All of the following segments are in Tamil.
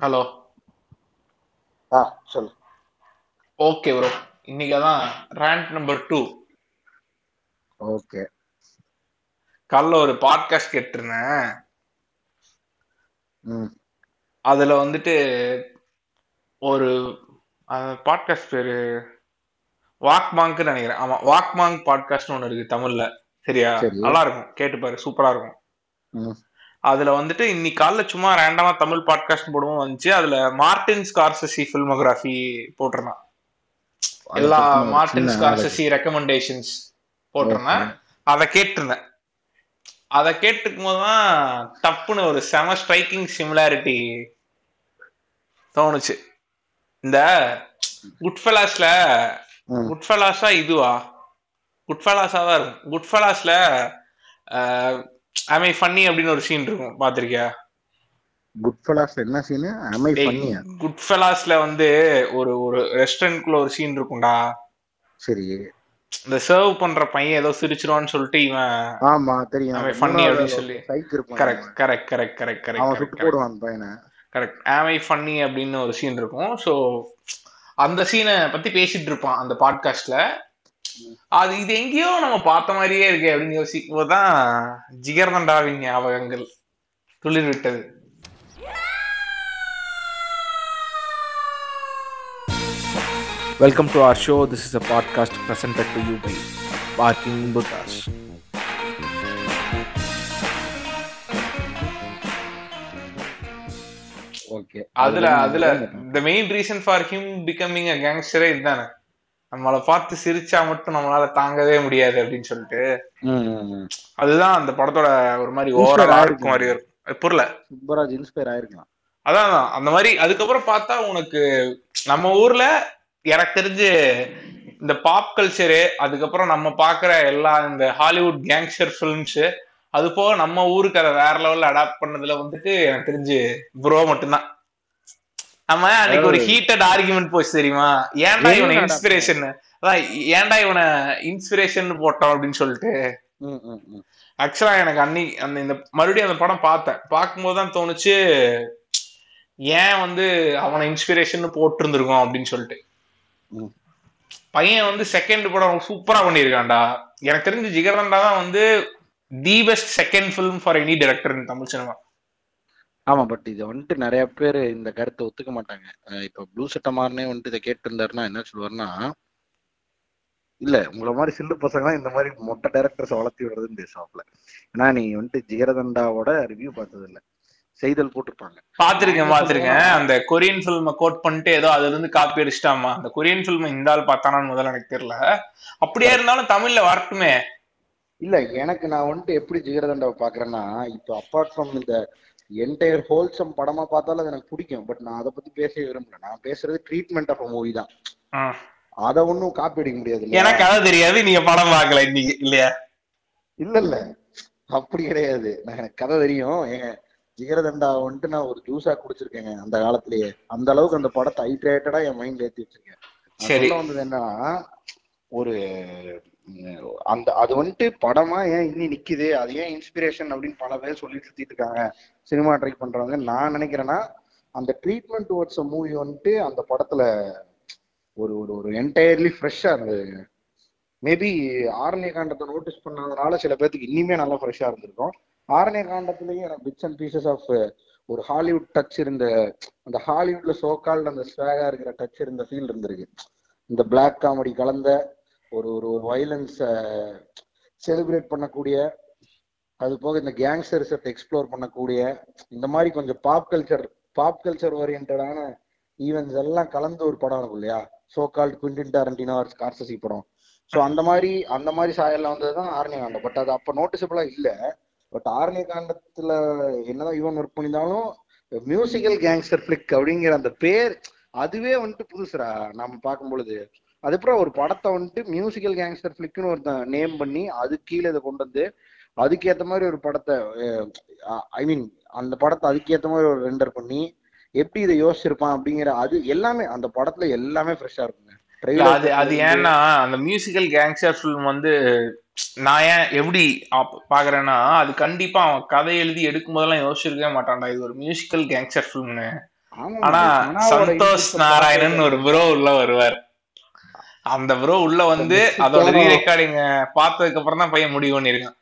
ஹலோ ஆ சொல்லு. ஓகே ப்ரோ இன்னைக்கு அதான் ரேங்க் நம்பர் டூ ஓகே காலைல ஒரு பாட்காஸ்ட் கேட்டிருந்தேன். ம். அதுல வந்துட்டு ஒரு பாட்காஸ்ட் பேரு வாக்மாங்க்னு நினைக்கிறேன். ஆமா வாக்மாங் பாட்காஸ்ட்னு ஒன்று இருக்கு தமிழ்ல. சரியா? சரி. நல்லா இருக்கும் கேட்டு பாரு சூப்பரா இருக்கும். அதுல வந்துட்டு இன்னைக்கு காலைல சும்மா ரேண்டமா தமிழ் பாட்காஸ்ட் போடுவோம் வந்துச்சு. அதுல மார்டின் ஸ்கார்சசி ஃபில்மோகிராஃபி போட்டிருந்தான். எல்லா மார்டின் ஸ்கார்சசி ரெக்கமெண்டேஷன்ஸ் போட்டிருந்தேன். அதை கேட்டிருந்தேன். அதை கேட்டுக்கும் போதுதான் டப்புன்னு ஒரு செம ஸ்ட்ரைக்கிங் சிமிலாரிட்டி தோணுச்சு. இந்த குட்ஃபெலாஸ்ல குட்ஃபெலாஸா இதுவா? குட்ஃபெலாஸா தான் இருக்கும். குட்ஃபெலாஸ்ல ஐ ஃபன்னி அப்படின்னு ஒரு சீன் இருக்கும். பாத்திருக்கியா குட் ஃபெலாஸ் என்ன சீனு அமை பண்ணியா குட்ஃபெலாஸ்ல வந்து ஒரு ஒரு ரெஸ்டாரண்ட்குள்ள ஒரு சீன் இருக்கும்டா. சரி. இந்த சர்வ் பண்ற பையன் ஏதோ சிரிச்சிருவான்னு சொல்லிட்டு இவன் ஆமா தெரியும். அவன் funny அப்படின்னு சொல்லி. இருப்பான் கரெக்ட் கரெக்ட் கரெக்ட் கரெக்ட் அவன் கரெக்ட் சுட்டு போடுவான் பையனை. கரெக்ட் ஆமை ஃபன்னி அப்படின்னு ஒரு சீன் இருக்கும். ஸோ அந்த சீனை பத்தி பேசிட்டு இருப்பான் அந்த பாட்காஸ்ட்ல அது இது எங்கேயோ நம்ம பார்த்த மாதிரியே இருக்கே அப்படின்னு யோசிக்கும் போதுதான் ஜிகர்தண்டாவின் ஞாபகங்கள் துளிர் விட்டது Welcome to our show. This is a podcast presented to you by Barking Buddhas. Okay அதுல அதுல the main reason for him becoming a கேங்ஸ்டரே இதுதானே நம்மளை பார்த்து சிரிச்சா மட்டும் நம்மளால தாங்கவே முடியாது அப்படின்னு சொல்லிட்டு அதுதான் அந்த படத்தோட ஒரு மாதிரி ஆயிருக்கு. ஆர்க் மாதிரி இருக்கும். புரியல. சுப்பராஜ் இன்ஸ்பயர் ஆயிருக்கலாம். அதான். அந்த மாதிரி அதுக்கப்புறம் பார்த்தா உனக்கு நம்ம ஊர்ல எனக்கு தெரிஞ்சு இந்த பாப் கல்ச்சரு அதுக்கப்புறம் நம்ம பாக்குற எல்லா இந்த ஹாலிவுட் கேங்ஸ்டர் ஃபிலிம்ஸ் அது போக நம்ம ஊருக்கு அதை வேற லெவல்ல அடாப்ட் பண்ணதுல வந்துட்டு எனக்கு தெரிஞ்சு ப்ரோ மட்டும்தான். நம்ம அன்னைக்கு ஒரு ஹீட்டட் ஆர்குமெண்ட் போச்சு தெரியுமா? ஏன்டா இவனை இன்ஸ்பிரேஷன் அதான் ஏன்டா இவனை இன்ஸ்பிரேஷன் போட்டோம் அப்படின்னு சொல்லிட்டு. ஆக்சுவலா எனக்கு அன்னைக்கு அந்த இந்த மறுபடியும் அந்த படம் பார்த்தேன். பார்க்கும்போது தான் தோணுச்சு ஏன் வந்து அவனை இன்ஸ்பிரேஷன் போட்டிருந்திருக்கோம் அப்படின்னு சொல்லிட்டு. பையன் வந்து செகண்ட் படம் சூப்பரா பண்ணியிருக்கான்டா. எனக்கு தெரிஞ்சு ஜிகர்தண்டா தான் வந்து the best second film for any director in Tamil cinema ஆமா பட் இதை வந்துட்டு நிறைய பேர் இந்த கருத்தை ஒத்துக்க மாட்டாங்க. அஹ் இப்ப ப்ளூ சட்டமாரனே வந்துட்டு இதை கேட்டு இருந்தாருன்னா என்ன சொல்லுவாருன்னா இல்ல உங்கள மாதிரி சில்லு பசங்க இந்த மாதிரி மொட்டை டைரக்டர்ஸ் வளர்த்தி விடுறதுன்னு பேசுவாப்ல ஏன்னா நீ வந்துட்டு ஜிகரதண்டாவோட ரிவ்யூ பார்த்தது இல்ல செய்தல் போட்டிருப்பாங்க. பாத்திருக்கேன் பாத்திருக்கேன் அந்த கொரியன் ஃபில்மை கோட் பண்ணிட்டு ஏதோ அதுல இருந்து காப்பி அடிச்சிட்டாமா அந்த கொரியன் ஃபில்ம் இந்த ஆள் பார்த்தானான்னு முதல்ல எனக்கு தெரியல. அப்படியே இருந்தாலும் தமிழ்ல வரட்டுமே. இல்ல எனக்கு நான் வந்துட்டு எப்படி ஜிகரதண்டாவை பாக்குறேன்னா இப்போ அப்பார்ட் ஃப்ரம் இந்த என்டையர் ஹோல்சம் படமா பார்த்தாலும் அது எனக்கு பிடிக்கும். பட் நான் அதை பத்தி பேச விரும்பல. நான் பேசுறது ட்ரீட்மெண்ட் ஆஃப் மூவி தான். அதை ஒன்றும் காப்பி அடிக்க முடியாது? எனக்கு அது தெரியாது. நீங்க படம் பார்க்கல இன்னைக்கு இல்லையா? இல்ல இல்ல. அப்படி கிடையாது. எனக்கு கதை தெரியும். ஏங்க ஜிகரதண்டா வந்துட்டு நான் ஒரு ஜூஸா குடிச்சிருக்கேங்க அந்த காலத்திலேயே. அந்த அளவுக்கு அந்த படத்தை ஹைட்ரேட்டடா என் மைண்ட்ல ஏத்தி வச்சிருக்கேன் சரி. வந்தது என்னன்னா ஒரு அந்த அது வந்துட்டு படமா ஏன் இன்னி நிக்குது? அது ஏன் இன்ஸ்பிரேஷன் அப்படின்னு பல பேர் சொல்லி சுத்திட்டு இருக்காங்க. சினிமா ட்ரை பண்றவங்க நான் நினைக்கிறேன்னா அந்த ட்ரீட்மெண்ட் டுவர்ட்ஸ் மூவி வந்துட்டு அந்த படத்துல ஒரு ஒரு ஒரு என்டையர்லி ஃப்ரெஷ்ஷா இருந்தது. மேபி ஆரண்ய காண்டத்தை நோட்டீஸ் பண்ணாதனால சில பேர்த்துக்கு இன்னுமே நல்லா ஃப்ரெஷ்ஷா இருந்திருக்கும். ஆரண்ய காண்டத்திலயும் எனக்கு பிட்ஸ் அண்ட் பீசஸ் ஆஃப் ஒரு ஹாலிவுட் டச் இருந்த அந்த ஹாலிவுட்ல சோகால்டு அந்த ஸ்வேகா இருக்கிற டச் இருந்த ஃபீல் இருந்திருக்கு. இந்த பிளாக் காமெடி கலந்த ஒரு ஒரு வயலன்ஸை செலிப்ரேட் பண்ணக்கூடிய அது போக இந்த கேங்ஸ்டர்ஸை எக்ஸ்ப்ளோர் பண்ணக்கூடிய இந்த மாதிரி கொஞ்சம் பாப் கல்ச்சர் பாப் கல்ச்சர் ஓரியன்டான ஈவெண்ட்ஸ் எல்லாம் கலந்து ஒரு படம் இருக்கும் இல்லையா? So called Quentin Tarantino or Scorsese படம். ஸோ அந்த மாதிரி அந்த மாதிரி சாயல்ல வந்ததுதான் ஆர்னிய காண்டம். பட் அது அப்போ நோட்டிசபிளா இல்லை. பட் ஆர்னிய காண்டத்துல என்னதான் ஈவன் ஒர்க் பண்ணியிருந்தாலும் மியூசிக்கல் கேங்ஸ்டர் ஃபிளிக் அப்படிங்கிற அந்த பேர் அதுவே வந்துட்டு புதுசுரா நம்ம பார்க்கும் பொழுது அதுக்கப்புறம் ஒரு படத்தை வந்துட்டு மியூசிக்கல் கேங்ஸ்டர் ஃபிளிக்னு ஒருத்தன் நேம் பண்ணி அது கீழே இதை கொண்டு வந்து அதுக்கேத்த மாதிரி ஒரு படத்தை ஐ மீன் அந்த படத்தை அதுக்கேத்த மாதிரி ஒரு ரெண்டர் பண்ணி எப்படி இதை யோசிச்சிருப்பான் அப்படிங்கிற அது எல்லாமே அந்த படத்துல எல்லாமே ஃப்ரெஷ்ஷா இருக்குங்க. அது அது ஏன்னா அந்த மியூசிக்கல் கேங்ஸ்டர் ஃபிலிம் வந்து நான் ஏன் எப்படி பாக்குறேன்னா அது கண்டிப்பா அவன் கதை எழுதி எடுக்கும் போதெல்லாம் யோசிச்சிருக்கவே மாட்டான்டா. இது ஒரு மியூசிக்கல் கேங்ஸ்டர் ஃபிலிம்னு ஆனா சந்தோஷ் நாராயணன் ஒரு ப்ரோ உள்ள வருவார். அந்த ப்ரோ உள்ள வந்து அதோட ரீ ரெக்கார்டிங் பார்த்ததுக்கு அப்புறம் தான் பையன் முடிவு பண்ணிருக்கான்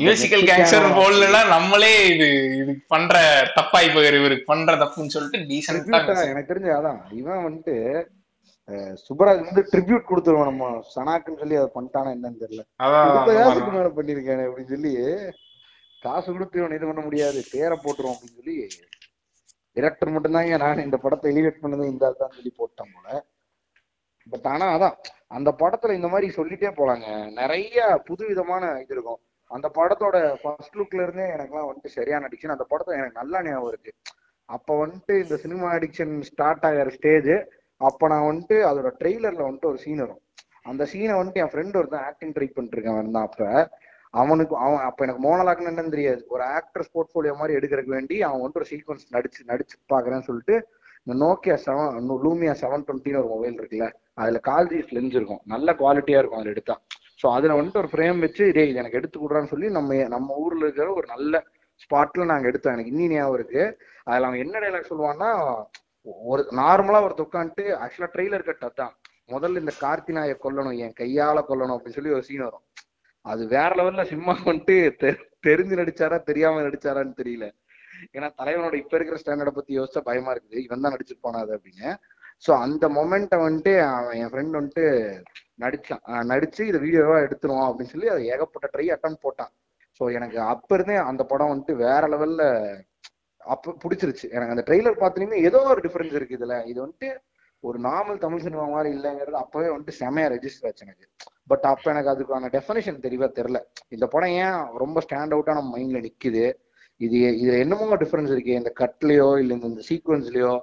மியூசிக்கல் கேங்ஸ்டர் போடல நம்மளே இது இது பண்ற தப்பாய் போயிரு இவருக்கு பண்ற தப்புன்னு சொல்லிட்டு tribute-ஆ எனக்கு தெரிஞ்சு அதான். இவன் வந்துட்டு அஹ், சுப்பராஜ் வந்து ட்ரிபியூட் கொடுத்துருவோம் நம்ம சனாக்குன்னு சொல்லி அதை பண்ணிட்டானா என்னன்னு தெரியல. முப்பதாயிரத்துக்கு மேல பண்ணிருக்கானே அப்படின்னு சொல்லி காசு கொடுத்து இவன் இது பண்ண முடியாது பேரை போட்டுருவோம் அப்படின்னு சொல்லி டிரெக்டர் மட்டும்தாங்க நான் இந்த படத்தை எலிவேட் பண்ணது இந்த தான் சொல்லி போட்டேன் போல. பட் ஆனா அதான் அந்த படத்துல இந்த மாதிரி சொல்லிட்டே போலாங்க. நிறைய புது விதமான இது இருக்கும். அந்த படத்தோட ஃபர்ஸ்ட் லுக்ல இருந்தே எனக்குலாம் வந்துட்டு சரியான அடிக்ஷன் அந்த படத்தை எனக்கு நல்லா ஞாபகம் இருக்கு. அப்ப வந்துட்டு இந்த சினிமா அடிக்ஷன் ஸ்டார்ட் ஆகிற ஸ்டேஜ் அப்ப நான் வந்துட்டு அதோட ட்ரெய்லர்ல வந்துட்டு ஒரு சீன் வரும். அந்த சீனை வந்துட்டு என் ஃப்ரெண்ட் ஒருத்தன் ஆக்டிங் ட்ரை பண்ணிட்டு இருக்கான் வந்தான் அப்ப. அவனுக்கு அவன் அப்ப எனக்கு மோனலாக்னு என்னன்னு தெரியாது. ஒரு ஆக்டர்ஸ் போர்ட்ஃபோலியோ மாதிரி எடுக்கிறதுக்கு வேண்டி அவன் வந்துட்டு ஒரு சீக்வன்ஸ் நடிச்சு நடிச்சு பாக்குறேன்னு சொல்லிட்டு இந்த நோக்கியா செவன் லூமியா செவன் டுவெண்ட்டின்னு ஒரு மொபைல் இருக்குல்ல அதுல கால்ஜீஸ் லென்ஸ் இருக்கும். நல்ல குவாலிட்டியா இருக்கும் அதுல எடுத்தா. ஸோ அதில் வந்துட்டு ஒரு ஃப்ரேம் வச்சு டேய் இது எனக்கு எடுத்து கொடுறான்னு சொல்லி நம்ம நம்ம ஊரில் இருக்கிற ஒரு நல்ல ஸ்பாட்ல நாங்கள் எடுத்தோம் எனக்கு இன்னி ஞாபகம் இருக்கு. அதில் அவன் என்ன டைலாக் சொல்லுவான்னா ஒரு நார்மலா ஒரு உட்காந்துட்டு ஆக்சுவலாக ட்ரெய்லர் கட் அதான். முதல்ல இந்த கார்த்தினாயை கொல்லணும் என் கையால கொல்லணும் அப்படின்னு சொல்லி ஒரு சீன் வரும். அது வேற லெவல்ல சிம்மா வந்துட்டு தெ- தெரிஞ்சு நடிச்சாரா தெரியாம நடிச்சாரான்னு தெரியல. ஏன்னா தலைவனோட இப்ப இருக்கிற ஸ்டாண்டர்டை பத்தி யோசிச்சா பயமா இருக்குது. இவன் தான் நடிச்சு போனாது அப்படின்னு. சோ அந்த மொமெண்ட்டை வந்துட்டு அவன் என் ஃப்ரெண்ட் வந்துட்டு நடிச்சான். நடிச்சு இதை வீடியோவா எடுத்துருவோம் அப்படின்னு சொல்லி அதை ஏகப்பட்ட ட்ரை அட்டம் போட்டான். ஸோ எனக்கு அப்ப இருந்தே அந்த படம் வந்துட்டு வேற லெவல்ல அப்ப பிடிச்சிருச்சு. எனக்கு அந்த ட்ரெய்லர் பார்த்தீங்கன்னா ஏதோ ஒரு டிஃபரன்ஸ் இருக்கு இதுல. இது வந்துட்டு ஒரு நார்மல் தமிழ் சினிமா மாதிரி இல்லைங்கிறது அப்பவே வந்துட்டு செமையா ரெஜிஸ்டர் ஆச்சு எனக்கு. பட் அப்ப எனக்கு அதுக்கான டெஃபினேஷன் தெரியவே தெரில இந்த படம் ஏன் ரொம்ப ஸ்டாண்ட் அவுட்டா நம்ம மைண்ட்ல நிக்குது? இது இதுல என்னமோ டிஃபரன்ஸ் இருக்கு. இந்த கட்லயோ இல்ல இந்த- இந்த சீக்வன்ஸ்லயோ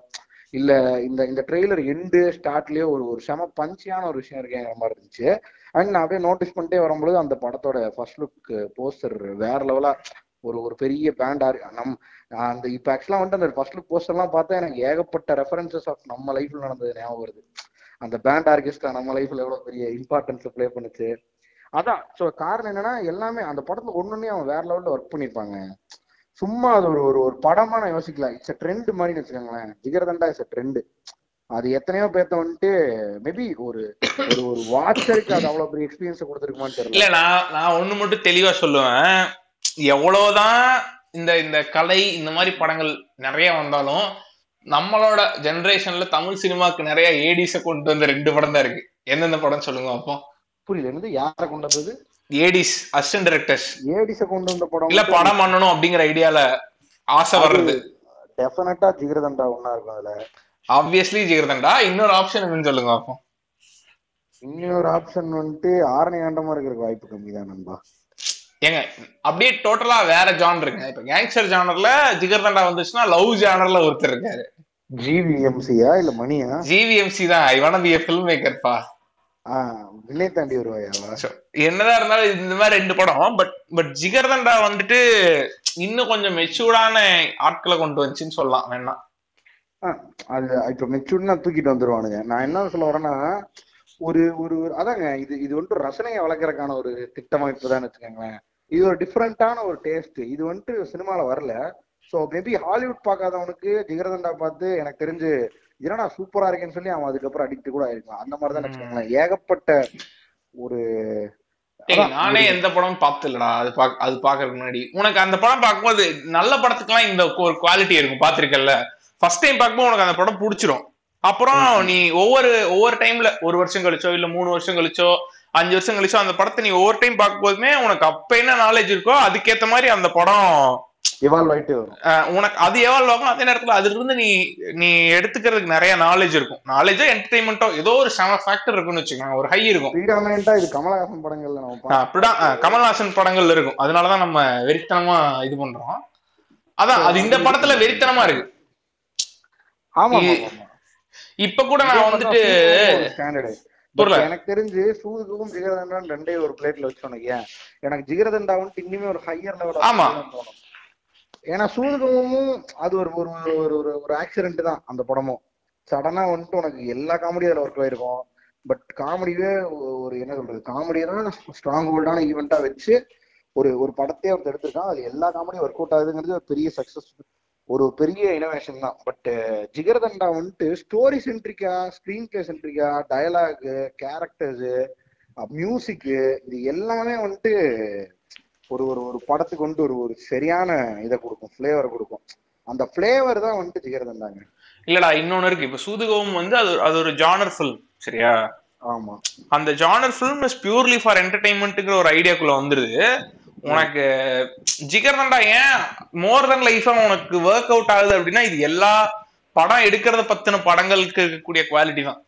இல்ல இந்த இந்த ட்ரெய்லர் எண்டு ஸ்டார்ட்லயே ஒரு ஒரு செம பஞ்சியான ஒரு விஷயம் இருக்கேங்கிற மாதிரி இருந்துச்சு. அண்ட் நான் அப்படியே நோட்டீஸ் பண்ணிட்டே வரும்பொழுது அந்த படத்தோட ஃபர்ஸ்ட் லுக் போஸ்டர் வேற லெவலா ஒரு ஒரு பெரிய பேண்ட் நம் அந்த இப்ப ஆக்சுவலா வந்துட்டு அந்த ஃபர்ஸ்ட் லுக் போஸ்டர் எல்லாம் பார்த்தா எனக்கு ஏகப்பட்ட ரெஃபரன்சஸ் ஆஃப் நம்ம லைஃப்ல நடந்தது ஞாபகம் வருது. அந்த பேண்ட் ஆர்கெஸ்ட்ரா நம்ம லைஃப்ல எவ்வளவு பெரிய இம்பார்ட்டன்ஸ் ப்ளே பண்ணுச்சு. அதான் சோ காரணம் என்னன்னா எல்லாமே அந்த படத்துல ஒண்ணுன்னே அவன் வேற லெவல்ல ஒர்க் பண்ணிருப்பாங்க சும்மா அது ஒரு ஒரு ஒரு படமா நான் யோசிக்கல இட்ஸ் ட்ரெண்ட் மாதிரி வச்சுக்கோங்களேன். ஜிகர்தண்டா இட்ஸ் ட்ரெண்ட் அது எத்தனையோ பேர்த்த வந்துட்டு மேபி ஒரு ஒரு ஒரு வாட்சருக்கு அது அவ்வளவு பெரிய எக்ஸ்பீரியன்ஸ் கொடுத்துருக்குமான்னு தெரியல. இல்ல நான் நான் ஒண்ணு மட்டும் தெளிவா சொல்லுவேன். எவ்வளவுதான் இந்த இந்த கலை இந்த மாதிரி படங்கள் நிறைய வந்தாலும் நம்மளோட ஜெனரேஷன்ல தமிழ் சினிமாக்கு நிறைய ஏடிஸ கொண்டு வந்த ரெண்டு படம் தான் இருக்கு. எந்தெந்த படம் சொல்லுங்க அப்போ. புரியல என்னது? யாரை கொண்டு வந்தது? ஏடிஸ் அசிஸ்டன்ட் டைரக்டர்ஸ் ஏடிஸ கொண்டு வந்த படம் இல்ல படம் பண்ணணும் அப்படிங்கிற ஐடியால ஆசை வர்றது. டெஃபினட்டா ஜிகர்தண்டா ஒன்னா இருக்கும் அதுல. ஆப்வியஸ்லி ஜிகர்தண்டா. இன்னொரு ஆப்ஷன் என்னன்னு சொல்லுங்க அப்போ. இன்னொரு ஆப்ஷன் வந்துட்டு ஆரணி ஆண்டமா இருக்கிற வாய்ப்பு கம்மி தான் நண்பா. ஏங்க அப்படியே டோட்டலா வேற ஜான் இருக்குங்க இப்ப கேங்ஸ்டர் ஜானர்ல ஜிகர்தண்டா வந்துச்சுன்னா லவ் ஜானர்ல ஒருத்தர் இருக்காரு. ஜிவிஎம்சியா இல்ல மணியா? ஜிவிஎம்சி தான். இவன பி ஃபில்ம் மேக்கர்ப்பா ஆஹ் வினை தாண்டி வருவாயாவா என்னதான் இருந்தாலும் இந்த மாதிரி ரெண்டு படம். பட் பட் ஜிகர்தண்டா வந்துட்டு இன்னும் கொஞ்சம் மெச்சூர்டான ஆட்களை கொண்டு வந்துச்சுன்னு சொல்லலாம். வேணா. அது இப்ப மெச்சூர்னா தூக்கிட்டு வந்துருவானுங்க. நான் என்ன சொல்ல வரேன்னா ஒரு ஒரு ஒரு- அதாங்க இது இது வந்துட்டு ரசனையை வளர்க்கறதுக்கான ஒரு திட்டமைப்பு தான் வச்சுக்கோங்களேன். இது ஒரு டிஃப்ரெண்டான ஒரு டேஸ்ட் இது வந்துட்டு சினிமால வரல. ஸோ மேபி ஹாலிவுட் பார்க்காதவனுக்கு ஜிகர்தண்டா பார்த்து எனக்கு தெரிஞ்சு என்னடா சூப்பரா இருக்கேன்னு சொல்லி அவன் அதுக்கப்புறம் அடிக்ட் கூட ஆயிருக்கலாம் அந்த மாதிரி தான் வச்சுக்கோங்களேன் ஏகப்பட்ட ஒரு நானே எந்த படமும் பார்த்தலடா. அது பாக் அது பாக்குறதுக்கு முன்னாடி. உனக்கு அந்த படம் பார்க்கும்போது நல்ல படத்துக்குலாம் இந்த ஒரு குவாலிட்டி இருக்கும். பாத்திருக்கல ஃபர்ஸ்ட் டைம் பார்க்கும்போது உனக்கு அந்த படம் பிடிச்சிரும். அப்புறம் நீ ஒவ்வொரு ஒவ்வொரு டைம்ல ஒரு வருஷம் கழிச்சோ இல்ல மூணு வருஷம் கழிச்சோ அஞ்சு வருஷம் கழிச்சோ அந்த படத்தை நீ ஒவ்வொரு டைம் பார்க்கும்போதுமே உனக்கு அப்ப என்ன நாலேஜ் இருக்கோ அதுக்கேத்த மாதிரி அந்த படம் இவால்வ் ஆயிட்டு வரும். உனக்கு அது எவ்வளவு ஆகும் அதே நேரத்துல அதுல இருந்து நீ நீ எடுத்துக்கிறதுக்கு நிறைய நாலேஜ் இருக்கும். நாலேஜோ என்டர்டைன்மெண்ட்டோ ஏதோ ஒரு செம ஃபேக்டர் இருக்குன்னு வச்சுக்கோங்க. ஒரு ஹை இருக்கும். ப்ரீடாமினா இது கமலஹாசன் படங்கள்ல நம்ம. அப்படிதான். கமல்ஹாசன் படங்கள் இருக்கும். அதனாலதான் நம்ம வெறித்தனமா இது பண்றோம். அதான் அது இந்த படத்துல வெறித்தனமா இருக்கு. ஆமா இப்ப கூட நான் வந்துட்டு. எனக்கு தெரிஞ்சு சூதுக்கும் ஜிகரதண்டான் ரெண்டே ஒரு பிளேட்ல வச்சோம் ஏன்? எனக்கு ஜிகரதண்டா வந்துட்டு இன்னுமே ஒரு ஹையர் லெவல் ஆமா. தோணும். ஏன்னா சூதுகமும் அது ஒரு ஒரு ஒரு ஒரு ஒரு ஆக்சிடென்ட் தான் அந்த படமும். சடனா வந்துட்டு உனக்கு எல்லா காமெடியும் அதுல ஒர்க் ஆயிருக்கும். பட் காமெடியே ஒரு என்ன சொல்றது? காமெடியை தான் ஸ்ட்ராங் ஹோல்டான ஈவெண்டா வச்சு ஒரு ஒரு படத்தையே ஒருத்தர் எடுத்திருக்கான். அது எல்லா காமெடியும் ஒர்க் அவுட் ஆகுதுங்கிறது ஒரு பெரிய சக்சஸ் ஒரு பெரிய இனோவேஷன் தான். பட் ஜிகர்தண்டா வந்துட்டு ஸ்டோரி சென்ட்ரிக்கா ஸ்கிரீன் பிளே சென்ட்ரிக்கா டயலாக் கேரக்டர்ஸு மியூசிக்கு இது எல்லாமே வந்துட்டு ஒரு ஒரு ஒரு படத்துக்கு வந்துட்டு ஒரு ஒரு சரியான இதை கொடுக்கும் ஃபிளேவர் கொடுக்கும். அந்த ஃபிளேவர் தான் வந்துட்டு ஜிகர்தண்டாங்க இல்லடா இன்னொன்னு இருக்கு. இப்ப சூதுகவும் வந்து அது அது ஒரு ஜானர் ஃபில்ம் சரியா? ஆமா. அந்த genre film is purely for என்டர்டைன்மெண்ட்டுங்கிற ஒரு ஐடியாக்குள்ள வந்துருது. உனக்கு ஜிகர்தண்டா ஏன் மோர் தென் லைஃபா உனக்கு ஒர்க் அவுட் ஆகுது அப்படின்னா இது எல்லா படம் எடுக்கிறத பத்தின படங்களுக்கு இருக்கக்கூடிய குவாலிட்டி தான்.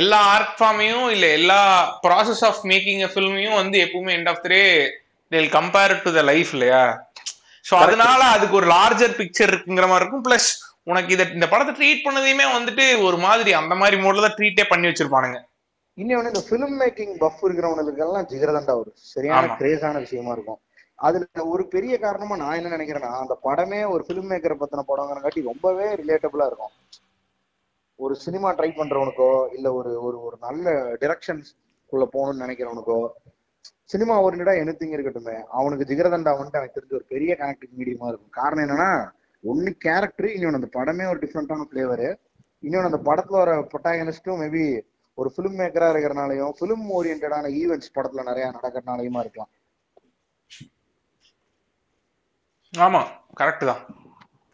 எல்லா ஆர்ட் ஃபார்மையும் இல்ல எல்லா ப்ராசஸ் ஆஃப் மேக்கிங் ஃபில்மையும் வந்து எப்பவுமே end of the day till compare to the life இல்லையா? சோ அதனால அதுக்கு ஒரு லார்ஜர் பிக்சர் இருக்குங்கிற மாதிரி இருக்கும். பிளஸ் உனக்கு இத இந்த படத்தை ட்ரீட் பண்ணதையுமே வந்துட்டு ஒரு மாதிரி அந்த மாதிரி மோட்ல தான் ட்ரீட்டே பண்ணி வச்சிருப்பானுங்க. இன்னொன்னு இந்த ஃபிலிம் மேக்கிங் பஃப் இருக்கிறவங்களுக்கு எல்லாம் ஜிகர்தண்டா ஒரு சரியான. கிரேஸான விஷயமா இருக்கும். அதுல ஒரு பெரிய காரணமா நான் என்ன நினைக்கிறேன்னா அந்த படமே ஒரு ஃபிலிம் மேக்கரை பத்தின படங்கிறங்காட்டி ரொம்பவே ரிலேட்டபிளா இருக்கும். ஒரு சினிமா ட்ரை பண்றவனுக்கோ இல்ல ஒரு ஒரு ஒரு நல்ல டிரெக்ஷன்ஸ் குள்ள போகணும்னு நினைக்கிறவனுக்கோ சினிமா ஓரியன்டா எனத்திங் இருக்கட்டுமே. அவனுக்கு ஜிகரதண்டா வந்துட்டு எனக்கு தெரிஞ்ச ஒரு பெரிய கனெக்டிங் மீடியமா இருக்கும். காரணம் என்னன்னா ஒன்னு கேரக்டர் இன்னொன்னு அந்த படமே ஒரு டிஃப்ரெண்டான ஃபிளேவர் இன்னொன்று அந்த படத்துல வர பொட்டாகனிஸ்டும் மேபி ஒரு ஃபிலிம் மேக்கரா இருக்கிறனாலையும் ஃபிலிம் ஓரியன்டான ஈவெண்ட்ஸ் படத்துல நிறைய நடக்கிறனாலையுமா இருக்கலாம். ஆமா கரெக்ட் தான்.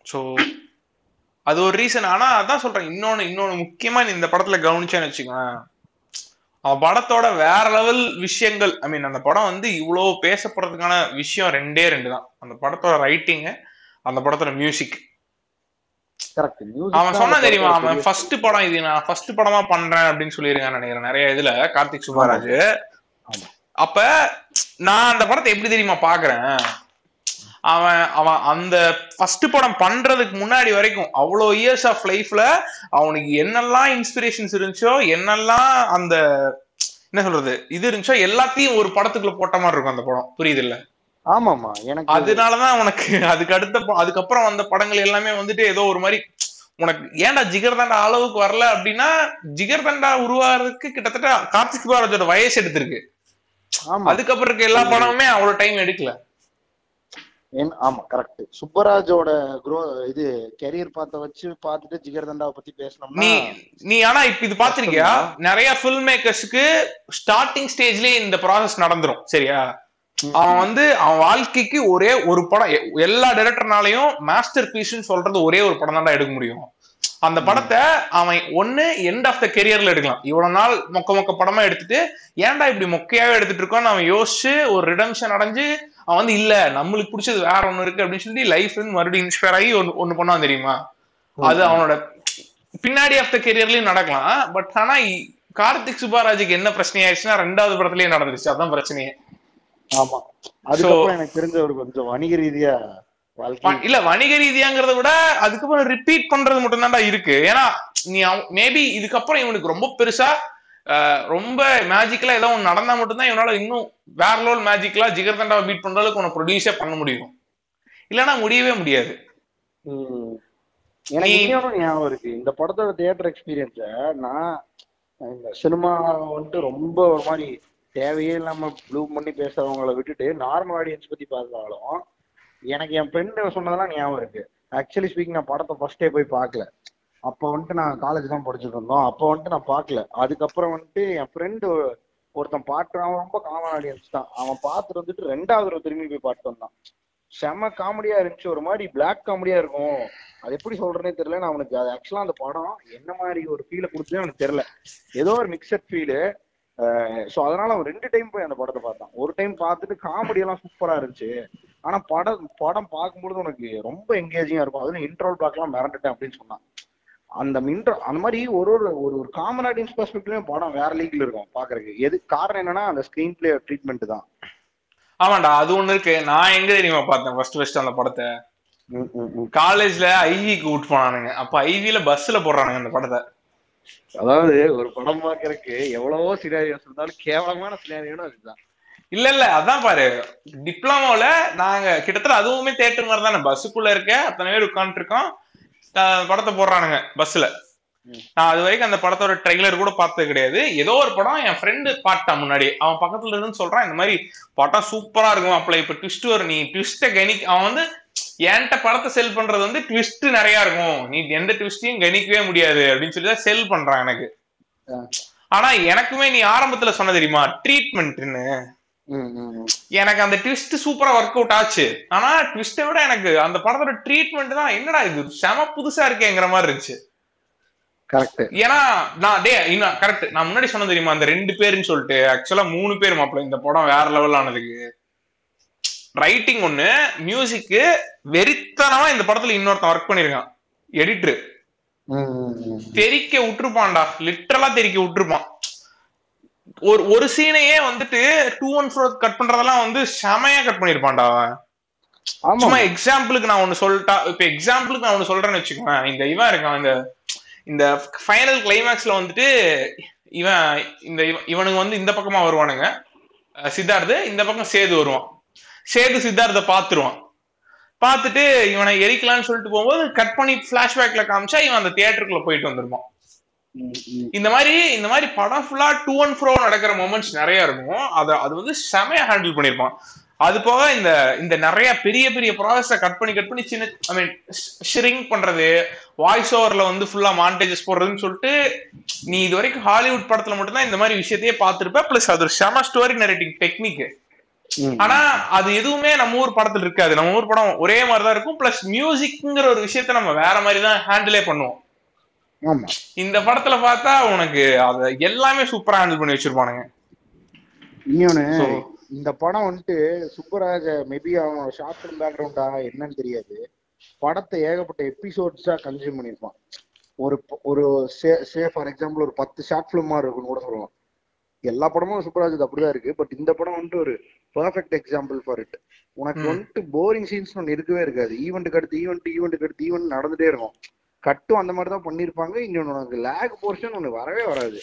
சோ அது ஒரு ரீசன் ஆனா அதான் சொல்றேன். இன்னொன்னு இன்னொன்னு முக்கியமா நீ இந்த படத்துல கவனிச்சேன்னு வச்சுக்கோங்க படத்தோட வேற லெவல் விஷயங்கள் ஐ மீன் அந்த படம் வந்து இவ்வளவு பேசப்படுறதுக்கான விஷயம் ரெண்டே ரெண்டு தான். அந்த படத்தோட ரைட்டிங் அந்த படத்தோட மியூசிக் கரெக்ட் அவன் சொன்னா தெரியுமா? அவன் ஃபர்ஸ்ட் படம் இது நான் ஃபர்ஸ்ட் படமா பண்றேன் அப்படின்னு சொல்லியிருக்கான்னு நினைக்கிறேன். நிறைய இதுல கார்த்திக் சுப்பராஜ். அப்ப நான் அந்த படத்தை எப்படி தெரியுமா பாக்குறேன்? அவன் அவன் அந்த ஃபர்ஸ்ட் படம் பண்றதுக்கு முன்னாடி வரைக்கும் அவ்வளோ இயர்ஸ் ஆஃப் லைஃப்ல அவனுக்கு என்னெல்லாம் இன்ஸ்பிரேஷன்ஸ் இருந்துச்சோ என்னெல்லாம் அந்த என்ன சொல்றது இது இருந்துச்சோ எல்லாத்தையும் ஒரு படத்துக்குள்ள போட்ட மாதிரி இருக்கும் அந்த படம். புரியுது இல்ல ஆமாமா எனக்கு அதனாலதான் உனக்கு அதுக்கு அடுத்த அதுக்கப்புறம் வந்த படங்கள் எல்லாமே வந்துட்டு ஏதோ ஒரு மாதிரி உனக்கு ஏன்டா ஜிகர்தண்டா அளவுக்கு வரல அப்படின்னா ஜிகர்தண்டா உருவாகிறதுக்கு கிட்டத்தட்ட கார்த்திக் சுப்ராஜோட வயசு எடுத்திருக்கு. ஆமா. அதுக்கப்புறம் இருக்க எல்லா படமுமே அவ்வளவு டைம் எடுக்கல. ஆமா கரெக்ட் சுப்பராஜோட க்ரோ இது கெரியர் பார்த்த வச்சு பார்த்துட்டு ஜிகர்தண்டாவை பத்தி பேசணும்னா நீ நீ ஆனா இப்ப இது பாத்திருக்கியா நிறைய ஃபில்ம் மேக்கர்ஸ்க்கு ஸ்டார்டிங் ஸ்டேஜ்லயே இந்த ப்ராசஸ் நடந்துரும் சரியா? அவன் வந்து அவன் வாழ்க்கைக்கு ஒரே ஒரு படம் எல்லா டைரக்டர்னாலையும் மாஸ்டர் பீஸ்னு சொல்றது ஒரே ஒரு படம் தான்டா எடுக்க முடியும். அந்த படத்தை அவன் ஒண்ணு எண்ட் ஆஃப் த கெரியர்ல எடுக்கலாம். இவ்வளவு நாள் மொக்க மொக்க படமா எடுத்துட்டு ஏன்டா இப்படி மொக்கையாவே எடுத்துட்டு இருக்கோம்னு அவன் யோசிச்சு ஒரு ரிடம்ஷன் அடைஞ்சு அவன் வந்து இல்ல நம்மளுக்கு பிடிச்சது வேற ஒண்ணு இருக்கு அப்படின்னு சொல்லி லைஃப் வந்து மறுபடியும் இன்ஸ்பயர் ஆகி ஒன்னு ஒண்ணு பண்ணுவான் தெரியுமா? அது அவனோட பின்னாடி ஆஃப் த கெரியர்லயும் நடக்கலாம். பட் ஆனா கார்த்திக் சுப்பாராஜுக்கு என்ன பிரச்சனை ஆயிடுச்சுன்னா ரெண்டாவது படத்துலயே நடந்துருச்சு. அதான் பிரச்சனையே. ஆமா. அதுக்கப்புறம் எனக்கு தெரிஞ்ச ஒரு கொஞ்சம் வணிக ரீதியா இல்ல வணிக ரீதியாங்கிறத விட அதுக்கப்புறம் ரிப்பீட் பண்றது மட்டும்தான்டா இருக்கு. ஏன்னா நீ மேபி இதுக்கப்புறம் இவனுக்கு ரொம்ப பெருசா ரொம்ப மேஜிக்கலா ஏதோ ஒன்று நடந்தா மட்டும்தான் இவனால இன்னும் வேற லெவல் மேஜிக்கலா ஜிகர்தண்டாவை பீட் பண்ற அளவுக்கு உனக்கு ப்ரொடியூஸே பண்ண முடியும். இல்லைன்னா முடியவே முடியாது. எனக்கு இன்னொன்னு ஞாபகம் இருக்கு. இந்த படத்தோட தியேட்டர் எக்ஸ்பீரியன்ஸ நான் இந்த சினிமா வந்துட்டு ரொம்ப ஒரு மாதிரி தேவையே இல்லாம ப்ளூ பண்ணி பேசுறவங்கள விட்டுட்டு நார்மல் ஆடியன்ஸ் பத்தி பார்த்தாலும் எனக்கு என் ஃப்ரெண்டு சொன்னதெல்லாம் ஞாபகம் இருக்கு. ஆக்சுவலி ஸ்பீக்கிங் நான் படத்தை ஃபர்ஸ்டே போய் பார்க்கல. அப்போ வந்துட்டு நான் காலேஜ் தான் படிச்சுட்டு இருந்தோம். அப்போ வந்துட்டு நான் பார்க்கல. அதுக்கப்புறம் வந்துட்டு என் ஃப்ரெண்டு ஒருத்தன் பாட்டு அவன் ரொம்ப காமன் ஆடியன்ஸ் தான். அவன் பார்த்துட்டு வந்துட்டு ரெண்டாவது ஒரு திரும்பி போய் பாட்டு வந்தான். செம காமெடியா இருந்துச்சு. ஒரு மாதிரி பிளாக் காமெடியா இருக்கும். அது எப்படி சொல்றேனே தெரியல. நான் அவனுக்கு அது ஆக்சுவலா அந்த படம் என்ன மாதிரி ஒரு ஃபீலை கொடுத்துன்னு எனக்கு தெரியல. ஏதோ ஒரு மிக்சட் ஃபீலு ஸோ அதனால அவன் ரெண்டு டைம் போய் அந்த படத்தை பார்த்தான். ஒரு டைம் பார்த்துட்டு காமெடி எல்லாம் சூப்பரா இருந்துச்சு. ஆனா படம் படம் பார்க்கும்பொழுது உனக்கு ரொம்ப எங்கேஜிங்கா இருக்கும். அதுல இன்ட்ரோல் பார்க்கலாம் மிரண்டுட்டேன் அப்படின்னு சொன்னான். அந்த இன்ட்ரோ அந்த மாதிரி ஒரு ஒரு ஒரு ஒரு காமன் ஆடியன்ஸ் பெர்ஸ்பெக்டிவ்லயும் படம் வேற லீக்ல இருக்கும் பாக்குறதுக்கு. எது காரணம் என்னன்னா அந்த ஸ்கிரீன் பிளே ட்ரீட்மெண்ட் தான். ஆமாண்டா அது ஒண்ணு இருக்கு. நான் எங்க தெரியுமா பார்த்தேன்? ஃபர்ஸ்ட் ஃபர்ஸ்ட் அந்த படத்தை. காலேஜ்ல ஐவிக்கு விட்டு போனானுங்க. அப்ப ஐவில பஸ்ல போடுறானுங்க அந்த படத்தை. அதாவது ஒரு படம் பாக்குறதுக்கு எவ்வளவோ சினாரியோஸ் இருந்தாலும் கேவலமான சினாரியோன்னு அதுதான். இல்ல இல்ல அதான் பாரு. டிப்ளமோல நாங்க கிட்டத்தட்ட அதுவுமே தேட்டர் மாதிரி தானே. பஸ்ஸுக்குள்ள இருக்க அத்தனை பேர் உட்காந்துட்டு இருக்கோம். படத்தை போடுறானுங்க பஸ்ல. நான் அது வரைக்கும் அந்த படத்தோட ட்ரெய்லர் கூட பார்த்தது கிடையாது ஏதோ ஒரு படம் என் ஃப்ரெண்டு பார்த்தான் முன்னாடி அவன் பக்கத்துல இருந்து சொல்றான் இந்த மாதிரி படம் சூப்பரா இருக்கும் அப்பல இப்ப ட்விஸ்ட் வரும் நீ ட்விஸ்ட கணி அவன் வந்து என்கிட்ட படத்தை செல் பண்றது வந்து ட்விஸ்ட் நிறைய இருக்கும் நீ எந்த ட்விஸ்டையும் கணிக்கவே முடியாது அப்படின்னு சொல்லி தான் செல் பண்றான் எனக்கு. ஆனா எனக்குமே நீ ஆரம்பத்துல சொன்ன தெரியுமா ட்ரீட்மெண்ட்னு. எனக்கு அந்த ட்விஸ்ட் சூப்பரா ஒர்க் அவுட் ஆச்சு. ஆனா ட்விஸ்ட்டை விட எனக்கு அந்த படத்தோட ட்ரீட்மெண்ட் தான் என்னடா இது? செம புதுசா இருக்கேங்கிற மாதிரி இருந்துச்சு. கரெக்ட் ஏன்னா நான் டே இன்னும் கரெக்ட் நான் முன்னாடி சொன்ன தெரியுமா? அந்த ரெண்டு பேருன்னு சொல்லிட்டு. ஆக்சுவலா மூணு பேர் மாப்பிள்ள இந்த படம் வேற லெவல் ஆனதுக்கு. ரைட்டிங் ஒண்ணு மியூசிக்கு வெறித்தனமா இந்த படத்துல இன்னொருத்தன் ஒர்க் பண்ணிருக்கான். எடிட்டர். தெறிக்க விட்டுருப்பான்டா. லிட்டரலா தெறிக்க விட்டுருப்பான். ஒரு ஒரு சீனையே வந்துட்டு டூ ஒன் ஃபோர் கட் பண்றதெல்லாம் வந்து செமையா கட் பண்ணிருப்பான்டா. அவன் சும்மா எக்ஸாம்பிளுக்கு நான் ஒண்ணு சொல்லிட்டா இப்ப எக்ஸாம்பிளுக்கு நான் ஒண்ணு சொல்றேன்னு வச்சுக்கோங்க இந்த இவன் இருக்கான் இந்த இந்த ஃபைனல் கிளைமேக்ஸ்ல வந்துட்டு இவன் இந்த இவ- இவனுங்க வந்து இந்த பக்கமா வருவானுங்க. சித்தார்த்து இந்த பக்கம் சேது வருவான். சேது சித்தார்த்த பாத்துருவான் பார்த்துட்டு இவனை எரிக்கலாம்னு சொல்லிட்டு போகும்போது கட் பண்ணி பிளாஷ்பேக்ல காமிச்சா இவன் அந்த தியேட்டருக்குள்ள போயிட்டு ம். இந்த மாதிரி இந்த மாதிரி படம் ஃபுல்லா டூ அண்ட் ஃப்ரோ நடக்கிற மூமெண்ட்ஸ் நிறைய இருக்கும். அத அது வந்து செமையா ஹேண்டில் பண்ணிருப்பான் அது போக இந்த இந்த நிறைய பெரிய பெரிய ப்ராசஸ கட் பண்ணி கட் பண்ணி சின்ன ஐ மீன் ஷ்ரிங்க் பண்றது வாய்ஸ் ஓவர்ல வந்து ஃபுல்லா மாண்டேஜஸ் போடுறதுன்னு சொல்லிட்டு நீ இது வரைக்கும் ஹாலிவுட் படத்துல மட்டும்தான் இந்த மாதிரி விஷயத்தையே பார்த்திருப்ப. பிளஸ் அது ஒரு செம ஸ்டோரி நரேட்டிங் டெக்னிக். ஆனா அது எதுவுமே நம்ம ஊர் படத்துல இருக்காது. நம்ம ஊர் படம் ஒரே மாதிரி தான் இருக்கும். பிளஸ் மியூசிக்ங்கிற ஒரு விஷயத்த நம்ம வேற மாதிரி தான் ஹேண்டிலே பண்ணுவோம். இந்த படத்துல பார்த்தா உனக்கு அத எல்லாமே சூப்பரா ஹேண்டில் பண்ணி வச்சிருப்பானுங்க. இன்னொன்னு இந்த படம் வந்துட்டு சுப்பராஜ மேபி அவனோட ஷார்ட் ஃபிலிம் பேக்ரவுண்டா என்னன்னு தெரியாது. படத்தை ஏகப்பட்ட எபிசோட்ஸா கன்சியூம் பண்ணிருப்பான் ஒரு ஒரு சே ஃபார் எக்ஸாம்பிள் ஒரு பத்து ஷார்ட் ஃபிலிமா இருக்குன்னு கூட சொல்லலாம். எல்லா படமும் சுப்பராஜ் அப்படிதான் இருக்கு. பட் இந்த படம் வந்துட்டு ஒரு பெர்ஃபெக்ட் எக்ஸாம்பிள் ஃபார் இட் உனக்கு. வந்துட்டு போரிங் சீன்ஸ் ஒன்று இருக்கவே இருக்காது. ஈவெண்ட்டுக்கு அடுத்து ஈவெண்ட் ஈவெண்ட்டுக்கு அடுத்து ஈவெண்ட் நடந்துட்டே இருக்கும். கட்டும் அந்த மாதிரி தான் பண்ணியிருப்பாங்க இன்னொன்று உனக்கு லேக் போர்ஷன் ஒன்று வரவே வராது.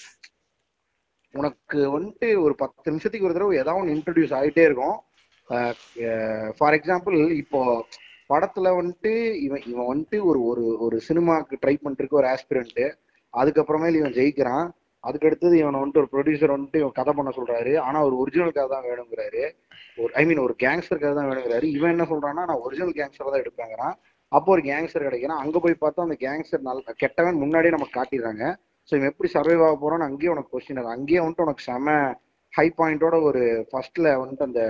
உனக்கு வந்துட்டு ஒரு பத்து நிமிஷத்துக்கு ஒரு தடவை ஏதாவது ஒன்று இன்ட்ரடியூஸ் ஆகிட்டே இருக்கும். ஃபார் எக்ஸாம்பிள் இப்போ படத்துல வந்துட்டு இவன் இவன் வந்துட்டு ஒரு ஒரு ஒரு சினிமாவுக்கு ட்ரை பண்ணிருக்க ஒரு ஆஸ்பிரண்ட்டு அதுக்கப்புறமே இவன் ஜெயிக்கிறான். அதுக்கடுத்தது இவனை வந்துட்டு ஒரு ப்ரொடியூசர் வந்துட்டு இவன் கதை பண்ண சொல்றாரு. ஆனா ஒரு ஒரிஜினல் கதை தான் வேணுங்கிறாரு. ஒரு ஐ மீன் ஒரு கேங்ஸ்டர் கதை தான் வேணுங்கிறாரு. இவன் என்ன சொல்றான்னா நான் ஒரிஜினல் கேங்ஸ்டர் தான் எடுப்பேங்கிறான் அப்போ ஒரு கேங்ஸ்டர் கிடைக்கிறான் அங்க போய் பார்த்தா அந்த கேங்ஸ்டர் நல்ல கெட்டவன் முன்னாடியே நமக்கு காட்டிடுறாங்க. ஸோ இவன் எப்படி சர்வைவ் ஆக போறான்னு அங்கேயே உனக்கு கொஸ்டின் அங்கேயே வந்துட்டு உனக்கு செம ஹை பாயிண்டோட ஒரு ஃபர்ஸ்ட்ல வந்துட்டு அந்த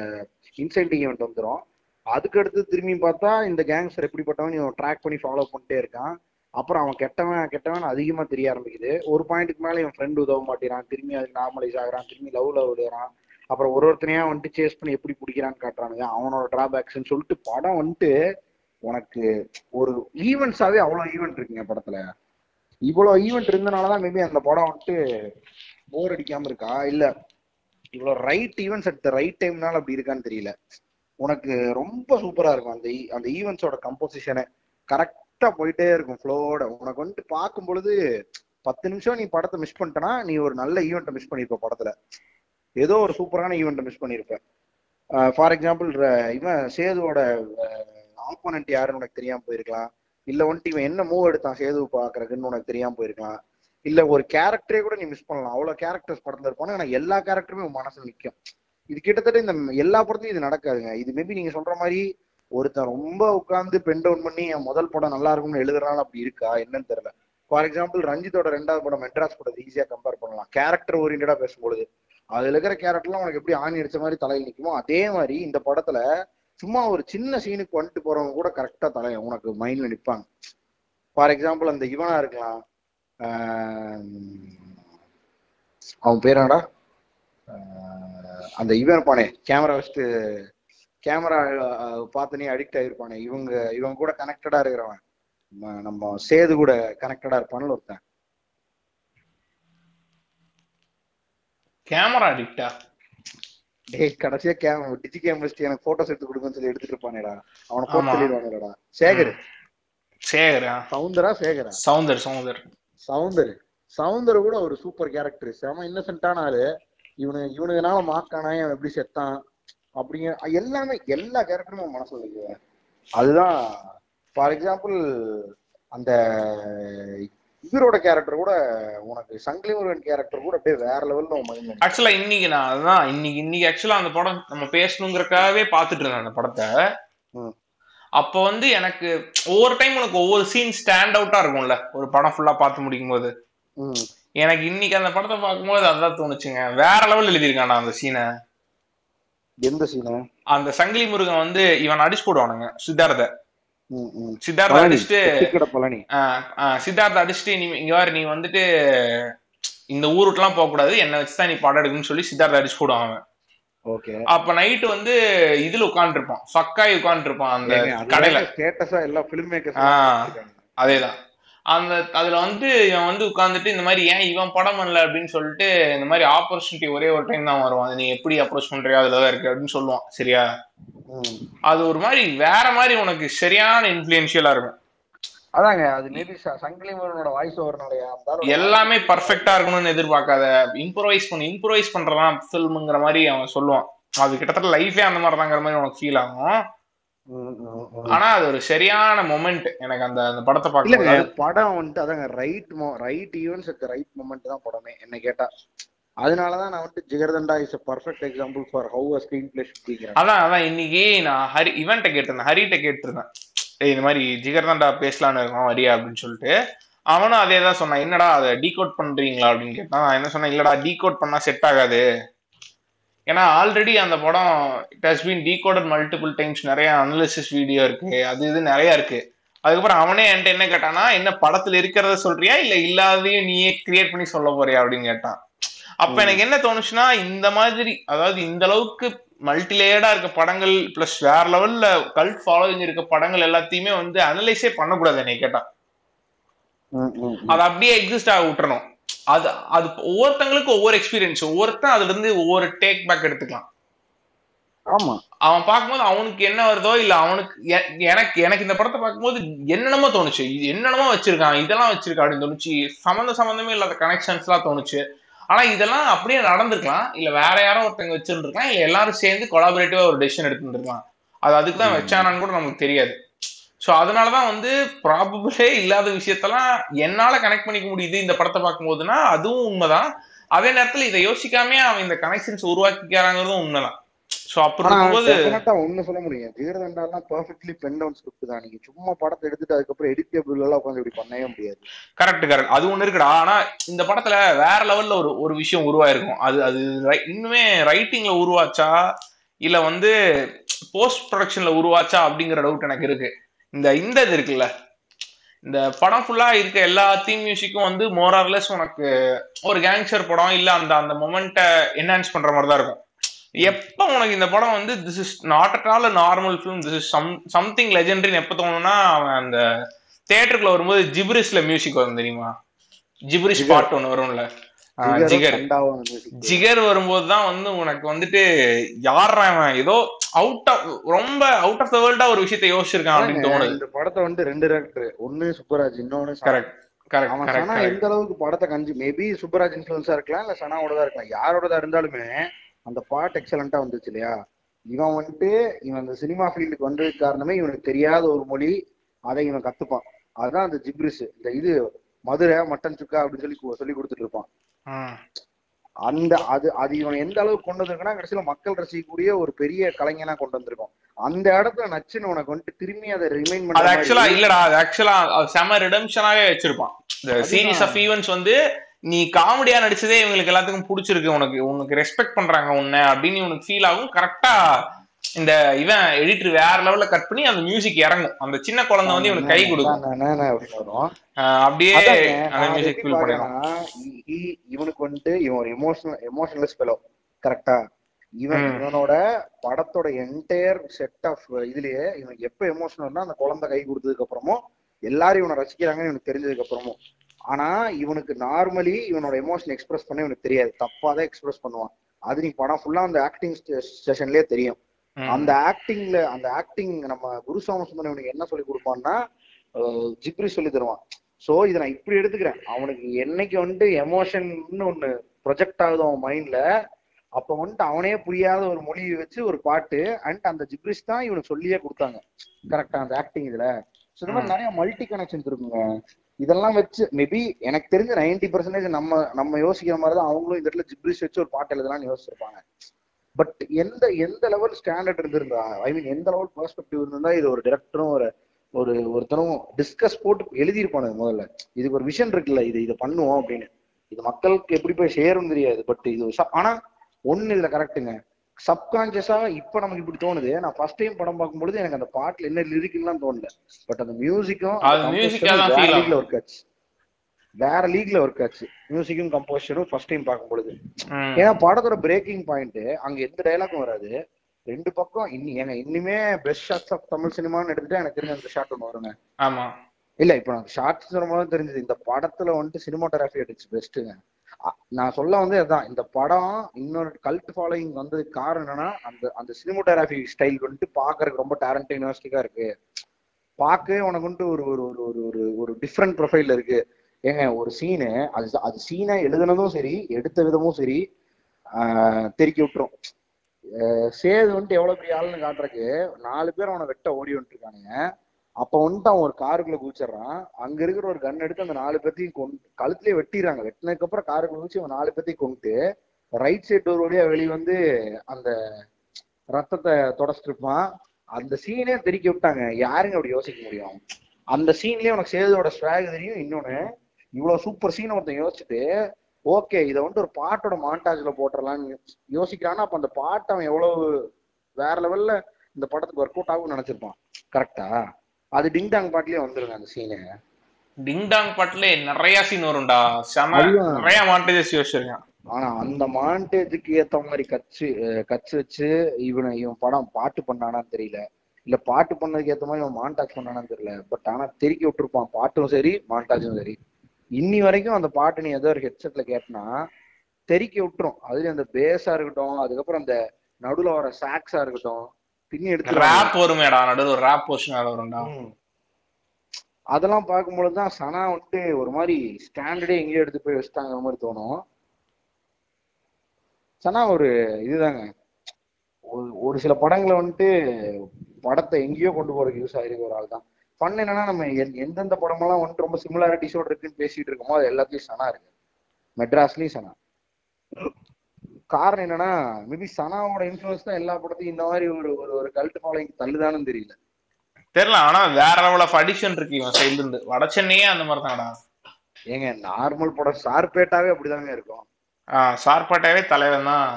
இன்சென்டிங் ஈவெண்ட் வந்துடும் அதுக்கு அடுத்து திரும்பி பார்த்தா இந்த கேங்ஸ்டர் எப்படிப்பட்டவன் இவன் ட்ராக் பண்ணி ஃபாலோ பண்ணிட்டே இருக்கான். அப்புறம் அவன் கெட்டவன் கெட்டவன் அதிகமா தெரிய ஆரம்பிக்குது. ஒரு பாயிண்ட்டுக்கு மேல இவன் ஃப்ரெண்ட் உதவ மாட்டேறான். திரும்பி அதுக்கு நார்மலைஸ் ஆகிறான். திரும்பி லவ்ல விடுறான் அப்புறம் ஒரு ஒருத்தனையா வந்துட்டு சேஸ் பண்ணி எப்படி பிடிக்கிறான்னு காட்டுறானுங்க. அவனோட டிராபேக்ஸ்ன்னு சொல்லிட்டு படம் வந்துட்டு உனக்கு ஒரு ஈவெண்ட்ஸாவே அவ்வளவு ஈவெண்ட் இருக்குங்க படத்துல. இவ்வளவு ஈவெண்ட் இருந்தனாலதான் மேபி அந்த படம் வந்துட்டு போர் அடிக்காம இருக்கா? இல்ல இவ்வளவு right events at the right டைம்னால அப்படி இருக்கான்னு தெரியல. உனக்கு ரொம்ப சூப்பரா இருக்கும் அந்த e-, அந்த ஈவெண்ட்ஸோட கம்போசிஷனை கரெக்டா போயிட்டே இருக்கும் ஃப்ளோவோட உனக்கு வந்துட்டு பார்க்கும் பொழுது பத்து நிமிஷம் நீ படத்தை மிஸ் பண்ணிட்டனா நீ ஒரு நல்ல ஈவெண்ட்டை மிஸ் பண்ணிருப்ப படத்துல. ஏதோ ஒரு சூப்பரான ஈவெண்ட்டை மிஸ் பண்ணிருப்ப. ஃபார் எக்ஸாம்பிள் இவன் சேதுவோட ஆப்போனன்ட் யாருன்னு உனக்கு தெரியாம போயிருக்கலாம். இல்ல வந்துட்டு இவன் என்ன மூவ் எடுத்தான் சேது பாக்குறதுன்னு உனக்கு தெரியாம போயிருக்கலாம். இல்ல ஒரு கேரக்டரே கூட நீ மிஸ் பண்ணலாம். அவ்வளவு கேரக்டர்ஸ் படத்துல இருப்பானு ஆனா எல்லா கேரக்டருமே உன் மனசுல நிக்கும். இது கிட்டத்தட்ட இந்த எல்லா படத்துலயும் இது நடக்காதுங்க. இது மேபி நீங்க சொல்ற மாதிரி ஒருத்தன் ரொம்ப உட்கார்ந்து பென் டவுன் பண்ணி என் முதல் படம் நல்லா இருக்கும்னு எழுதுறான் அப்படி இருக்கா? என்னன்னு தெரியல. ஃபார் எக்ஸாம்பிள் ரஞ்சித்தோட ரெண்டாவது படம் மெட்ராஸ் படத்தை ஈஸியா கம்பேர் பண்ணலாம். கேரக்டர் ஓரியன்டா பேசும்பொழுது அதுல இருக்கிற கேரக்டர்லாம் உனக்கு எப்படி ஆணி அடிச்ச மாதிரி தலையில் நிற்குமோ அதே மாதிரி இந்த படத்துல சும்மா ஒரு சின்ன சீனுக்கு வந்துட்டு போறவங்க கூட கரெக்டா தலை உனக்கு மைண்ட்ல நிப்பாங்க. ஃபார் எக்ஸாம்பிள் அந்த இவனா இருக்கலாம். ஆஹ் அவன் பேர் என்னடா? ஆஹ் அந்த இவன் இருப்பானே கேமரா வச்சுட்டு கேமரா பார்த்தனே அடிக்ட் ஆகிருப்பானே இவங்க இவங்க கூட கனெக்டடா இருக்கிறவன். நம்ம- நம்ம சேது கூட கனெக்டடா இருப்பான்னு ஒருத்தன். கேமரா அடிக்டா டேய் கடைசியா கேம் டிஜி கேம் எனக்கு போட்டோஸ் எடுத்து கொடுங்கன்னு சொல்லி எடுத்துட்டு இருப்பானேடா. அவனை போட்டு. சொல்லிடுவானேடா சேகர். சேகரா? சவுந்தரா சேகரா? சவுந்தர் சவுந்தர். சவுந்தர். சவுந்தர் கூட ஒரு சூப்பர் கேரக்டர் செம இன்னசென்ட்டான ஆளு. இவனு இவனுக்குனால மாக்கானா இவன் எப்படி செத்தான்? அப்படிங்க எல்லாமே எல்லா கேரக்டரும் உன் மனசுல இருக்கு அதுதான் ஃபார் எக்ஸாம்பிள் அந்த இவரோட கேரக்டர் கூட உனக்கு சங்கிலி முருகன் கேரக்டர் கூட அப்படியே வேற லெவல்ல மைண்ட் ஆக்சுவலா இன்னைக்கு நான் அதான் இன்னைக்கு இன்னைக்கு ஆக்சுவலா அந்த படம் நம்ம பேசணுங்கிறக்காகவே பாத்துட்டு இருந்தேன் அந்த படத்தை. ம். அப்ப வந்து எனக்கு ஒவ்வொரு டைம் உனக்கு ஒவ்வொரு சீன் ஸ்டாண்ட் அவுட்டா இருக்கும்ல. ஒரு படம் ஃபுல்லா பார்த்து முடிக்கும் போது ம். எனக்கு இன்னைக்கு அந்த படத்தை பார்க்கும்போது அதான் தோணுச்சுங்க. வேற லெவல் எழுதியிருக்கானா அந்த சீனை எந்த சீனு அந்த சங்கிலி முருகன் வந்து இவன் அடிச்சு போடுவானுங்க சித்தார்த்த. சித்தார்த்த அடிச்சுட்டு சித்தார்த்த அடிச்சுட்டு நீ இங்க நீ வந்துட்டு இந்த ஊருக்கெல்லாம் போக கூடாது என்ன வச்சுதான் நீ படம் எடுக்கணும்னு சொல்லி சித்தார்த்த அடிச்சு போடுவான் அவன். ஓகே. அப்ப நைட்டு வந்து இதுல உட்காந்துருப்பான் ஃபக்காய் உட்காந்துருப்பான் அந்த கடையில. ஸ்டேட்டஸா எல்லா பிலிம் மேக்கர்ஸ். அதேதான். அந்த அதுல வந்து இவன் வந்து உட்கார்ந்துட்டு இந்த மாதிரி ஏன் இவன் படம் பண்ணல? அப்படின்னு சொல்லிட்டு இந்த மாதிரி ஆப்பர்ச்சுனிட்டி ஒரே ஒரு டைம் தான் வரும் அது நீ எப்படி அப்ரோச் பண்றியோ அதுலதான் இருக்கு அப்படின்னு சொல்லுவான். சரியா? அது ஒரு மாதிரி வேற மாதிரி உனக்கு சரியான இன்ஃபுளுன்ஷியலா இருக்கும். அதாங்க அது மேபி சங்கிலி முருகனோட வாய்ஸ் ஓவர்னுடைய எல்லாமே பர்ஃபெக்டா இருக்கணும்னு எதிர்பார்க்காத இம்ப்ரோவைஸ் பண்ணு இம்ப்ரோவைஸ் பண்றதான் ஃபில்ம்ங்கிற மாதிரி அவன் சொல்லுவான். அது கிட்டத்தட்ட லைஃபே அந்த மாதிரி தாங்கிற மாதிரி உனக்கு ஃபீல் ஆகும். ஆனா அது ஒரு சரியான மொமெண்ட் எனக்கு அந்த அந்த படத்தை பார்க்கும்போது படம் வந்துட்டு அதாங்க right right events right moment தான் படமே என்ன கேட்டா. அதனாலதான் நான் வந்துட்டு Jigarthanda is a perfect example for how a screenplay should அதான் அதான் இன்னைக்கு நான் ஹரி இவன்ட்ட கேட்டிருந்தேன் ஹரிட்ட கேட்டிருந்தேன். ஏய் இந்த மாதிரி ஜிகர்தண்டா பேசலான்னு இருக்கோம் வரியா அப்படின்னு சொல்லிட்டு. அவனும் அதே தான் சொன்னான் என்னடா அதை டீகோட் பண்றீங்களா? அப்படின்னு கேட்டான். நான் என்ன சொன்னேன் இல்லடா டீகோட் பண்ணா செட் ஆகாது. ஏன்னா ஆல்ரெடி அந்த படம் it has been decoded multiple times நிறைய அனலிசிஸ் வீடியோ இருக்கு அது இது நிறைய இருக்கு. அதுக்கப்புறம் அவனே என்கிட்ட என்ன கேட்டானா என்ன படத்துல இருக்கிறத சொல்றியா? இல்ல இல்லாததையும் நீயே கிரியேட் பண்ணி சொல்ல போறியா? அப்படின்னு கேட்டான். அப்ப எனக்கு என்ன தோணுச்சுன்னா இந்த மாதிரி அதாவது இந்த அளவுக்கு மல்டிலேயர்டா இருக்க படங்கள் பிளஸ் வேற லெவல்ல கல்ட் ஃபாலோவிங் இருக்க படங்கள் எல்லாத்தையுமே வந்து அனலைஸே பண்ணக்கூடாது என்னை கேட்டா. அது அப்படியே எக்ஸிஸ்ட் ஆக விட்டுறணும். அது அது ஒவ்வொருத்தங்களுக்கு ஒவ்வொரு எக்ஸ்பீரியன்ஸ் ஒவ்வொருத்தன் அதுல இருந்து ஒவ்வொரு டேக் பேக் எடுத்துக்கலாம். ஆமா. அவன் பார்க்கும்போது அவனுக்கு என்ன வருதோ இல்ல அவனுக்கு எனக்கு எனக்கு இந்த படத்தை பார்க்கும்போது என்னென்னமோ தோணுச்சு. இது என்னென்னமோ வச்சிருக்கான் இதெல்லாம் வச்சிருக்கான் அப்படின்னு தோணுச்சு. சம்மந்த சம்மந்தமே இல்லாத கனெக்ஷன்ஸ் எல்லாம் தோணுச்சு. ஆனா இதெல்லாம் அப்படியே நடந்திருக்கலாம். இல்ல வேற யாரோ ஒருத்தங்க வச்சிருந்துருக்கலாம். இல்ல எல்லாரும் சேர்ந்து கொலாபரேட்டிவா ஒரு டெசிஷன் எடுத்துருக்கலாம் அது அதுக்கு தான் வச்சானான்னு கூட நமக்கு தெரியாது. ஸோ அதனாலதான் வந்து ப்ராபபிளே இல்லாத விஷயத்தெல்லாம் என்னால கனெக்ட் பண்ணிக்க முடியுது இந்த படத்தை பார்க்கும்போதுன்னா அதுவும் உண்மைதான். அதே நேரத்துல இதை யோசிக்காம அவன் இந்த கனெக்ஷன்ஸ் உருவாக்கிக்கிறாங்கிறதும் உண்மைதான். ஆ ஒண்ணு சொல்ல முடியும் ஜிகர்தண்டாலாம் பர்ஃபெக்ட்லி பென் டவுன் ஸ்கிரிப்ட் தான். நீங்க சும்மா படத்தை எடுத்துட்டு அதுக்கப்புறம் எடிட்டபிள் எல்லாம் உட்காந்து இப்படி பண்ணவே முடியாது. கரெக்ட் கரெக்ட் அது ஒண்ணு இருக்குடா. ஆனா இந்த படத்துல வேற லெவல்ல ஒரு ஒரு விஷயம் உருவாயிருக்கும். அது அது இன்னுமே ரைட்டிங்ல உருவாச்சா? இல்ல வந்து போஸ்ட் ப்ரொடக்ஷன்ல உருவாச்சா? அப்படிங்கிற டவுட் எனக்கு இருக்கு. இந்த இந்த இது இருக்குல்ல. இந்த படம் ஃபுல்லா இருக்க எல்லா தீம் மியூசிக்கும் வந்து மோரார்லெஸ் உனக்கு ஒரு கேங்ஸ்டர் படம் இல்ல அந்த அந்த மொமெண்ட்டை என்ஹான்ஸ் பண்ற மாதிரி தான் இருக்கும். எப்ப உனக்கு இந்த படம் வந்து this is not at all normal film this is some something லெஜெண்டரின்னு எப்ப தோணும்னா அவன் அந்த தியேட்டருக்குள்ள வரும்போது ஜிப்ரிஸ்ல மியூசிக் வரும் தெரியுமா? ஜிப்ரிஷ். பாட்டு ஒன்று வரும்ல. ஜிகர். ஜிகர். வரும்போது தான் வந்து உனக்கு வந்துட்டு யாரா ஏதோ அவுட் ஆஃப் ரொம்ப அவுட் ஆஃப் த வேர்ல்டா ஒரு விஷயத்தை யோசிச்சிருக்கான் அப்படின்னு தோணுது. இந்த படத்தை வந்து ரெண்டு டேரக்டர் ஒண்ணு சுப்பராஜ் இன்னொன்னு. கரெக்ட் கரெக்ட் எந்த அளவுக்கு படத்தை கஞ்சி மேபி சுப்பராஜ் இன்ஃபுளுன்ஸா இருக்கலாம் இல்ல சனாவோடதா இருக்கலாம். யாரோடதா இருந்தாலுமே அந்த பாட்டு எக்ஸலண்டா வந்துச்சு இல்லையா? இவன் வந்துட்டு இவன் அந்த சினிமா ஃபீல்டுக்கு வந்ததுக்கு காரணமே இவனுக்கு தெரியாத ஒரு மொழி அதை இவன் கத்துப்பான். அதுதான் அந்த ஜிப்ரிஸ். இந்த இது மதுரை மட்டன் சுக்கா அப்படின்னு சொல்லி சொல்லி கொடுத்துட்டு இருப்பான். அந்த அது அது இவன் எந்த அளவுக்கு கொண்டு வந்திருக்குன்னா கடைசியில மக்கள் ரசிக்கக்கூடிய ஒரு பெரிய கலைஞனா கொண்டு வந்திருக்கும் அந்த இடத்துல நச்சுன்னு உனக்கு வந்துட்டு திரும்பி அதை ரிமைண்ட் அது பண்ண ஆக்சுவலா இல்லடா அது ஆக்சுவலா செம ரிடம்ஷனாவே வச்சிருப்பான். இந்த. சீரீஸ் ஆஃப் ஈவெண்ட்ஸ் வந்து நீ காமெடியா நடிச்சதே இவங்களுக்கு எல்லாத்துக்கும் பிடிச்சிருக்கு. உனக்கு உனக்கு ரெஸ்பெக்ட் பண்றாங்க உன்னை அப்படின்னு இவனுக்கு ஃபீல் ஆகும். கரெக்டா இந்த இவன் எடிட்டர் வேற லெவல்ல கட் பண்ணி அந்த மியூசிக் இறங்கும். அந்த சின்ன குழந்தை வந்து இவனுக்கு கை கொடுக்கும். அப்படியே அந்த மியூசிக் ஃபீல் இ- இவனுக்கு வந்துட்டு இவன் ஒரு எமோஷனல் எமோஷனலஸ் பெலோ கரெக்டா இவன். இவனோட படத்தோட என்டையர் செட் ஆஃப் இதுலயே இவனுக்கு எப்ப எமோஷனல்னா அந்த குழந்தை கை கொடுத்ததுக்கு அப்புறமும் எல்லாரும் இவனை ரசிக்கிறாங்கன்னு இவனுக்கு தெரிஞ்சதுக்கு அப்புறமும் ஆனா இவனுக்கு நார்மலி இவனோட எமோஷன் எக்ஸ்பிரஸ் பண்ண இவனுக்கு தெரியாது. தப்பா தான் எக்ஸ்பிரஸ் பண்ணுவான். அது நீ படம் ஃபுல்லா அந்த ஆக்டிங் செஷன்லயே தெரியும். அந்த ஆக்டிங்ல அந்த ஆக்டிங் நம்ம குரு சோமசுந்தரம் இவனுக்கு என்ன சொல்லி கொடுப்பான்னா ஜிப்ரி சொல்லி தருவான். சோ இதை நான் இப்படி எடுத்துக்கிறேன். அவனுக்கு என்னைக்கு வந்துட்டு எமோஷன்னு ஒண்ணு ப்ரொஜெக்ட் ஆகுது அவன் மைண்ட்ல அப்ப வந்துட்டு அவனே புரியாத ஒரு மொழியை வச்சு ஒரு பாட்டு அண்ட் அந்த ஜிப்ரிஸ் தான் இவனுக்கு சொல்லியே கொடுத்தாங்க. கரெக்டா அந்த ஆக்டிங் இதுல. ஸோ இந்த மாதிரி நிறைய மல்டி கனெக்ஷன்ஸ் இருக்குங்க. இதெல்லாம் வச்சு மேபி எனக்கு தெரிஞ்ச 90% பர்சன்டேஜ் நம்ம நம்ம யோசிக்கிற மாதிரி தான் அவங்களும் இந்த இடத்துல ஜிப்ரிஸ் வச்சு ஒரு பாட்டு எழுதலாம்னு யோசிச்சிருப்பாங்க. பட் எந்த எந்த லெவல் ஸ்டாண்டர்ட் இருந்திருந்தா ஐ மீன் எந்த லெவல் பெர்ஸ்பெக்டிவ் இருந்திருந்தா இது ஒரு டேரக்டரும் ஒரு ஒரு ஒருத்தரும் டிஸ்கஸ் போட்டு எழுதியிருப்பானுங்க முதல்ல. இதுக்கு ஒரு விஷன் இருக்குல்ல இது இதை பண்ணுவோம் அப்படின்னு. இது மக்களுக்கு எப்படி போய் சேரும் தெரியாது பட் இது ஆனா ஒன்னு இதுல கரெக்ட்டுங்க சப்கான்சியஸா இப்ப நமக்கு இப்படி தோணுது. நான் ஃபர்ஸ்ட் டைம் படம் பார்க்கும்பொழுது எனக்கு அந்த பாட்டுல என்ன லிரிக்லாம் தோணல. பட் அந்த மியூசிக்கும் ஆகும். லீக்ல ஒர்க் ஆச்சு வேற லீக்ல ஒர்க் ஆச்சு மியூசிக்கும் கம்போசரும் ஃபர்ஸ்ட் டைம் பார்க்கும் பொழுது ம். ஏன்னா படத்தோட பிரேக்கிங் பாயிண்ட் அங்க எந்த டைலாக்கும் வராது. ரெண்டு பக்கம் இன்னி ஏங்க இன்னுமே பெஸ்ட் ஷாட்ஸ் ஆஃப் தமிழ் சினிமான்னு எடுத்துட்டு எனக்கு தெரிஞ்ச அந்த ஷாட் ஒன்று வருங்க. ஆமா. இல்ல இப்ப நான் ஷார்ட்ஸ் சொல்லும்போது தெரிஞ்சது. இந்த படத்துல வந்துட்டு சினிமாட்டோகிராஃபி அடிச்சு பெஸ்ட்டுங்க நான் சொல்ல வந்து அதான். இந்த படம் இன்னொரு கல்ட் ஃபாலோயிங் வந்ததுக்கு காரணம் என்னன்னா அந்த அந்த சினிமாட்டோகிராஃபி ஸ்டைல் வந்துட்டு பாக்குறதுக்கு ரொம்ப டேலண்ட் யூனிவர்சிட்டிக்கா இருக்கு. பார்க்கவே உனக்கு வந்துட்டு ஒரு ஒரு ஒரு ஒரு ஒரு ஒரு டிஃப்ரெண்ட் ப்ரொஃபைல் இருக்கு. ஏங்க ஒரு சீனு அது அது சீனை எழுதுனதும் சரி எடுத்த விதமும் சரி தெருக்கி தெறிக்கி விட்டுரும் சேது வந்துட்டு எவ்வளவு பெரிய ஆளுன்னு காட்டுறக்கு நாலு பேர் அவனை வெட்ட ஓடி வந்துட்டு இருக்கானுங்க. அப்ப வந்துட்டு அவன் ஒரு காருக்குள்ள குதிச்சிடுறான். அங்க இருக்கிற ஒரு கன் எடுத்து அந்த நாலு பேர்த்தையும் கொண்டு கழுத்துலயே வெட்டிடுறாங்க. வெட்டினதுக்கு அப்புறம் காருக்குள்ள குதிச்சு அவன் நாலு பேர்த்தையும் கொண்டு ரைட் சைடு டோர் வழியா வெளியே வந்து அந்த ரத்தத்தை தொடச்சிட்டு இருப்பான். அந்த சீனே தெறிக்க விட்டாங்க. யாருங்க அப்படி யோசிக்க முடியும்? அந்த சீன்லயே உனக்கு சேதோட ஸ்வாக் தெரியும். இன்னொன்னு இவ்வளவு சூப்பர் சீன் ஒருத்தன் யோசிச்சுட்டு ஓகே இதை வந்துட்டு ஒரு பாட்டோட மாண்டாஜ்ல போட்டுடலாம்னு யோசிக்கிறான்னா அப்ப அந்த பாட்டு அவன் எவ்வளவு வேற லெவல்ல இந்த படத்துக்கு ஒர்க் அவுட் ஆகும்னு நினைச்சிருப்பான். கரெக்டா அது டிங் டாங் பாட்டுலயே வந்துருங்க அந்த சீனு டிங் டாங் பாட்டுல நிறைய சீன் வரும்டா. செம. நிறைய மாண்டேஜஸ் யோசிச்சிருக்கேன் ஆனா அந்த மாண்டேஜுக்கு ஏத்த மாதிரி கச்சு கச்சு வச்சு இவனை இவன் படம் பாட்டு பண்ணானான்னு தெரியல. இல்ல பாட்டு பண்ணதுக்கு ஏத்த மாதிரி இவன் மாண்டாஜ் பண்ணானான்னு தெரியல. பட் ஆனா தெறிக்கி விட்டுருப்பான். பாட்டும் சரி மாண்டாஜும் சரி. இன்னி வரைக்கும் அந்த பாட்டு நீ ஏதோ ஒரு ஹெட்செட்ல கேட்டனா தெறிக்கி விட்டுரும். அதுல அந்த பேஸா இருக்கட்டும் அதுக்கப்புறம் அந்த நடுவுல வர சாக்ஸா இருக்கட்டும் பின்னி எடுத்து ரேப் வருமேடா நடுவில் ஒரு ரேப் போர்ஷன் வரும்டா. அதெல்லாம் பார்க்கும்பொழுது தான் சனா வந்துட்டு ஒரு மாதிரி ஸ்டாண்டர்டே எங்கேயோ எடுத்து போய் வச்சுட்டாங்கிற மாதிரி தோணும். சனா ஒரு இதுதாங்க. ஒரு ஒரு சில படங்களை வந்துட்டு படத்தை எங்கேயோ கொண்டு போறதுக்கு யூஸ் ஆகிருக்க ஒரு ஆள் தான். ஃபன் என்னன்னா நம்ம எந்- எந்தெந்த படமெல்லாம் வந்துட்டு ரொம்ப சிமிலாரிட்டிஸோட இருக்குன்னு பேசிட்டு இருக்கோமோ அது எல்லாத்தையும் சனா இருக்கு. மெட்ராஸ்லயும் சனா. காரணம் என்னன்னா மேபி சனாவோட இன்ஃபுளுன்ஸ் தான் எல்லா படத்தையும் இந்த மாதிரி ஒரு ஒரு ஒரு கல்ட் ஃபாலோயிங் தள்ளுதான்னு தெரியல. தெரியல ஆனா வேற லெவல் ஆஃப் அடிஷன் இருக்கு இவன் சைடுல இருந்து. வட சென்னையே அந்த மாதிரி தான்டா ஏங்க நார்மல் படம் சார்பேட்டாவே அப்படிதாங்க இருக்கும். ஆஹ் சார்பாட்டாவே தலைவன் தான்.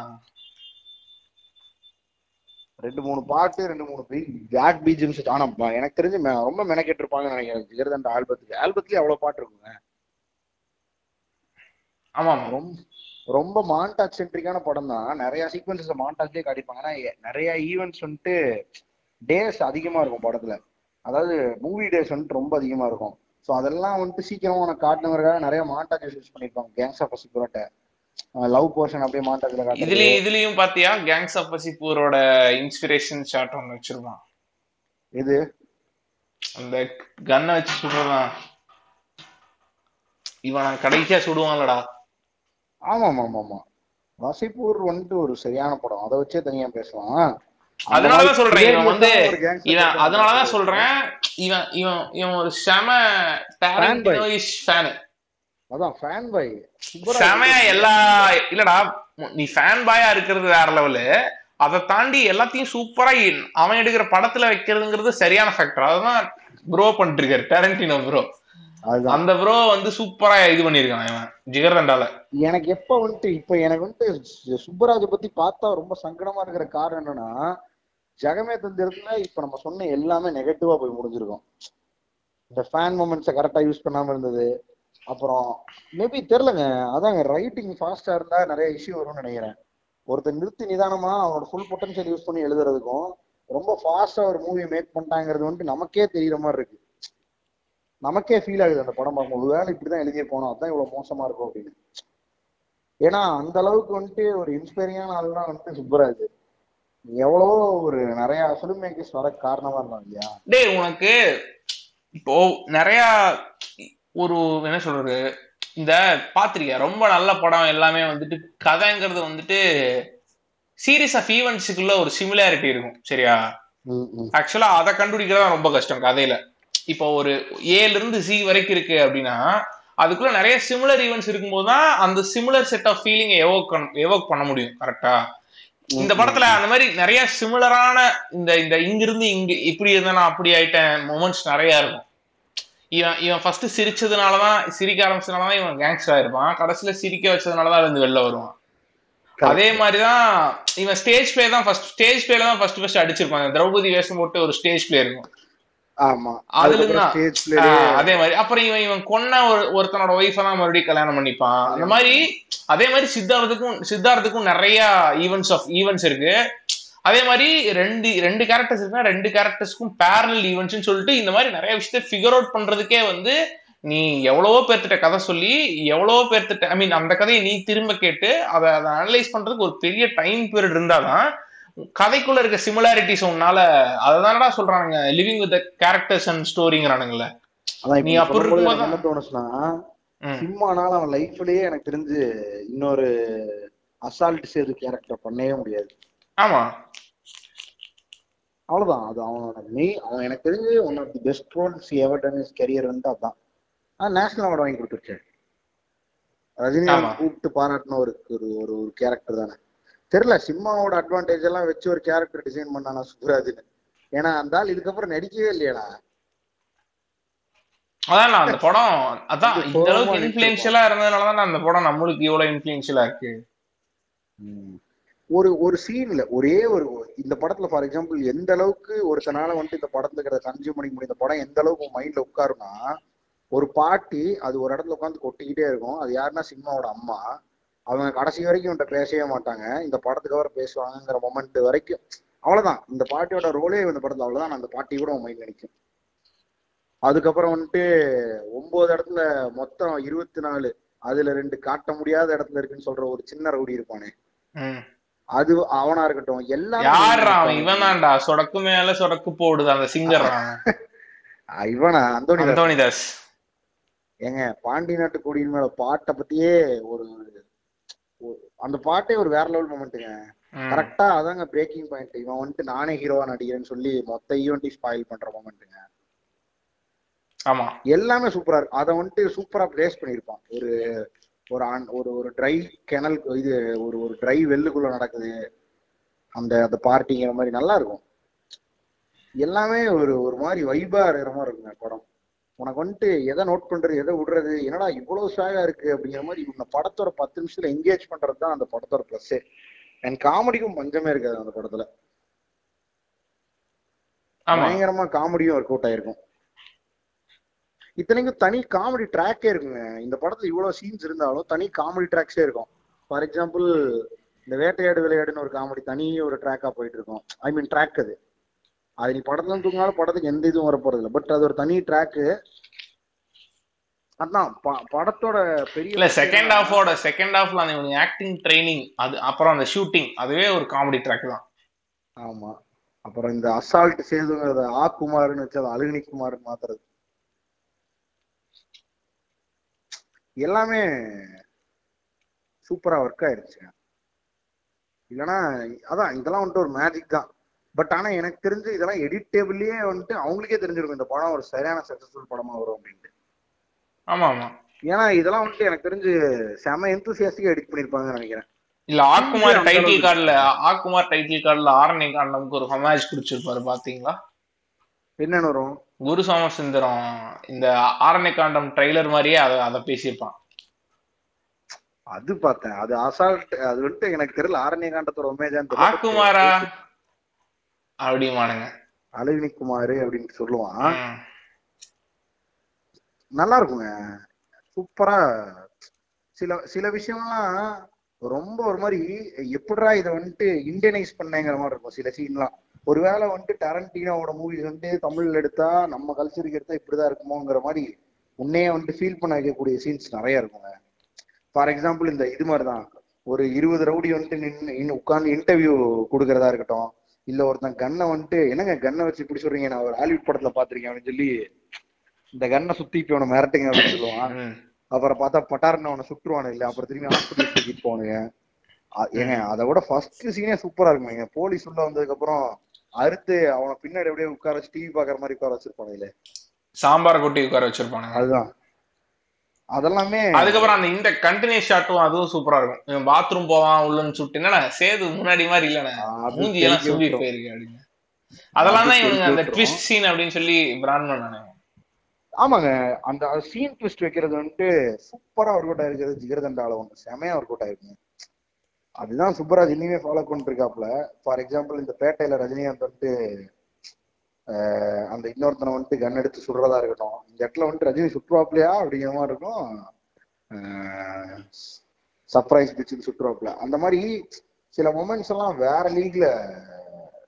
ரெண்டு மூணு பாட்டு ரெண்டு மூணு பேக் பீஜிம்ஸ் ஆனா எனக்கு தெரிஞ்சு ரொம்ப மெனக்கெட்டு இருப்பாங்கன்னு நினைக்கிறேன் ஜிகர்தண்ட ஆல்பத்துக்கு. ஆல்பத்துலயே அவ்வளவு பாட்டு இருக்குங்க. ஆமா ரொம்ப ரொம்ப மாண்டாக் சென்ட்ரிக்கான படம் தான் நிறைய சீக்வன்சஸ் மாண்டாக்லயே காட்டிப்பாங்க ஆனா நிறைய ஈவெண்ட்ஸ் வந்துட்டு டேஸ் அதிகமா இருக்கும் படத்துல. அதாவது மூவி டேஸ் வந்துட்டு ரொம்ப அதிகமா இருக்கும். ஸோ அதெல்லாம் வந்துட்டு சீக்கிரமா உனக்கு காட்டணுங்கிறதுக்காக நிறைய மாண்டாக் யூஸ் பண்ணிருப்பாங்க கேங்ஸ் ஆஃப் பசிபுரோட்ட லவ் போர்ஷன் அப்படியே மாண்டாக்ல காட்டுறது. இதுலயும் இதுலயும் பாத்தியா? கேங்ஸ் ஆஃப் பசிப்பூரோட இன்ஸ்பிரேஷன் ஷாட் ஒன்னு வச்சிருப்பான். இது அந்த கன்னை வச்சு சுடுறதான் இவன் கடைசியா சுடுவான்லடா. ஆமா ஆமா ஆமா ஆமா வசிப்பூர் வந்துட்டு ஒரு சரியான படம். அதை வச்சே தனியா பேசலாம். அதனாலதான் சொல்றேன் இவன் வந்து இவன் அதனாலதான் சொல்றேன் இவன் இவன் இவன் ஒரு செம டேரண்டினோயிஷ் ஃபேனு அதான் ஃபேன் பாய் செமையா எல்லா இல்லடா நீ ஃபேன் பாயா இருக்கிறது வேற லெவலு அதை தாண்டி எல்லாத்தையும் சூப்பரா அவன் எடுக்கிற படத்துல வைக்கிறதுங்கிறது சரியான ஃபேக்டர் அதுதான் ப்ரோ பண்ணிட்டு இருக்காரு டேரண்டினோ ப்ரோ அந்த ப்ரோ வந்து சூப்பரா இது பண்ணிருக்கான் இவன் ஜிகர்தண்டால. எனக்கு எப்ப வந்துட்டு இப்ப எனக்கு வந்துட்டு சுப்பராஜ பத்தி பார்த்தா ரொம்ப சங்கடமா இருக்கிற காரணம் என்னன்னா ஜெகமே தந்திரத்துல இப்ப நம்ம சொன்ன எல்லாமே நெகட்டிவா போய் முடிஞ்சிருக்கும். இந்த ஃபேன் மூமெண்ட்ஸை கரெக்டா யூஸ் பண்ணாம இருந்தது. அப்புறம் மேபி தெரிலங்க அதாங்க ரைட்டிங் ஃபாஸ்டா இருந்தா நிறைய இஷ்யூ வரும்னு நினைக்கிறேன். ஒருத்தர் நிறுத்தி நிதானமா அவனோட ஃபுல் பொட்டன்ஷியல் யூஸ் பண்ணி எழுதுறதுக்கும் ரொம்ப ஃபாஸ்டா ஒரு மூவி மேக் பண்ணிட்டாங்கிறது வந்துட்டு நமக்கே தெரியுற மாதிரி இருக்கு. நமக்கே ஃபீல் ஆகுது அந்த படம் பார்க்கும்போது. ஒருவேளை இப்படிதான் எழுதியே போனோம் அதான் இவ்வளவு மோசமா இருக்கும் அப்படின்னு. ஏன்னா அந்த அளவுக்கு வந்துட்டு ஒரு இன்ஸ்பைரிங்கான ஆள்னா வந்துட்டு சுப்பராஜ் எவ்வளவோ ஒரு நிறைய ஃபிலிம் மேக்கர்ஸ் வர காரணமா இருந்தாங்க இல்லையா? டேய் உனக்கு இப்போ நிறைய ஒரு என்ன சொல்றது இந்த பாத்திரிக்க ரொம்ப நல்ல படம் எல்லாமே வந்துட்டு கதைங்கிறது வந்துட்டு சீரீஸ் ஆஃப் ஈவெண்ட்ஸுக்குள்ள ஒரு சிமிலாரிட்டி இருக்கும் சரியா? ஆக்சுவலா அதை கண்டுபிடிக்கிறது ரொம்ப கஷ்டம் கதையில. இப்போ ஒரு ஏல இருந்து சி வரைக்கும் இருக்கு அப்படின்னா அதுக்குள்ள நிறைய சிமிலர் ஈவெண்ட்ஸ் இருக்கும்போது தான் அந்த similar set of feeling evoke evoke பண்ண முடியும் கரெக்டா இந்த படத்துல அந்த மாதிரி நிறைய சிமிலரான இந்த இந்த இங்கிருந்து இங்க இப்படி இருந்தா நான் அப்படி ஆயிட்டேன் மொமெண்ட்ஸ் நிறைய இருக்கும். இவன் இவன் ஃபர்ஸ்ட் சிரிச்சதுனாலதான் சிரிக்க ஆரம்பிச்சதுனாலதான் இவன் கேங்ஸ்டர் ஆயிருப்பான். கடைசியில சிரிக்க வச்சதுனாலதான் இருந்து வெளில வருவான். அதே மாதிரிதான் இவன் ஸ்டேஜ் பிளே தான் ஃபர்ஸ்ட் ஸ்டேஜ் பிளேல தான் ஃபர்ஸ்ட் ஃபர்ஸ்ட் அடிச்சிருப்பாங்க திரௌபதி வேஷம் போட்டு ஒரு ஸ்டேஜ் பிளே இருக்கும். அதே மாதிரி. அப்புறம் இவன் இவன் கொன்ன ஒரு ஒருத்தனோட ஒய்ஃபை தான் மறுபடியும் கல்யாணம் பண்ணிப்பான். அந்த மாதிரி அதே மாதிரி சித்தார்த்துக்கும் சித்தார்த்துக்கும் நிறைய ஈவெண்ட்ஸ் ஆஃப் ஈவெண்ட்ஸ் இருக்கு. அதே மாதிரி ரெண்டு ரெண்டு கேரக்டர்ஸ் இருக்குன்னா ரெண்டு கேரக்டர்ஸ்க்கும் பேரல் ஈவெண்ட்ஸ்னு சொல்லிட்டு இந்த மாதிரி நிறைய விஷயத்த ஃபிகர் அவுட் பண்றதுக்கே வந்து நீ எவ்வளவோ பேர்த்திட்ட கதை சொல்லி எவ்வளவோ பேர்த்திட்ட ஐ மீன் அந்த கதையை நீ திரும்ப கேட்டு அதை அதை அனலைஸ் பண்றதுக்கு ஒரு பெரிய டைம் பீரியட் இருந்தாதான் கதைக்குள்ள இருக்க சிமிலாரிட்டிஸ் உன்னால அததானடா சொல்றானுங்க. லிவிங் வித் கேரக்டர்ஸ் அண்ட் ஸ்டோரிங்கிறானுங்கல்ல நீ அப்படி இருக்கும்போது என்ன தோணுச்சுன்னா. சிம்மானால அவன் லைஃப்லயே எனக்கு தெரிஞ்சு இன்னொரு அசால்ட் சேது கேரக்டர் பண்ணவே முடியாது. ஆமா. அவ்வளவுதான். அது அவனோட மெயின் அவன் எனக்கு தெரிஞ்சு one of the best roles ever done his career வந்து அதான். ஆனா நேஷனல் அவார்டு வாங்கி கொடுத்துருச்சு ரஜினி. கூப்பிட்டு பாராட்டின ஒரு ஒரு ஒரு கேரக்டர் தானே. தெரியல சிம்மாவோட அட்வான்டேஜ் எல்லாம் வச்சு ஒரு கேரக்டர் டிசைன் பண்ணானா சுப்ராஜ்னு ஏன்னா அந்த ஆள் இதுக்கப்புறம் நடிக்கவே இல்லையாடா. அதான் நான் அந்த படம் அதான் இந்த அளவுக்கு இன்ஃபுளுன்ஷியலா இருந்ததுனாலதான் அந்த படம் நம்மளுக்கு இவ்வளவு இன்ஃபுளுன்ஷியலா இருக்கு. ஒரு ஒரு சீன்ல ஒரே ஒரு இந்த படத்துல ஃபார் எக்ஸாம்பிள் எந்த அளவுக்கு ஒருத்தனால வந்துட்டு இந்த படத்துல இருக்கிற கன்சியூம் பண்ணிக்க முடியும் இந்த படம் எந்த அளவுக்கு மைண்ட்ல உட்காரும்னா ஒரு பாட்டி அது ஒரு இடத்துல உட்காந்து கொட்டிக்கிட்டே இருக்கும். அது யாருன்னா சிம்மாவோட அம்மா. அவங்க கடைசி வரைக்கும் இவன்ட்ட பேசவே மாட்டாங்க. இந்த படத்துக்கு அப்புறம் பேசுவாங்கங்கிற மொமெண்ட் வரைக்கும். அவ்வளவுதான். இந்த பாட்டியோட ரோலே இந்த படத்துல அவ்வளவுதான். அந்த பாட்டி கூட உன் மைண்ட்ல நிற்கும் அதுக்கப்புறம் வந்துட்டு ஒன்பது இடத்துல மொத்தம் இருபத்தி நாலு. அதுல ரெண்டு காட்ட முடியாத இடத்துல இருக்குன்னு சொல்ற ஒரு சின்ன ரவுடி இருப்பானே. அது அவனா இருக்கட்டும். எல்லாம் யார்ரா அவன்? இவன் தான்டா சொடக்கு மேல சொடக்கு போடுது அந்த சிங்கர் இவனா? அந்தோனி தாஸ். அந்தோனிதாஸ் ஏங்க பாண்டி நாட்டு கொடியின் மேல பாட்டை பத்தியே ஒரு- அந்த பாட்டே ஒரு வேற லெவல் மொமெண்ட்டுங்க. கரெக்டா அதாங்க பிரேக்கிங் பாயிண்ட் இவன் வந்துட்டு நானே ஹீரோவா நடிக்கிறேன்னு சொல்லி மொத்த ஈவெண்ட்டையும் ஸ்பாயில் பண்ற மொமெண்ட்டுங்க ஆமா. எல்லாமே சூப்பரா இருக்கு. அதை வந்துட்டு சூப்பரா பிளேஸ் பண்ணியிருப்பான் ஒரு ஒரு ஒரு ஒரு ட்ரை கெனல் இது ஒரு ஒரு ட்ரை வெல்லுக்குள்ள நடக்குது. அந்த அந்த பார்ட்டிங்கிற மாதிரி நல்லா இருக்கும். எல்லாமே ஒரு ஒரு மாதிரி வைபா இருக்கிற மாதிரி இருக்குங்க படம். உனக்கு வந்துட்டு எதை நோட் பண்றது எதை விடுறது என்னடா இவ்வளவு ஸ்வாகா இருக்கு அப்படிங்கிற மாதிரி இந்த படத்தோட பத்து நிமிஷத்துல என்கேஜ் பண்றது தான் அந்த படத்தோட ப்ளஸ் அண்ட் காமெடிக்கும் பஞ்சமே இருக்காது அந்த படத்துல. பயங்கரமா காமெடியும் ஒர்க் அவுட் ஆயிருக்கும். இத்தனைக்கும் தனி காமெடி ட்ராக்கே இருக்குங்க. இந்த படத்துல இவ்வளவு சீன்ஸ் இருந்தாலும் தனி காமெடி ட்ராக்ஸே இருக்கும். ஃபார் எக்ஸாம்பிள் இந்த வேட்டையாடு விளையாடுன்னு ஒரு காமெடி தனி ஒரு ட்ராக்கா போயிட்டு இருக்கும். ஐ மீன் ட்ராக் அது. அது நீ படத்துல தூங்கினாலும் படத்துக்கு எந்த இதுவும் வர போறது இல்லை. பட் அது ஒரு தனி ட்ராக்கு அதான் படத்தோட பெரிய இல்ல செகண்ட் ஹாஃபோட செகண்ட் ஹாஃப்ல அந்த ஆக்டிங் ட்ரைனிங் அது அப்புறம் அந்த ஷூட்டிங் அதுவே ஒரு காமெடி ட்ராக் தான். ஆமா. அப்புறம் இந்த அசால்ட் சேதுங்கிறத ஆ குமார்னு வச்சு அதை அழுகினி குமார்னு மாத்துறது. எல்லாமே சூப்பரா ஒர்க் ஆயிருச்சு இல்லைன்னா அதான் இதெல்லாம் வந்துட்டு ஒரு மேஜிக் தான். பட் ஆனா எனக்கு தெரிஞ்சு இதெல்லாம் எடிட்டேபிள்லயே வந்துட்டு அவங்களுக்கே தெரிஞ்சிருக்கும் இந்த படம் ஒரு சரியான சக்சஸ்ஃபுல் படமா வரும் அப்படின்ட்டு. ஆமா ஆமா. ஏன்னா இதெல்லாம் வந்துட்டு எனக்கு தெரிஞ்சு செம எந்தூசியாஸ்டிக்கா எடிட் பண்ணிருப்பாங்கன்னு நினைக்கிறேன். இல்ல ஆக்குமார் டைட்டில். கார்டுல ஆக்குமார் டைட்டில் கார்டுல ஆரணி காண்டம்க்கு ஒரு ஹொமேஜ் குடிச்சிருப்பாரு பாத்தீங்களா? என்னன்னு வரும்? குரு சோமசுந்தரம் இந்த ஆரணி காண்டம் ட்ரைலர் மாதிரியே அதை அதை பேசியிருப்பான். அது பார்த்தேன். அது அசால்ட் அது வந்துட்டு எனக்கு தெரியல ஆரண்ய காண்டத்தோட உமேஜான்னு ஆக்குமாரா? அப்படிமானுங்க அழகினி குமார் அப்படின்னு சொல்லுவான். நல்லா இருக்குங்க சூப்பரா சில சில விஷயம்லாம் ரொம்ப ஒரு மாதிரி எப்படிடா இதை வந்துட்டு இந்தியனைஸ் பண்ணேங்கிற மாதிரி இருக்கும். சில சீன்லாம். ஒருவேளை வந்துட்டு டரண்டினோட மூவிஸ் வந்துட்டு தமிழ்ல எடுத்தா நம்ம கல்ச்சருக்கு எடுத்தா இப்படிதான் இருக்குமோங்கிற மாதிரி உன்னையே வந்துட்டு ஃபீல் பண்ண வைக்கக்கூடிய சீன்ஸ் நிறைய இருக்குங்க. ஃபார் எக்ஸாம்பிள் இந்த இது மாதிரி தான் ஒரு இருபது ரவுடி வந்துட்டு நின்று உட்காந்து இன்டர்வியூ கொடுக்கறதா இருக்கட்டும். இல்ல ஒருத்தன் கண்ணை வந்துட்டு என்னங்க கண்ணை வச்சு இப்படி சொல்றீங்க? நான் ஒரு ஹாலிவுட் படத்துல பாத்திருக்கேன் அப்படின்னு சொல்லி இந்த கண்ணை சுத்தி இப்ப அவனை மிரட்டுங்க அப்படின்னு சொல்லுவான். அப்புறம் பார்த்தா பட்டாருன்னு அவனை சுற்றுவானு இல்ல அப்புறம் திரும்பி ஹாஸ்பிட்டல் தூக்கிட்டு போவானுங்க. அ- ஏங்க அதை விட ஃபர்ஸ்ட் சீனே சூப்பரா இருக்குங்க போலீஸ் உள்ள வந்ததுக்கு அப்புறம் அறுத்து அவனை பின்னாடி அப்படியே உட்கார வச்சு டிவி பாக்குற மாதிரி உட்கார வச்சிருப்பானுங்களே. சாம்பார் கொட்டி உட்கார வச்சிருப்பானுங்க. அதுதான். அதெல்லாமே அதுக்கப்புறம் அந்த இந்த கண்டினியூஸ் ஷாட்டும் அதுவும் சூப்பரா இருக்கும். பாத்ரூம் போவான் உள்ளன்னு சுட்டு என்னடா சேது முன்னாடி மாதிரி இல்லண்ணே. மூஞ்சி எல்லாம் விட்டுரும். போயிருக்கு அப்படின்னு. அதெல்லாம் தான் அது இவனுங்க அந்த ட்விஸ்ட் சீன் அப்படின்னு சொல்லி பிராண்ட் பண்ணானே ஆமாங்க. அந்த சீன் ட்விஸ்ட் வைக்கிறது வந்துட்டு சூப்பரா ஒர்க் அவுட் ஆயிருக்கிறது ஜிகர்தண்டால ஒண்ணு. செமையா ஒர்க் அவுட் ஆயிருக்குங்க அதுதான் சுப்பராஜ் இனிமே ஃபாலோ பண்ணிட்டு இருக்காப்ல ஃபார் எக்ஸாம்பிள் இந்த பேட்டையில ரஜினிகாந்த் வந்துட்டு அந்த இன்னொருத்தனை வந்துட்டு கன் எடுத்து சுடுறதா இருக்கட்டும். இந்த இடத்துல வந்துட்டு ரஜினி சுற்றுவாப்லையா அப்படிங்கிற மாதிரி இருக்கும். சர்ப்ரைஸ் பிச்சுன்னு சுற்றுவாப்ல அந்த மாதிரி சில மொமெண்ட்ஸ் எல்லாம் வேற லீக்ல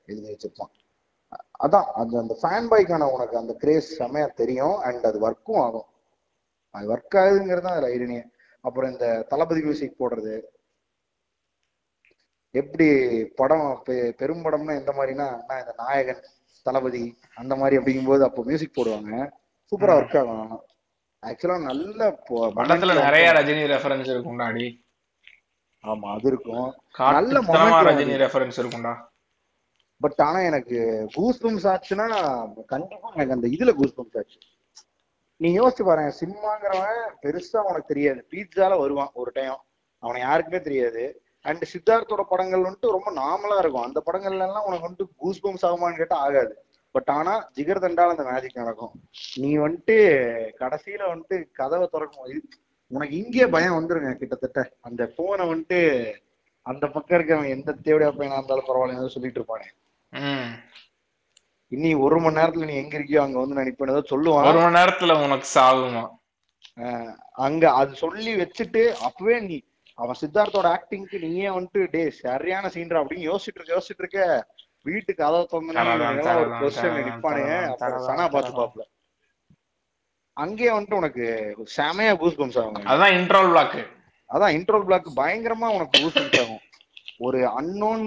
எழுதி வச்சிருப்பான். அதான் அந்த அந்த ஃபேன் பாய்க்கான உனக்கு அந்த கிரேஸ் செமையா தெரியும் அண்ட் அது ஒர்க்கும் ஆகும். அது ஒர்க் ஆகுதுங்கிறது தான் அதில் ஐரணியே அப்புறம் இந்த தளபதி மியூசிக் போடுறது. எப்படி படம் பெ- பெரும் படம்னா எந்த மாதிரினா நான் இந்த நாயகன். தளபதி அந்த மாதிரி அப்படிங்கும்போது அப்போ மியூசிக் போடுவாங்க. சூப்பரா ஒர்க் ஆகும். ஆக்சுவலா நல்ல படத்துல நிறைய ரஜினி ரெஃபரன்ஸ் இருக்கும்டா அடி. ஆமா அது இருக்கும். நல்ல ரஜினி. ரெஃபரன்ஸ் இருக்கும்டா பட் ஆனா எனக்கு கூஸ் பம்ஸ் ஆச்சுன்னா கண்டிப்பா எனக்கு அந்த இதுல கூஸ் பம்ஸ் ஆச்சு. நீ யோசிச்சு பாருங்க சினிமாங்கிறவன் பெருசா உனக்கு தெரியாது. பீட்சால வருவான் ஒரு டைம் அவனை யாருக்குமே தெரியாது. அண்ட் சித்தார்த்தோட படங்கள் வந்துட்டு ரொம்ப நார்மலா இருக்கும். அந்த படங்கள்ல எல்லாம் உனக்கு வந்துட்டு கூஸ் பம்ஸ் ஆகுமான்னு கேட்டா ஆகாது. பட் ஆனா ஜிகர் தண்டால அந்த மேஜிக் நடக்கும். நீ வந்துட்டு கடைசியில வந்துட்டு கதவை திறக்கும் உனக்கு இங்கே பயம் வந்துருங்க கிட்டத்தட்ட. அந்த போனை வந்துட்டு அந்த பக்கம் இருக்கிறவன் எந்த தேவையா பையனா இருந்தாலும் பரவாயில்ல சொல்லிட்டு இருப்பானே. இனி ஒரு மணி நேரத்துல நீ எங்க இருக்கியோ அங்க வந்து நான் நிப்பேன் ஏதோ சொல்லுவான். ஒரு மணி நேரத்துல உனக்கு சாகுமா? அங்க அது சொல்லி வச்சுட்டு அப்பவே நீ அவன் சித்தார்த்தோட ஆக்டிங்க்கு நீயே வந்துட்டு டே சரியான சீன்ரா அப்படின்னு யோசிச்சுட்டு யோசிச்சுட்டு இருக்க வீட்டுக்கு அதாவது தரதான், ஒரு கொஸ்டின் நிப்பானுங்க சனா பார்த்து தரதான். பாப்புல. அங்கேயே வந்துட்டு உனக்கு செமையா பூஸ் பம்ஸ் ஆகும் அதான் இன்ட்ரோல் பிளாக் அதான் இன்ட்ரோல் பிளாக் பயங்கரமா உனக்கு பூஸ் பம்ஸ் ஆகும். ஒரு அன்னோன்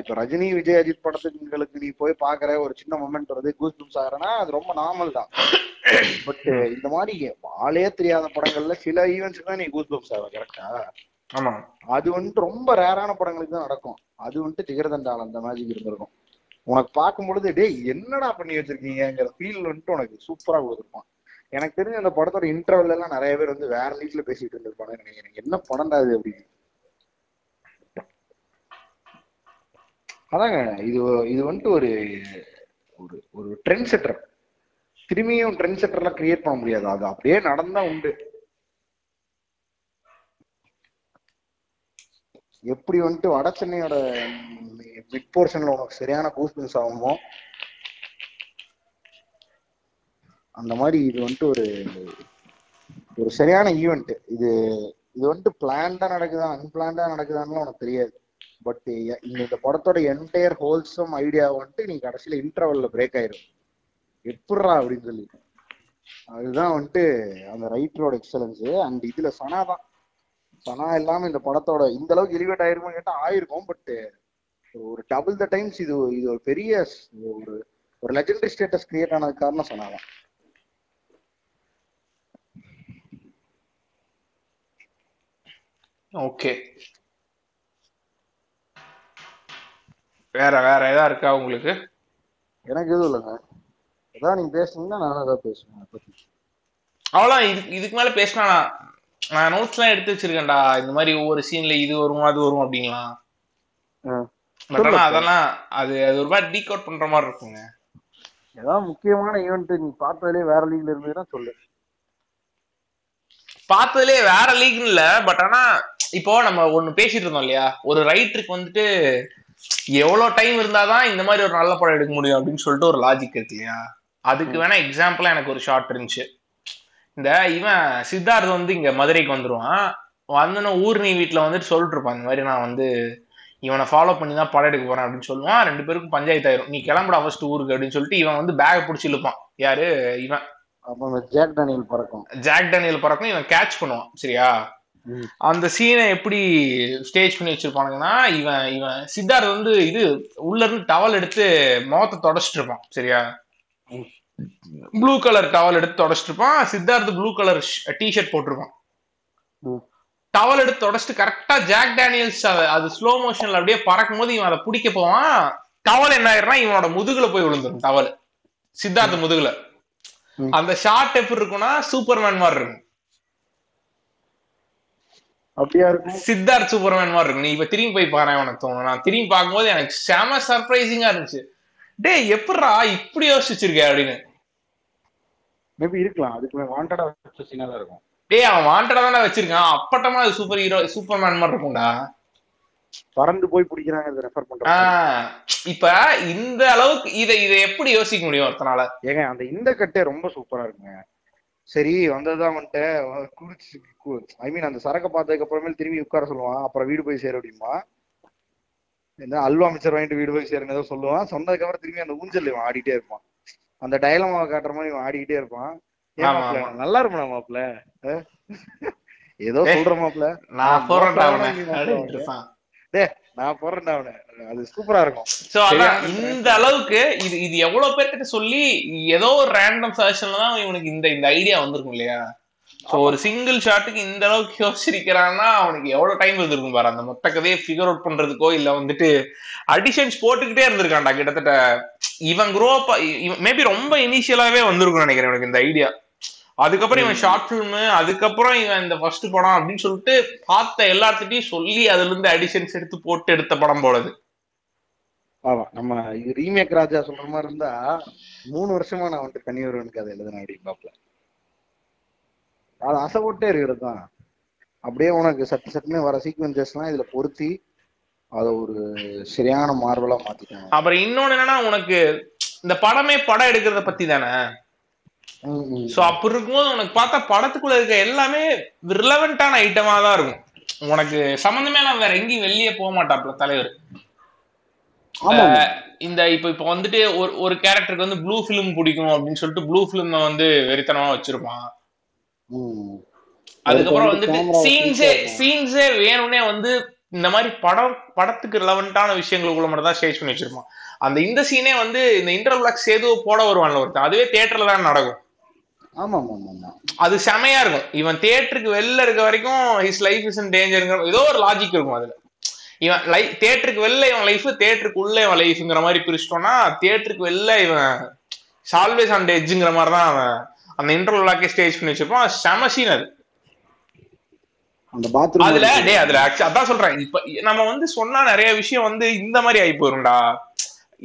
இப்ப ரஜினி விஜய் அஜித் படத்துங்களுக்கு நீ போய் பாக்குற ஒரு சின்ன மொமெண்ட் வருது கூஸ் பம்ஸ் ஆகுறனா அது ரொம்ப நார்மல் தான். பட் இந்த மாதிரி ஆளே தெரியாத படங்கள்ல சில ஈவெண்ட்ஸ்க்கு தான் நீ கூஸ் பம்ஸ் ஆகும் கரெக்டா ஆமா. அது வந்துட்டு ரொம்ப ரேரான படங்களுக்கு தான் நடக்கும். அது வந்துட்டு ஜிகரதண்டால் அந்த மேஜிக் இருந்திருக்கும். உனக்கு பார்க்கும் பொழுது டேய் என்னடா பண்ணி வச்சிருக்கீங்கிற ஃபீல் வந்துட்டு உனக்கு சூப்பரா கொடுத்துருப்பான் எனக்கு தெரிஞ்ச அந்த படத்தோட இன்டர்வல் எல்லாம் நிறைய பேர் வந்து வேற லீக்ல பேசிட்டு இருந்திருப்பாங்க நினைக்கிறேன். என்ன படம்டா இது அப்படின்னு. அதாங்க இது இது வந்துட்டு ஒரு ஒரு ஒரு ட்ரெண்ட் செட்டர் திரும்பியும் ட்ரெண்ட் செட்டர்லாம் கிரியேட் பண்ண முடியாது. அது அப்படியே நடந்தா உண்டு. எப்படி வந்துட்டு வட சென்னையோட மிட் போர்ஷன்ல உனக்கு சரியான கூஸ்பின்ஸ் ஆகுமோ அந்த மாதிரி இது வந்துட்டு ஒரு ஒரு சரியான ஈவெண்ட் இது இது வந்துட்டு பிளான்டா நடக்குதா அன்பிளான்டா நடக்குதான்னு உனக்கு தெரியாது. பட் இந்த இந்த படத்தோட என்டையர் ஹோல்சம் ஐடியா வந்துட்டு நீ கடைசியில இன்டர்வல்ல பிரேக் ஆயிரும். எப்படா அப்படின்னு சொல்லி. அதுதான் வந்துட்டு அந்த ரைட்டரோட எக்ஸலன்ஸ் அண்ட் இதுல சனா தான். சனா இல்லாம இந்த படத்தோட இந்த அளவுக்கு எலிவேட் ஆயிருமா கேட்டா ஆயிருக்கும் பட் ஒரு டபுள் த டைம்ஸ் இது இது ஒரு பெரிய ஒரு ஒரு லெஜெண்டரி ஸ்டேட்டஸ் கிரியேட் ஆனதுக்கு காரணம் சனா தான் ஓகே வேற வேற ஏதா இருக்கா உங்களுக்கு? எனக்கு எதுவும் இல்லைங்க. ஏதாவது நீங்க பேசுனீங்கன்னா நானும் ஏதாவது பேசுவேன் அவ்வளோ இதுக்கு இதுக்கு மேல பேசினா நான் நான் நோட்ஸ் எல்லாம் எடுத்து வச்சிருக்கேன்டா. இந்த மாதிரி ஒவ்வொரு சீன்ல இது வரும் அது வரும். பட் ஆனா சொல்லு. அதெல்லாம் அது அது ஒரு மாதிரி டீகோட் பண்ற மாதிரி இருக்குங்க. ஏதாவது முக்கியமான ஈவெண்ட் நீ பார்த்ததுலேயே வேற லீக்ல இருந்ததுன்னா சொல்லு. பார்த்ததுலே வேற லீக்னு இல்ல பட் ஆனா இப்போ நம்ம ஒண்ணு பேசிட்டு இருந்தோம் இல்லையா? ஒரு ரைட்டருக்கு வந்துட்டு எவ்வளவு டைம் இருந்தாதான் இந்த மாதிரி ஒரு நல்ல படம் எடுக்க முடியும் அப்படின்னு சொல்லிட்டு ஒரு லாஜிக் இருக்கு இல்லையா? அதுக்கு வேணா எக்ஸாம்பிளா எனக்கு ஒரு ஷார்ட் இருந்துச்சு. இந்த இவன் சித்தார்த் வந்து இங்க மதுரைக்கு வந்துருவான். வந்தோன்னு ஊர்னி வீட்டுல வந்துட்டு சொல்லிட்டு இருப்பான் இந்த மாதிரி நான் வந்து இவனை ஃபாலோ பண்ணி தான் படம் எடுக்க போறேன் அப்படின்னு சொல்லுவான். ரெண்டு பேருக்கும் பஞ்சாயத்து ஆயிரும். நீ கிளம்புடா ஃபர்ஸ்ட் ஊருக்கு அப்படின்னு சொல்லிட்டு இவன் வந்து பேக் பிடிச்சி இழுப்பான். யாரு? இவன். ஜாக் டேனியல் பறக்கும். ஜாக் டேனியல் பறக்கும். இவன் கேட்ச் பண்ணுவான். சரியா. அந்த சீனை எப்படி ஸ்டேஜ் பண்ணி வச்சிருப்பானுங்கன்னா இவன் இவன் சித்தார்த் வந்து இது உள்ள இருந்து டவல் எடுத்து முகத்தை தொடச்சிட்டு இருப்பான். சரியா. ப்ளூ கலர் டவல் எடுத்து தொடச்சிட்டு இருப்பான் சித்தார்த் ப்ளூ கலர் டிஷர்ட் போட்டிருப்பான். டவல் எடுத்து தொடச்சிட்டு கரெக்டா ஜாக் டேனியல்ஸ் அத- ஸ்லோ மோஷன்ல அப்படியே பறக்கும் போது இவன் அதை பிடிக்க போவான். டவல் என்ன ஆயிரும்னா இவனோட முதுகுல போய் விழுந்துரும் டவல் சித்தார்த் முதுகுல. அந்த ஷாட் எப்படி இருக்கும்னா சூப்பர்மேன் மாதிரி இருக்கும். அப்படியா இருக்கும்? சித்தார்த் சூப்பர்மேன் மாதிரி இருக்கு நீ இப்ப திரும்பி போய் பாரு உனக்கு தோணும் நான் திரும்பி பார்க்கும்போது எனக்கு செம சர்ப்ரைசிங்கா இருந்துச்சு. டேய் எப்படிடா இப்படி யோசிச்சிருக்க அப்படின்னு. மேபி இருக்கலாம். அதுக்கு வாண்டடா வச்ச சீனா தான் இருக்கும். டேய் அவன் வாண்டடா தானே வச்சிருக்கான். அப்பட்டமா அது சூப்பர் ஹீரோ சூப்பர்மேன் மாதிரி இருக்கும்டா. பறந்து போய் பிடிக்கிறாங்க இதை ரெஃபர் பண்றாங்க இப்ப இந்த அளவுக்கு இதை இதை எப்படி யோசிக்க முடியும் ஒருத்தனால? ஏங்க அந்த இந்த கட்டே ரொம்ப சூப்பரா இருக்குங்க. சரி வந்ததுதான் வந்துட்டு குடிச்சு ஐ மீன் அந்த சரக்கை பார்த்ததுக்கு அப்புறமேல் திரும்பி உட்கார சொல்லுவான். அப்புறம் வீடு போய் சேர அப்படிமா என்ன அல்வா மிச்சர் வாங்கிட்டு வீடு போய் சேருங்க ஏதோ சொல்லுவான். சொன்னதுக்கு அப்புறம் திரும்பி அந்த ஊஞ்சல் ஆடிட்டே இருப்பான். அந்த டைலமாவை காட்டுற மாதிரி இவன் ஆடிக்கிட்டே இருப்பான். ஏன் ஆமா, மாப்பிள ஆமா. நல்லா இருப்பா மாப்பிள அஹ்? ஏதோ சொல்ற மாப்பிள நான் போறேன்டா. டேய் நான் போறேன்டா அவனை. அது சூப்பரா இருக்கும். சோ அதான் இந்த அளவுக்கு இது இது எவ்வளவு பேர்கிட்ட சொல்லி ஏதோ ஒரு ரேண்டம் சஜஷன்ல தான் இவனுக்கு இந்த இந்த ஐடியா வந்திருக்கும் இல்லையா? சோ ஒரு சிங்கிள் ஷாட்டுக்கு இந்த அளவுக்கு யோசிச்சிருக்கிறான்னா அவனுக்கு எவ்வளவு டைம் இருந்திருக்கும் பாரு. அந்த மொத்த கதையை ஃபிகர் அவுட் பண்றதுக்கோ இல்ல வந்துட்டு அடிஷன்ஸ் போட்டுக்கிட்டே இருந்திருக்கான்டா கிட்டத்தட்ட. இவன் குரோ மேபி ரொம்ப இனிஷியலாவே வந்திருக்கும் நினைக்கிறேன் எனக்கு இந்த ஐடியா அதுக்கப்புறம் இவன் ஷார்ட் ஃபிலிம் அதுக்கப்புறம் இவன் இந்த ஃபர்ஸ்ட் படம் அப்படின்னு சொல்லிட்டு பார்த்த எல்லாத்துட்டையும் சொல்லி அதுல இருந்து அடிஷன்ஸ் எடுத்து போட்டு எடுத்த படம் போலது ஆமா நம்ம இது ரீமேக் ராஜா சொல்ற மாதிரி இருந்தா மூணு வருஷமா நான் வந்துட்டு கன்னியூரனுக்கு அதை எழுதுனேன் அப்படி பாப்பல அது அசைப்பட்டே இருக்கிறது தான். அப்படியே உனக்கு சட்டு சட்டுன்னு வர சீக்வன்சஸ்லாம் இதுல பொருத்தி அதை ஒரு சரியான மார்வலா மாத்திட்டாங்க அப்புறம் இன்னொன்னு என்னன்னா உனக்கு இந்த படமே படம் எடுக்கிறத பத்தி தானே. சோ அப்படி இருக்கும்போது உனக்கு பார்த்தா படத்துக்குள்ள இருக்க எல்லாமே ரிலவெண்டான ஐட்டமா தான் இருக்கும். உனக்கு சம்மந்தமே எல்லாம் வேற எங்கேயும் வெளியே போக மாட்டாப்ல தலைவர். ஆமா. இந்த இப்ப இப்ப வந்துட்டு ஒரு ஒரு கேரக்டருக்கு வந்து ப்ளூ ஃபிலிம் பிடிக்கும் அப்படின்னு சொல்லிட்டு ப்ளூ ஃபிலிம் வந்து வெறித்தனமா வச்சிருப்பான். அதுக்கப்புறம் அதுக்கு வந்துட்டு சீன்ஸே சீன்ஸே வேணும்னே வந்து இந்த மாதிரி படம் படத்துக்கு ரிலவெண்டான விஷயங்களுக்குள்ள மட்டும் தான் ஸ்டேஜ் பண்ணி வச்சிருப்பான் அந்த இந்த சீனே வந்து இந்த இன்டர்விளாக் சேது போட வருவான்ல ஒருத்தன். அதுவே தியேட்டர்ல தான் நடக்கும். அது செமையா இருக்கும். இவன் தியேட்டருக்கு வெளில இருக்க வரைக்கும் ஹிஸ் லைஃப் இஸ் இன் டேஞ்சருங்கிற ஏதோ ஒரு லாஜிக் இருக்கும் அதுல. இவன் லைஃப் தியேட்டருக்கு வெளில இவன் லைஃப் தியேட்டருக்கு உள்ள இவன் லைஃப்ங்கிற மாதிரி பிரிச்சிட்டோம்னா தியேட்டருக்கு வெளில இவன் சால்வேஸ் அண்ட் எட்ஜுங்கிற மாதிரி தான் அவன் அந்த இன்டர்வியூலாக்கே ஸ்டேஜ் பண்ணி வச்சிருப்பான் அது செம சீன் அது. அந்த பாத்ரூம் அதுல டேய் அதுல அதான் சொல்றேன். இப்ப நம்ம வந்து சொன்னா நிறைய விஷயம் வந்து இந்த மாதிரி ஆகி போயிரும்டா.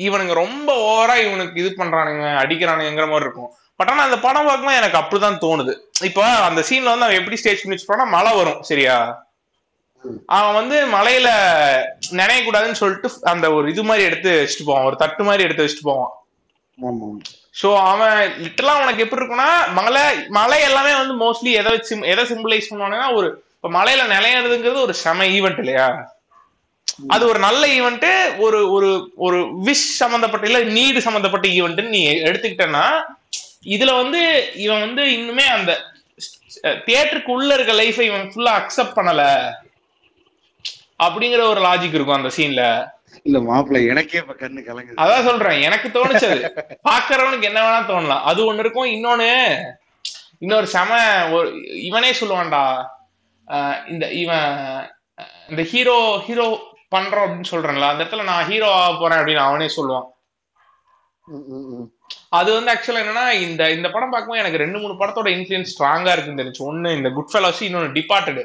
இவனுங்க ரொம்ப ஓவரா இவனுக்கு இது பண்றானுங்க அடிக்கிறானுங்கிற மாதிரி இருக்கும். பட் ஆனா அந்த படம் பார்க்கும்போது எனக்கு அப்படிதான் தோணுது. இப்போ அந்த சீன்ல வந்து அவன் எப்படி ஸ்டேஜ் பண்ணி வச்சுப்பானா மழை வரும் சரியா? அவன் வந்து மலையில நினையக்கூடாதுன்னு சொல்லிட்டு அந்த ஒரு இது மாதிரி எடுத்து வச்சுட்டு போவான். ஒரு தட்டு மாதிரி எடுத்து வச்சுட்டு போவான். ஸோ சோ அவன் லிட்டரலா உனக்கு எப்படி இருக்கும்னா மலை மலை எல்லாமே வந்து மோஸ்ட்லி எதை வச்சு எதை சிம்பிளைஸ் பண்ணுவாங்கன்னா ஒரு இப்ப மலையில நிலையறதுங்கிறது ஒரு செம ஈவெண்ட் இல்லையா? அது ஒரு நல்ல ஈவெண்ட் ஒரு ஒரு ஒரு விஷ் சம்பந்தப்பட்ட இல்ல நீடு சம்பந்தப்பட்ட ஈவெண்ட் நீ எடுத்துக்கிட்டேன்னா இதுல வந்து இவன் வந்து இன்னுமே அந்த தியேட்டருக்கு உள்ள இருக்க லைஃபை இவன் ஃபுல்லா அக்செப்ட் பண்ணல. அப்படிங்கிற ஒரு லாஜிக் இருக்கும் அந்த சீன்ல இல்ல மாப்பிள்ள எனக்கே இப்ப கண்ணு கலங்குது. அதான் சொல்றேன் எனக்கு தோணுச்சது. பாக்குறவனுக்கு என்ன வேணா தோணலாம். அது ஒண்ணு இருக்கும். இன்னொன்னு இன்னொரு செம ஒரு இவனே சொல்லுவான்டா இந்த இவன் இந்த ஹீரோ ஹீரோ பண்றோம் அப்படின்னு சொல்றேன்ல. அந்த இடத்துல நான் ஹீரோ ஆக போறேன் அப்படின்னு அவனே சொல்லுவான். அது வந்து ஆக்சுவலா என்னன்னா இந்த இந்த படம் பார்க்கும்போது எனக்கு ரெண்டு மூணு படத்தோட இன்ஃபுளுன்ஸ் ஸ்ட்ராங்கா இருக்குன்னு தெரிஞ்சு. ஒண்ணு இந்த குட் ஃபெலோஸ் இன்னொன்னு டிபார்ட்டடு.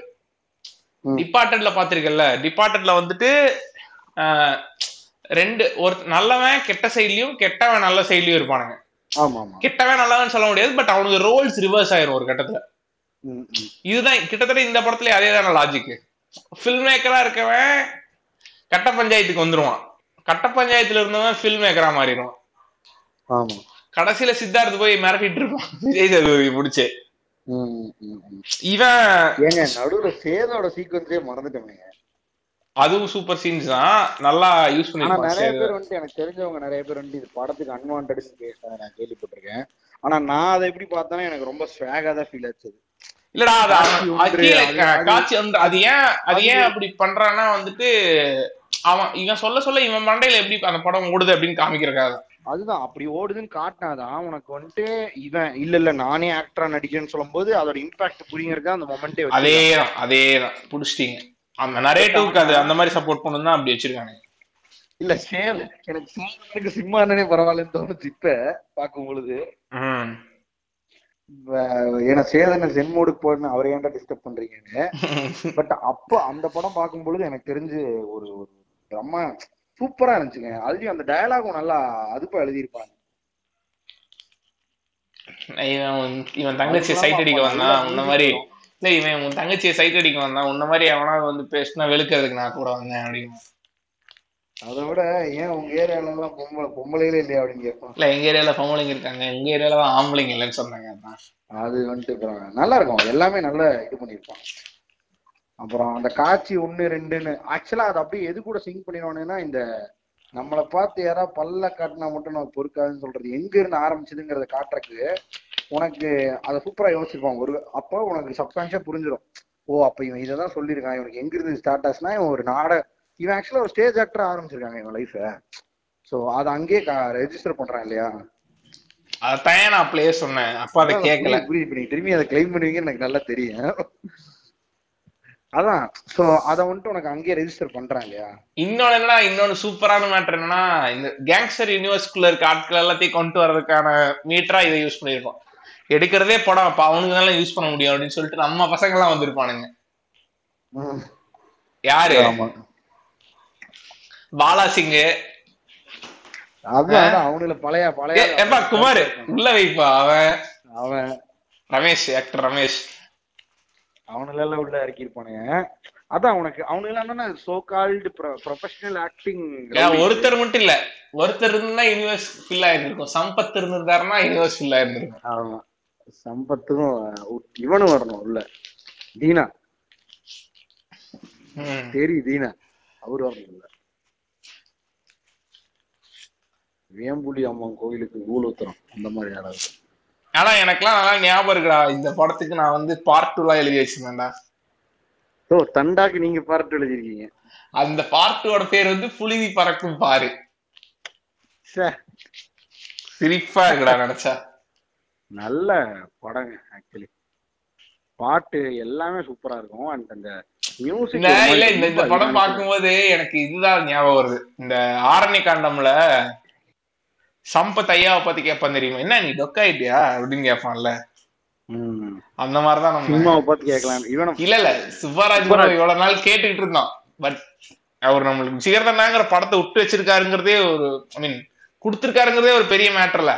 டிபார்ட்டட்ல பாத்திருக்கல டிபார்ட்டட்ல வந்துட்டு ரெண்டு ஒரு நல்லவன் கெட்ட சைட்லயும் கெட்டவன் நல்ல சைட்லயும் இருப்பானுங்க. கெட்டவன் நல்லவன் சொல்ல முடியாது பட் அவனுக்கு ரோல்ஸ் ரிவர்ஸ் ஆயிரும் ஒரு கட்டத்துல. இதுதான் கிட்டத்தட்ட இந்த படத்துல அதே தானே லாஜிக் ஃபில்ம் மேக்கரா இருக்கவன் கட்ட பஞ்சாயத்துக்கு வந்துருவான். கட்ட பஞ்சாயத்துல இருந்தவன் ஃபில்ம் மேக்கரா மாறிடுவான். கடைசியில சித்தார்த் போய் மிரட்டிட்டு இருப்பான். விஜய் சேதுபதி முடிச்சு. இவன் ஏங்க நடுவுல சேதோட சீக்வன்ஸே மறந்துட்டோமேங்க அதுவும் சூப்பர் சீன்ஸ் தான். நல்லா யூஸ் பண்ணிருப்பான் நிறைய பேர் வந்துட்டு எனக்கு தெரிஞ்சவங்க நிறைய பேர் வந்துட்டு இது படத்துக்கு அன்வான்டட்னு பேசினதை நான் கேள்விப்பட்டிருக்கேன். ஆனா நான் அதை எப்படி பார்த்தேன்னா எனக்கு ரொம்ப ஸ்வாகா தான் ஃபீல் ஆச்சு. இல்லடா அது காட்சி கீழே, அது- ஏன் அது ஏன் அப்படி பண்றான்னா வந்துட்டு அவன் இவன் சொல்ல சொல்ல இவன் மண்டையில எப்படி அந்த படம் ஓடுது அப்படின்னு காமிக்கிறக்காக அதுதான் அப்படி ஓடுதுன்னு காட்டினாதான் உனக்கு வந்துட்டு இவன் இல்ல இல்ல நானே ஆக்டரா நடிக்கிறேன்னு சொல்லும்போது அதோட இம்பாக்ட் புரியுறதுக்கு அந்த மொமெண்டே அதேதான் அதேதான் புடிச்சிட்டீங்க. அந்த நரேட்டிவ்க்கு அது அந்த மாதிரி சப்போர்ட் பண்ணணும் தான் அப்படி வச்சிருக்காங்க. இல்ல சேம். எனக்கு சேம் எனக்கு சிம்மானே பரவாயில்லன்னு தோணுச்சு இப்ப பார்க்கும் பொழுது ஏன்னா சேதனை சென்மோடு போடணும் அவரை ஏன்டா டிஸ்டர்ப் பண்றீங்கன்னு? பட் அப்போ அந்த படம் பார்க்கும் பொழுது எனக்கு தெரிஞ்சு ஒரு ரொம்ப சூப்பரா இருந்துச்சுங்க. அதுலயும் அந்த டயலாகும் நல்லா அதுப்பா எழுதியிருப்பாங்க. இவன் தங்கச்சி சைட் அடிக்க வந்தான். உன்ன மாதிரி இல்ல இவன் உன் தங்கச்சியை சைட் அடிக்க வந்தான். உன்ன மாதிரி எவனா வந்து பேசினா வெளுக்கிறதுக்கு நான் கூட வந்தேன் அப்படின்னு. அதை விட ஏன் உங்க ஏரியால எல்லாம் பொம்பளை பொம்பளைகளே இல்லையா அப்படின்னு கேட்பான். இல்ல எங்க ஏரியால பொம்பளைங்க இருக்காங்க. எங்க ஏரியால தான் ஆம்பளைங்க இல்லைன்னு சொன்னாங்க அது வந்துட்டு நல்லா இருக்கும். எல்லாமே நல்லா இது பண்ணியிருப்பான். அப்புறம் அந்த காட்சி ஒண்ணு ரெண்டுன்னு. ஆக்சுவலா அது அப்படியே எது கூட சிங்க் பண்ணிடுவானுன்னா இந்த நம்மளை பார்த்து யாராவது பல்ல காட்டினா மட்டும் நம்ம பொறுக்காதுன்னு சொல்றது. எங்க இருந்து ஆரம்பிச்சதுங்கிறத காட்டுறதுக்கு உனக்கு அதை சூப்பரா யோசிச்சிருப்பான் ஒரு அப்போ உனக்கு சப்கான்ஷியா புரிஞ்சிடும் ஓ அப்ப இவன் இதை தான் சொல்லியிருக்கான். இவனுக்கு எங்க இருந்து ஸ்டார்ட் ஆச்சுன்னா இவன் ஒரு நாட இவன் ஆக்சுவலா ஒரு ஸ்டேஜ் ஆக்டரா ஆரம்பிச்சிருக்காங்க இவன் லைஃப சோ அதை அங்கேயே ரெஜிஸ்டர் பண்றான் இல்லையா? அதான் நான் அப்படியே சொன்னேன். அப்பா அதை கேட்கல. புரியுது, நீங்க திரும்பி அதை கிளைம் பண்ணுவீங்கன்னு எனக்கு நல்லா தெரியும். அதான் சோ அத வந்துட்டு உனக்கு அங்கேயே ரெஜிஸ்டர் பண்றான் இல்லையா? இன்னொன்னு என்னன்னா இன்னொன்னு சூப்பரான மேட்டர் என்னன்னா இந்த கேங்ஸ்டர் யூனிவர்ஸ்குள்ள இருக்க ஆட்கள் எல்லாத்தையும் கொண்டு வர்றதுக்கான மீட்டரா இதை யூஸ் பண்ணிருக்கோம் எடுக்கிறதே படம் அப்ப அவனுக்கு தான் யூஸ் பண்ண முடியும் அப்படின்னு சொல்லிட்டு நம்ம பசங்க எல்லாம் வந்திருப்பானுங்க யாரு? பாலா சிங் அதான் அதான் அவனுல பழைய பழைய எப்பா குமார் உள்ள வைப்பா அவன். அவன். ரமேஷ் ஆக்டர் ரமேஷ். அவனுல எல்லாம் உள்ள இறக்கியிருப்பானுங்க அதான் உனக்கு அவனுல என்னன்னா சோ கால்டு ப்ரொஃபஷனல் ஆக்டிங் ஒருத்தர் மட்டும் இல்ல. ஒருத்தர் இருந்தா யூனிவர்ஸ் ஃபில் ஆயிருந்திருக்கும். சம்பத் இருந்திருந்தாருன்னா யூனிவர்ஸ் ஃபில் ஆயிருந்திருக்கும். ஆமா. சம்பத்தும் இவனும் வரணும் உள்ள. தீனா. சரி தீனா. அவரு வரணும் உள்ள. வேம்புலி அம்மன் கோயிலுக்கு ஊழ ஊத்துறோம். அந்த மாதிரி யாராவது ஆனா எனக்கெல்லாம் நல்லா ஞாபகம் இருக்குடா. இந்த படத்துக்கு நான் வந்து பார்ட் டூ எல்லாம் எழுதி வச்சிருந்தேன்டா. ஓ தண்டாக்கு நீங்க பார்த்து எழுதிருக்கீங்க அந்த பார்ட் டூவோட பேர் வந்து புழுதி பறக்கும் பாரு சிரிப்பா இருக்குடா நினைச்சா. நல்ல படங்க ஆக்சுவலி பாட்டு எல்லாமே சூப்பரா இருக்கும். அண்ட் அந்த மியூசிக் இந்த இல்ல இந்த படம் பார்க்கும்போது எனக்கு இதுதான் ஞாபகம் வருது. இந்த ஆரணி காண்டம்ல சம்பத் ஐயாவை பத்தி கேட்பான் தெரியுமா? என்ன நீ டொக்காயிட்டியா அப்படின்னு கேட்பான்ல. அந்த மாதிரிதான் நம்ம சினிமாவை பார்த்து கேட்கலாம். இல்ல இல்ல. bro இவ்வளவு நாள் கேட்டுக்கிட்டு இருந்தோம் பட் அவர் நம்மளுக்கு ஜிகர்தண்டாங்கிற படத்தை விட்டு வச்சிருக்காருங்கிறதே ஒரு ஐ மீன் கொடுத்திருக்காருங்கிறதே ஒரு பெரிய மேட்டர்ல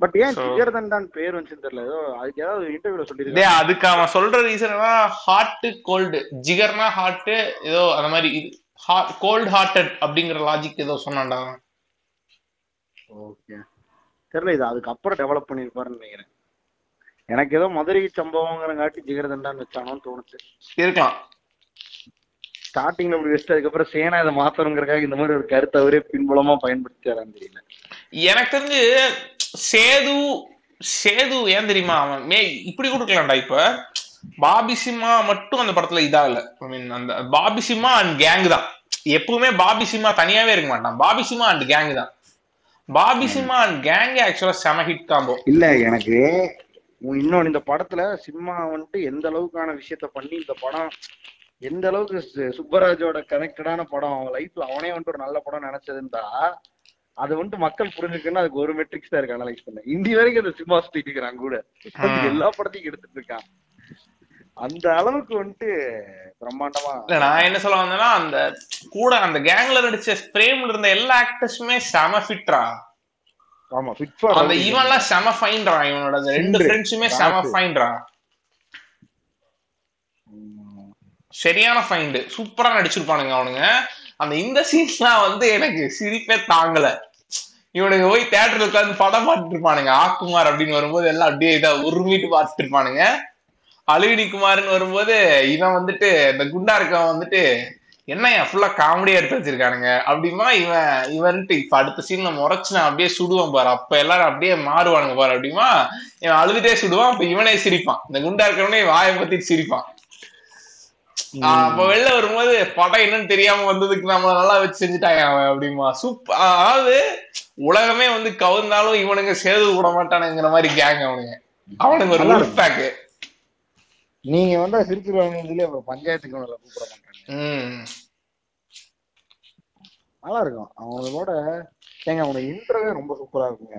பட் ஏன் ஜிகர்தண்டான் பேர் வந்துச்சுன்னு தெரியல. ஏதோ அதுக்கு ஏதாவது இன்டர்வியூல டே சொல்லிருக்காங்க அதுக்கு அவன் சொல்ற ரீசன் ஹார்ட் கோல்டு ஜிகர்னா ஹார்ட் ஏதோ அந்த மாதிரி கோல்ட் ஹார்ட்டட் அப்படிங்கிற லாஜிக் ஏதோ சொன்னான்டா. ஓகே தெரியல இது அதுக்கு அப்புறம் டெவலப் பண்ணிருப்பாருன்னு நினைக்கிறேன். எனக்கு ஏதோ மதுரை சம்பவங்கிறங்காட்டி ஜிகர்தண்டான்னு வச்சானோன்னு தோணுச்சு. இருக்கலாம். ஸ்டார்டிங்ல இப்படி வச்சுட்டு அதுக்கப்புறம் சேனா இதை மாத்தணுங்கிறக்காக இந்த மாதிரி ஒரு கருத்தை அவரே பின்புலமா பயன்படுத்தியாரான்னு தெரியல. எனக்கு தெரிஞ்சு சேது சேது ஏன் தெரியுமா அவன் மே இப்படி கொடுக்கலாம்டா இப்ப. பாபி சிம்மா மட்டும் அந்த படத்துல இதா இல்ல ஐ மீன் அந்த பாபி சிம்மா அண்ட் கேங் தான். எப்பவுமே பாபி சிம்மா தனியாவே இருக்க மாட்டான். பாபி சிம்மா அண்ட் கேங் தான். பாபி சிம்மா அண்ட் கேங் ஆக்சுவலா செம ஹிட் காம்போ இல்ல எனக்கு இன்னொன்னு இந்த படத்துல சினிமா வந்துட்டு எந்த அளவுக்கான விஷயத்த பண்ணி இந்த படம் எந்த அளவுக்கு சுப்பராஜோட கனெக்டடான படம் அவன் லைஃப்ல அவனே வந்துட்டு ஒரு நல்ல படம் நினைச்சதுந்தா அது வந்துட்டு மக்கள் புரிஞ்சுக்கணும் அதுக்கு ஒரு மெட்ரிக்ஸ் தான் இருக்கு அனலைஸ் பண்ண. இந்தி வரைக்கும் அந்த சினிமா சுத்திட்டு இருக்கிறான் கூட. எல்லா படத்தையும் எடுத்துட்டு இருக்கான். அந்த அளவுக்கு வந்துட்டு பிரம்மாண்டமா இல்ல நான் என்ன சொல்ல வந்தேன்னா அந்த கூட அந்த கேங்ல நடிச்ச பிரேம்ல இருந்த எல்லா ஆக்டர்ஸுமே செம ஃபிட்ரா ஆமா ஃபிட் அந்த இவன்லாம் செம ஃபைன்டா இவனோட ரெண்டு ஃப்ரெண்ட்ஸுமே செம ராசு. ஃபைன்டா சரியான ஃபைண்டு சூப்பரா நடிச்சிருப்பானுங்க அவனுங்க. அந்த இந்த சீன்ஸ்லாம் வந்து எனக்கு சிரிப்பே தாங்கல. இவனுங்க போய் தேட்டர்ல உட்காந்து படம் பார்த்துட்டு இருப்பானுங்க. ஆக்குமார் அப்படின்னு வரும்போது எல்லாம் அப்படியே இதா உருமிட்டு பார்த்துட்டு இருப்பானுங்க. அழுவினி குமார்னு வரும்போது இவன் வந்துட்டு இந்த குண்டா இருக்கவன் வந்துட்டு என்னையா ஃபுல்லா காமெடியா எடுத்து வச்சிருக்கானுங்க. அப்படிமா இவன் இவன்ட்டு இப்ப அடுத்த சீன்ல முறைச்சு நான் அப்படியே சுடுவான் பாரு. அப்ப எல்லாரும் அப்படியே மாறுவானுங்க பாரு. அப்படிமா இவன் அழுதுட்டே சுடுவான் அப்ப இவனே சிரிப்பான். இந்த குண்டா இருக்கிறவனே வாயை பத்தி சிரிப்பான். அப்ப வெளில வரும்போது படம் என்னன்னு தெரியாம வந்ததுக்கு நம்மள நல்லா வச்சு செஞ்சுட்டாங்க அவன் அப்படிமா சூப்பர் அதாவது உலகமே வந்து கவுந்தாலும் இவனுங்க சேது விட மாட்டானுங்கிற மாதிரி கேங் அவனுங்க. அவனுங்க ஒரு பேக்கு நீங்க வந்து சிரிச்சிருவாங்க அப்புறம் பஞ்சாயத்துக்கு அவங்கள கூப்பிட மாட்டாங்க. நல்லா இருக்கும் அவங்களோட ஏங்க அவனோட இன்டர்வியூ ரொம்ப சூப்பரா இருக்குங்க.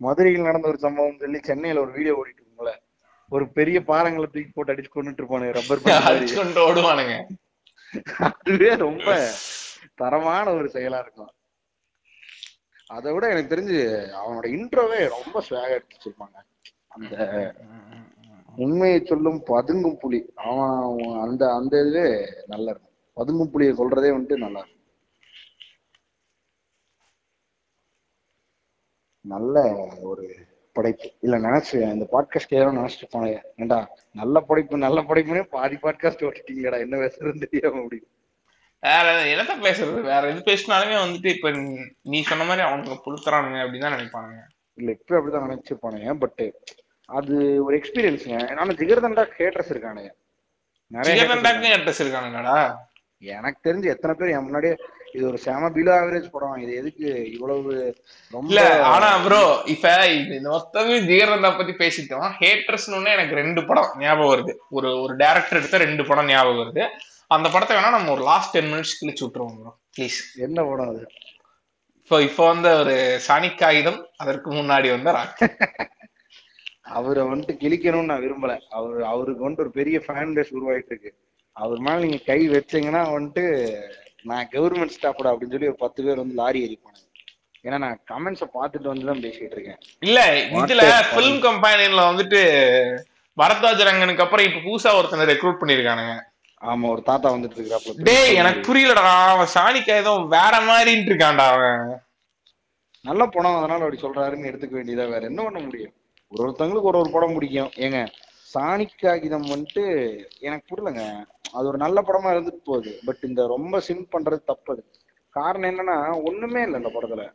மதுரையில் நடந்த ஒரு சம்பவம் சொல்லி சென்னையில ஒரு வீடியோ ஓடிட்டு இருக்கும்ல. ஒரு பெரிய பாறங்களை தூக்கி போட்டு அடிச்சு கொண்டுட்டு இருப்பானு ரப்பர் அடிச்சு கொண்டு ஓடுவானுங்க. அதுவே ரொம்ப தரமான ஒரு செயலா இருக்கும். அதை விட எனக்கு தெரிஞ்சு அவனோட இன்ட்ரோவே ரொம்ப ஸ்வாக அடிச்சிருப்பாங்க. அந்த உண்மையை சொல்லும் பதுங்கும் புலி. அவன் அந்த அந்த இதுவே நல்லா இருக்கும். பதுங்கும் புலியை சொல்றதே வந்துட்டு நல்லா இருக்கும். நல்ல ஒரு படைப்பு. இல்ல நினைச்சு இந்த பாட்காஸ்ட் யாரும் நினைச்சிட்டு போனேன். ஏண்டா நல்ல படைப்பு நல்ல படைப்புனே பாதி பாட்காஸ்ட் ஓட்டிட்டீங்கடா என்ன பேசுறதுன்னு தெரியாம அப்படி வேற என்னத்த பேசுறது? வேற எது பேசினாலுமே வந்துட்டு இப்ப நீ- சொன்ன மாதிரி அவனுங்க புழுத்துறானுங்க அப்படின்னு தான் நினைப்பானுங்க. இல்ல இப்ப அப்படிதான் நினைச்சிருப்பானுங்க பட் அது ஒரு எக்ஸ்பீரியன்ஸுங்க ஆனா ஜிகர்தண்டா ஹேட்டர்ஸ் இருக்கானுங்க. நிறைய அட்ரஸ் இருக்கானுங்கடா. எனக்கு தெரிஞ்சு எத்தனை பேர் என் முன்னாடியே இது ஒரு செம பிலோ ஆவரேஜ் படம் இது எதுக்கு இவ்வளவு ரொம்ப ஆனா ப்ரோ இப்ப இந்த மொத்தமே ஜிகரந்தா பத்தி பேசிட்டோம். ஹேட்டர்ஸ்னு எனக்கு ரெண்டு படம் ஞாபகம் வருது. ஒரு ஒரு டேரக்டர் எடுத்த ரெண்டு படம் ஞாபகம் வருது. அந்த படத்தை வேணா நம்ம ஒரு லாஸ்ட் டென் மினிட்ஸ் கிழிச்சு விட்டுருவோம் ப்ரோ ப்ளீஸ் என்ன படம் அது? இப்போ இப்போ வந்த ஒரு சாணிக் காகிதம் அதற்கு முன்னாடி வந்த ராக் அவரை வந்துட்டு கிழிக்கணும்னு நான் விரும்பல. அவர் அவருக்கு வந்துட்டு ஒரு பெரிய ஃபேன் பேஸ் உருவாயிட்டு இருக்கு அவர் மேல நீங்க கை வச்சீங்கன்னா வந்துட்டு நான் கவர்மெண்ட் ஸ்டாஃப்டா அப்படின்னு சொல்லி ஒரு பத்து பேர் வந்து லாரி ஏறிப்பானுங்க ஏன்னா நான் கமெண்ட்ஸை பார்த்துட்டு வந்து தான் பேசிட்டு இருக்கேன். இல்ல இதுல பிலிம் கம்பெனில வந்துட்டு பரத்வாஜ் ரங்கனுக்கு அப்புறம் இப்ப புதுசா ஒருத்தனை ரெக்ரூட் பண்ணிருக்கானுங்க. ஆமா ஒரு தாத்தா வந்துட்டு இருக்கிறாப்ல டேய் எனக்கு புரியலடா அவன் சாணிக் காகிதம் வேற மாதிரின்ட்டு இருக்கான்டா அவன். நல்ல படம் அதனால அப்படி சொல்றாருன்னு எடுத்துக்க வேண்டியதா வேற என்ன பண்ண முடியும்? ஒரு ஒருத்தவங்களுக்கு ஒரு ஒரு படம் பிடிக்கும். ஏங்க சாணிக் காகிதம் வந்துட்டு எனக்கு புரியலங்க. அது ஒரு நல்ல படமா இருந்துட்டு போகுது. பட் இந்த ரொம்ப சிம் பண்றது தப்பு அது. காரணம் என்னன்னா ஒண்ணுமே இல்லை இந்த படத்துல.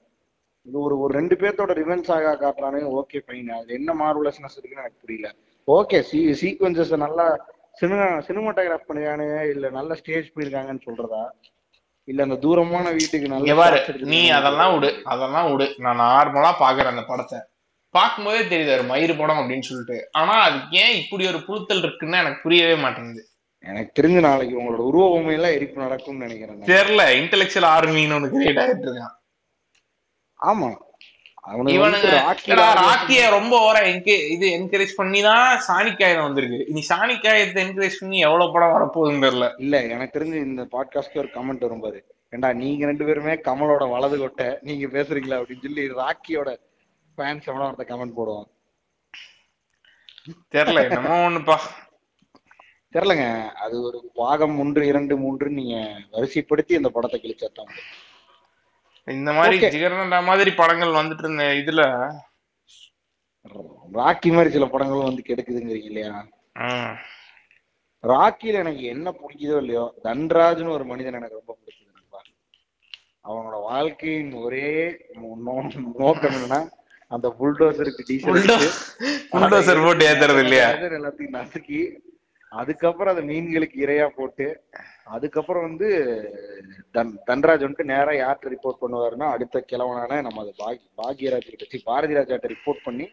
இது ஒரு ஒரு ரெண்டு பேர்த்தோட ரிவென்ஸ் ஆகா காட்டுறானே ஓகே ஃபைன் அது என்ன மார்வலஸ்னஸ் இருக்குன்னு எனக்கு புரியல. ஓகே சீ சீக்வன்சஸ் நல்லா சினிமா சினிமாட்டோகிராஃப் பண்ணிருக்கானுங்க இல்ல நல்ல ஸ்டேஜ் பண்ணிருக்காங்கன்னு சொல்றதா? இல்ல அந்த தூரமான வீட்டுக்கு நல்ல நீ அதெல்லாம் விடு அதெல்லாம் விடு. நான் நார்மலா பாக்குறேன் அந்த படத்தை. பார்க்கும்போதே தெரியுது ஒரு மயிறு படம் அப்படின்னு சொல்லிட்டு. ஆனா அதுக்கு ஏன் இப்படி ஒரு புழுத்தல் இருக்குன்னு எனக்கு புரியவே மாட்டேங்குது. எனக்கு தெரிஞ்ச நாளைக்கு உங்களோட உருவ பொம்மையெல்லாம் எரிப்பு நடக்கும்னு நினைக்கிறேன். நான். தெரியல இன்டெலெக்சுவல் ஆர்மின்னு ஒண்ணு கிரியேட் ஆகிட்டு இருக்கான் ஆமா ராக்கிய ரொம்ப என்கே இது என்கரேஜ் பண்ணி தான் சாணிக்காயம் வந்திருக்கு. இனி சாணிக்காயத்தை என்கரேஜ் பண்ணி எவ்வளவு படம் வரப்போகுதுன்னு தெரியல. இல்ல எனக்கு தெரிஞ்சு இந்த பாட்காஸ்ட்ல ஒரு கமெண்ட் வரும் பாரு. ஏண்டா நீங்க ரெண்டு பேருமே கமலோட வலது கொட்டை நீங்க பேசுறீங்களா அப்படின்னு சொல்லி ராக்கியோட ஃபேன்ஸ் எவனோ ஒருத்த கமெண்ட் போடுவான். தெரியல என்னமோ ஒண்ணுப்பா. தெரியலங்க அது ஒரு பாகம் ஒன்று இரண்டு மூன்று நீங்க வரிசைப்படுத்தி இந்த படத்தை கிழிச்சாத்தான் முடியும். இந்த மாதிரி. ஜிகர்தண்டா மாதிரி படங்கள் வந்துட்டு இருந்த இதுல ராக்கி மாதிரி சில படங்களும் வந்து கெடுக்குதுங்கிறீங்க இல்லையா? ராக்கில எனக்கு என்ன பிடிக்குதோ இல்லையோ தன்ராஜ்னு ஒரு மனிதன் எனக்கு ரொம்ப நண்பா. அவனோட வாழ்க்கையின் ஒரே நோக்கம் என்னன்னா அந்த புல்டோசருக்கு புல்டோ- புல்டோசர் போட்டு ஏத்துறது இல்லையா? எல்லாத்தையும் நசுக்கி அதுக்கப்புறம் அந்த மீன்களுக்கு இரையா போட்டு அதுக்கப்புறம் வந்து தன் தன்ராஜ் வந்துட்டு நேரா யார்கிட்ட ரிப்போர்ட் பண்ணுவாருன்னா அடுத்த கிழவனான நம்ம அது பாகி பாக்யராஜ் கிட்ட சி, பாரதி ராஜாட்ட ரிப்போர்ட் பண்ணி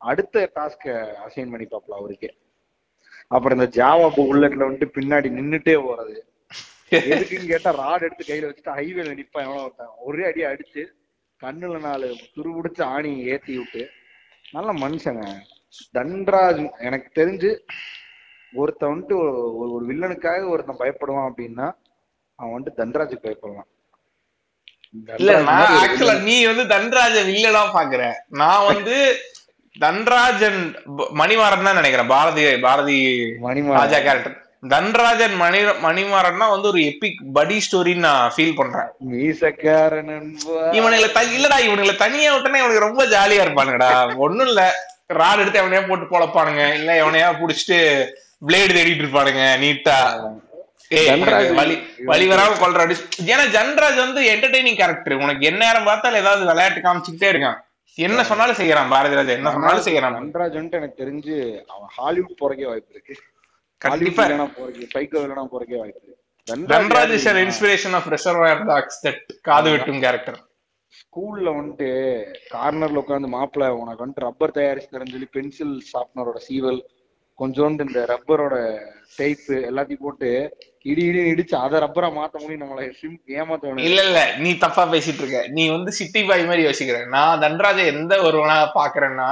அடுத்த டாஸ்க அசைன் பண்ணி பார்ப்பல அவருக்கே. அப்புறம் இந்த ஜாவா புல்லட்ல வந்துட்டு பின்னாடி நின்னுட்டே போறது. எதுக்குன்னு கேட்டா ராட் எடுத்து கையில வச்சுட்டு ஹைவேல நிப்பான் ஒருத்தன். ஒரே அடி அடிச்சு கண்ணுல நாலு துரு பிடிச்ச ஆணி ஏத்தி விட்டு நல்ல மனுஷங்க. தன்ராஜ் எனக்கு தெரிஞ்சு ஒருத்தன் வந்துட்டு ஒரு- ஒரு வில்லனுக்காக ஒருத்தன் பயப்படுவான் அப்படின்னா அவன் வந்துட்டு தன்ராஜுக்கு பயப்படலாம். இல்ல தன்ராஜ் நான் ஒரு ஆக்சுவலா. நீ வந்து தன்ராஜன் இல்லடா பாக்குறேன் நான் வந்து தன்ராஜன் மணிமாறன் தான் நினைக்கிறேன். பாரதி பாரதி மணிமாறன். ராஜா கேரக்டர் தன்ராஜன் மணி மணிமாறன்னா வந்து ஒரு எபிக் படி ஸ்டோரின்னு நான் ஃபீல் பண்றேன். மீசக்கார நண்பா இவனுங்களை இல்லடா இவனுங்களை தனியா விட்டனா இவனுக்கு ரொம்ப ஜாலியா இருப்பானுங்கடா. ஒண்ணும் இல்ல. ராட் எடுத்து எவனையா போட்டு பொழப்பானுங்க. இல்ல எவனையா புடிச்சிட்டு பிளேடு தேடிட்டு இருப்பானுங்க நீட்டா வலி வராம கொள்ற ஏன்னா ஜன்ராஜ் வந்து என்டர்டைனிங் கேரக்டர் உனக்கு என்ன நேரம் பார்த்தாலும் ஏதாவது விளையாட்டு காமிச்சுக்கிட்டே இருக்கான். என்ன சொன்னாலும் செய்யறான் பாரதி ராஜா என்ன சொன்னாலும் செய்யறான். வந்துட்டு எனக்கு தெரிஞ்சு அவன் ஹாலிவுட் போறக்கே வாய்ப்பு இருக்கு. கண்டிப்பா. போறக்கே சைக்கோ இல்லைனா போறக்கே வாய்ப்பு Dhanraj is an inspiration of Reservoir Dogs that காது வெட்டும் கேரக்டர் ஸ்கூல்ல வந்துட்டு கார்னர்ல உட்காந்து மாப்பிள்ள உனக்கு வந்துட்டு ரப்பர் தயாரிச்சு தரேன்னு சொல்லி பென்சில் ஷார்ப்னரோட சீவல் கொஞ்சோண்டு இந்த ரப்பரோட டேப் எல்லாத்தையும் போட்டு இடி இடி இடிச்சு அதை ரப்பரா மாத்த முடியும் நம்மளை சிம் ஏமாத்த இல்ல இல்ல நீ தப்பா பேசிட்டு இருக்க. நீ வந்து சிட்டி பாய் மாதிரி யோசிக்கிற. நான் தன்ராஜை எந்த ஒருவனா பாக்குறேன்னா